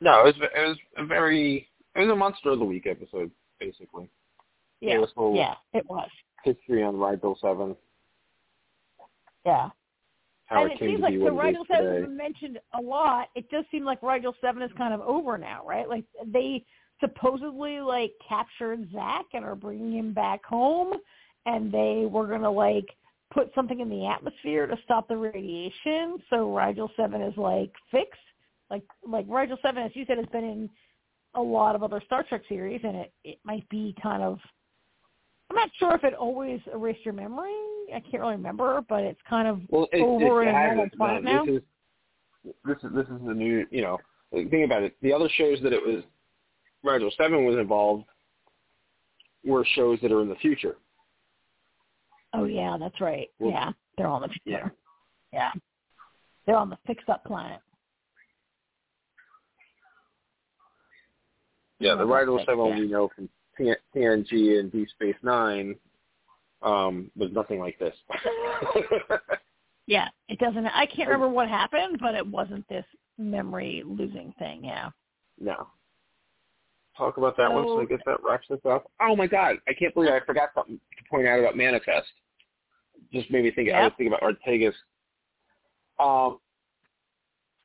No, it was, it was a very, it was a monster of the week episode, basically. Yeah, It yeah, it was. history on Rigel Seven, Yeah. How and it it seems like the what it is Rigel Seven has mentioned a lot. It does seem like Rigel Seven is kind of over now, right? Like they supposedly like captured Zach and are bringing him back home, and they were gonna like put something in the atmosphere to stop the radiation. So Rigel Seven is like fixed. Like like Rigel Seven, as you said, has been in a lot of other Star Trek series, and it it might be kind of. I'm not sure if it always erased your memory. I can't really remember, but it's kind of Well, it, over it, in it a normal hasn't. planet No, now? This is this is this is the new. You know, think about it. The other shows that it was Rigel Seven was involved were shows that are in the future. Oh yeah, that's right. Well, yeah, they're on the yeah. future. Yeah, they're on the fix-up planet. Yeah, the Yeah, Rigel Seven yeah. we know from TNG and Deep Space Nine um, was nothing like this. Yeah, it doesn't. I can't remember what happened, but it wasn't this memory losing thing. Yeah. no. Talk about that once So- I get that wraps this up. Oh my god, I can't believe I forgot something to point out about Manifest. Just made me think. I was thinking about Ortegas. Um,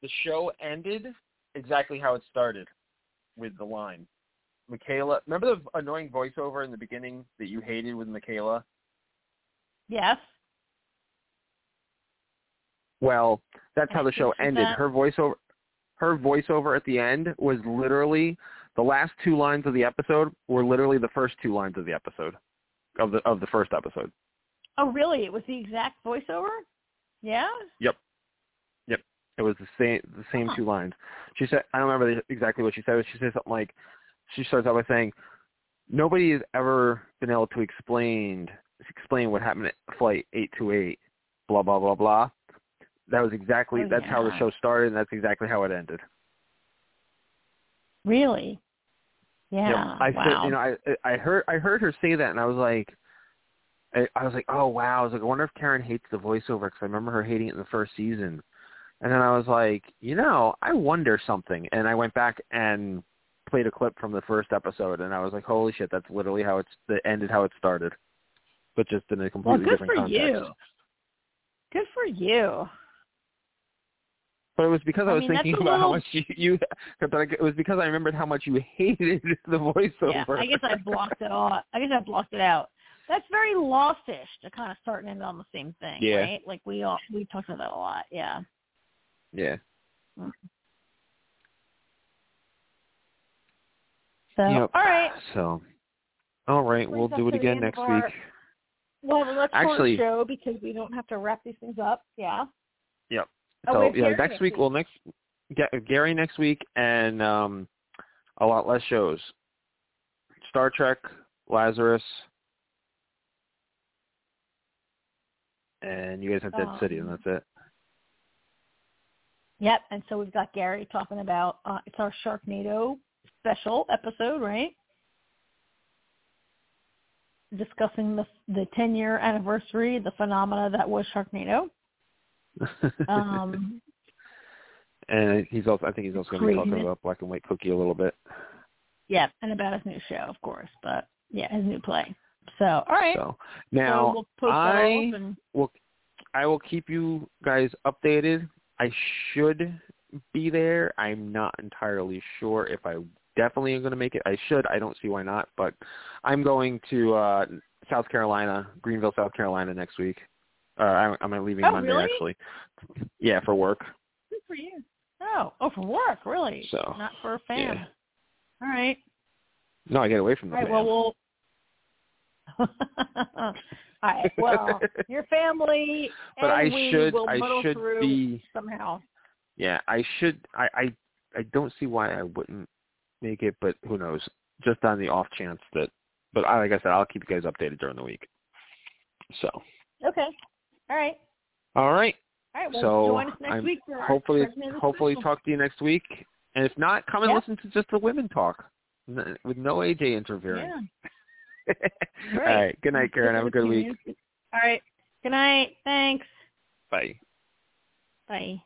the show ended exactly how it started, with the line. Michaela, remember the annoying voiceover in the beginning that you hated with Michaela? Yes. Well, that's how the show ended. Her voiceover, her voiceover at the end was literally the last two lines of the episode were literally the first two lines of the episode of the of the first episode. Oh, really? It was the exact voiceover? Yeah. Yep, yep. It was the same the same Huh. two lines. She said, I don't remember exactly what she said. But she said something like, she starts out by saying, "Nobody has ever been able to explain explain what happened at flight eight two eight." Blah blah blah blah. That was exactly Oh, that's how the show started, and that's exactly how it ended. Really? Yep. Yeah. I wow. said, you know, I I heard I heard her say that, and I was like, I, I was like, oh wow. I was like, I wonder if Karen hates the voiceover because I remember her hating it in the first season. And then I was like, you know, I wonder something. And I went back and played a clip from the first episode, and I was like, holy shit, that's literally how it's it ended how it started, but just in a completely well, completely good different for you. Good for you. But it was because I I was mean, thinking about how much you, you it was because I remembered how much you hated the voiceover. Yeah, I guess I blocked it all. I guess I blocked it out. That's very lostish to kind of start and end on the same thing, Yeah. right? Like we all we talked about that a lot. Yeah. yeah. Mm. So Yep. all right, So, all right, we'll do it again next our- week. well, let's Actually- show because we don't have to wrap these things up. Yeah. Yep. Oh, so yeah, next next week. week. Well, next Gary next week, and um, a lot less shows. Star Trek, Lazarus, and you guys have Dead City, and Um, that's it. Yep. And so we've got Gary talking about uh, it's our Sharknado special episode, right? discussing the the 10 year anniversary, the phenomena that was Sharknado. Um, and he's also, I think he's also going to be talking about Black and White Cookie a little bit. yeah, and about his new show, of course, but yeah, his new play. So, all right. So So now we'll I and will, I will keep you guys updated. I should be there. I'm not entirely sure if I definitely am going to make it. I should. I don't see why not. But I'm going to uh South Carolina, Greenville, South Carolina next week. Uh, I'm, I'm leaving Oh, Monday really? actually. Yeah, for work. good for you. Oh, oh, for work, really? So, not for a fan. yeah. All right. No, I get away from the All right. fam. Well, we'll. All right. Well, your family but and I we should. will I muddle should through be. somehow. Yeah, I should. I, I I don't see why I wouldn't make it, but who knows? Just on the off chance that. But I, like I said, I'll keep you guys updated during the week. So, Okay. All right. all right. All right. Well, so join us next I'm week for hopefully hopefully special. talk to you next week. And if not, come and Yeah. listen to just the women talk with no AJ interfering. Yeah. all Great. Good night, Karen. Have a good week. All right. Good night. Thanks. Bye. Bye.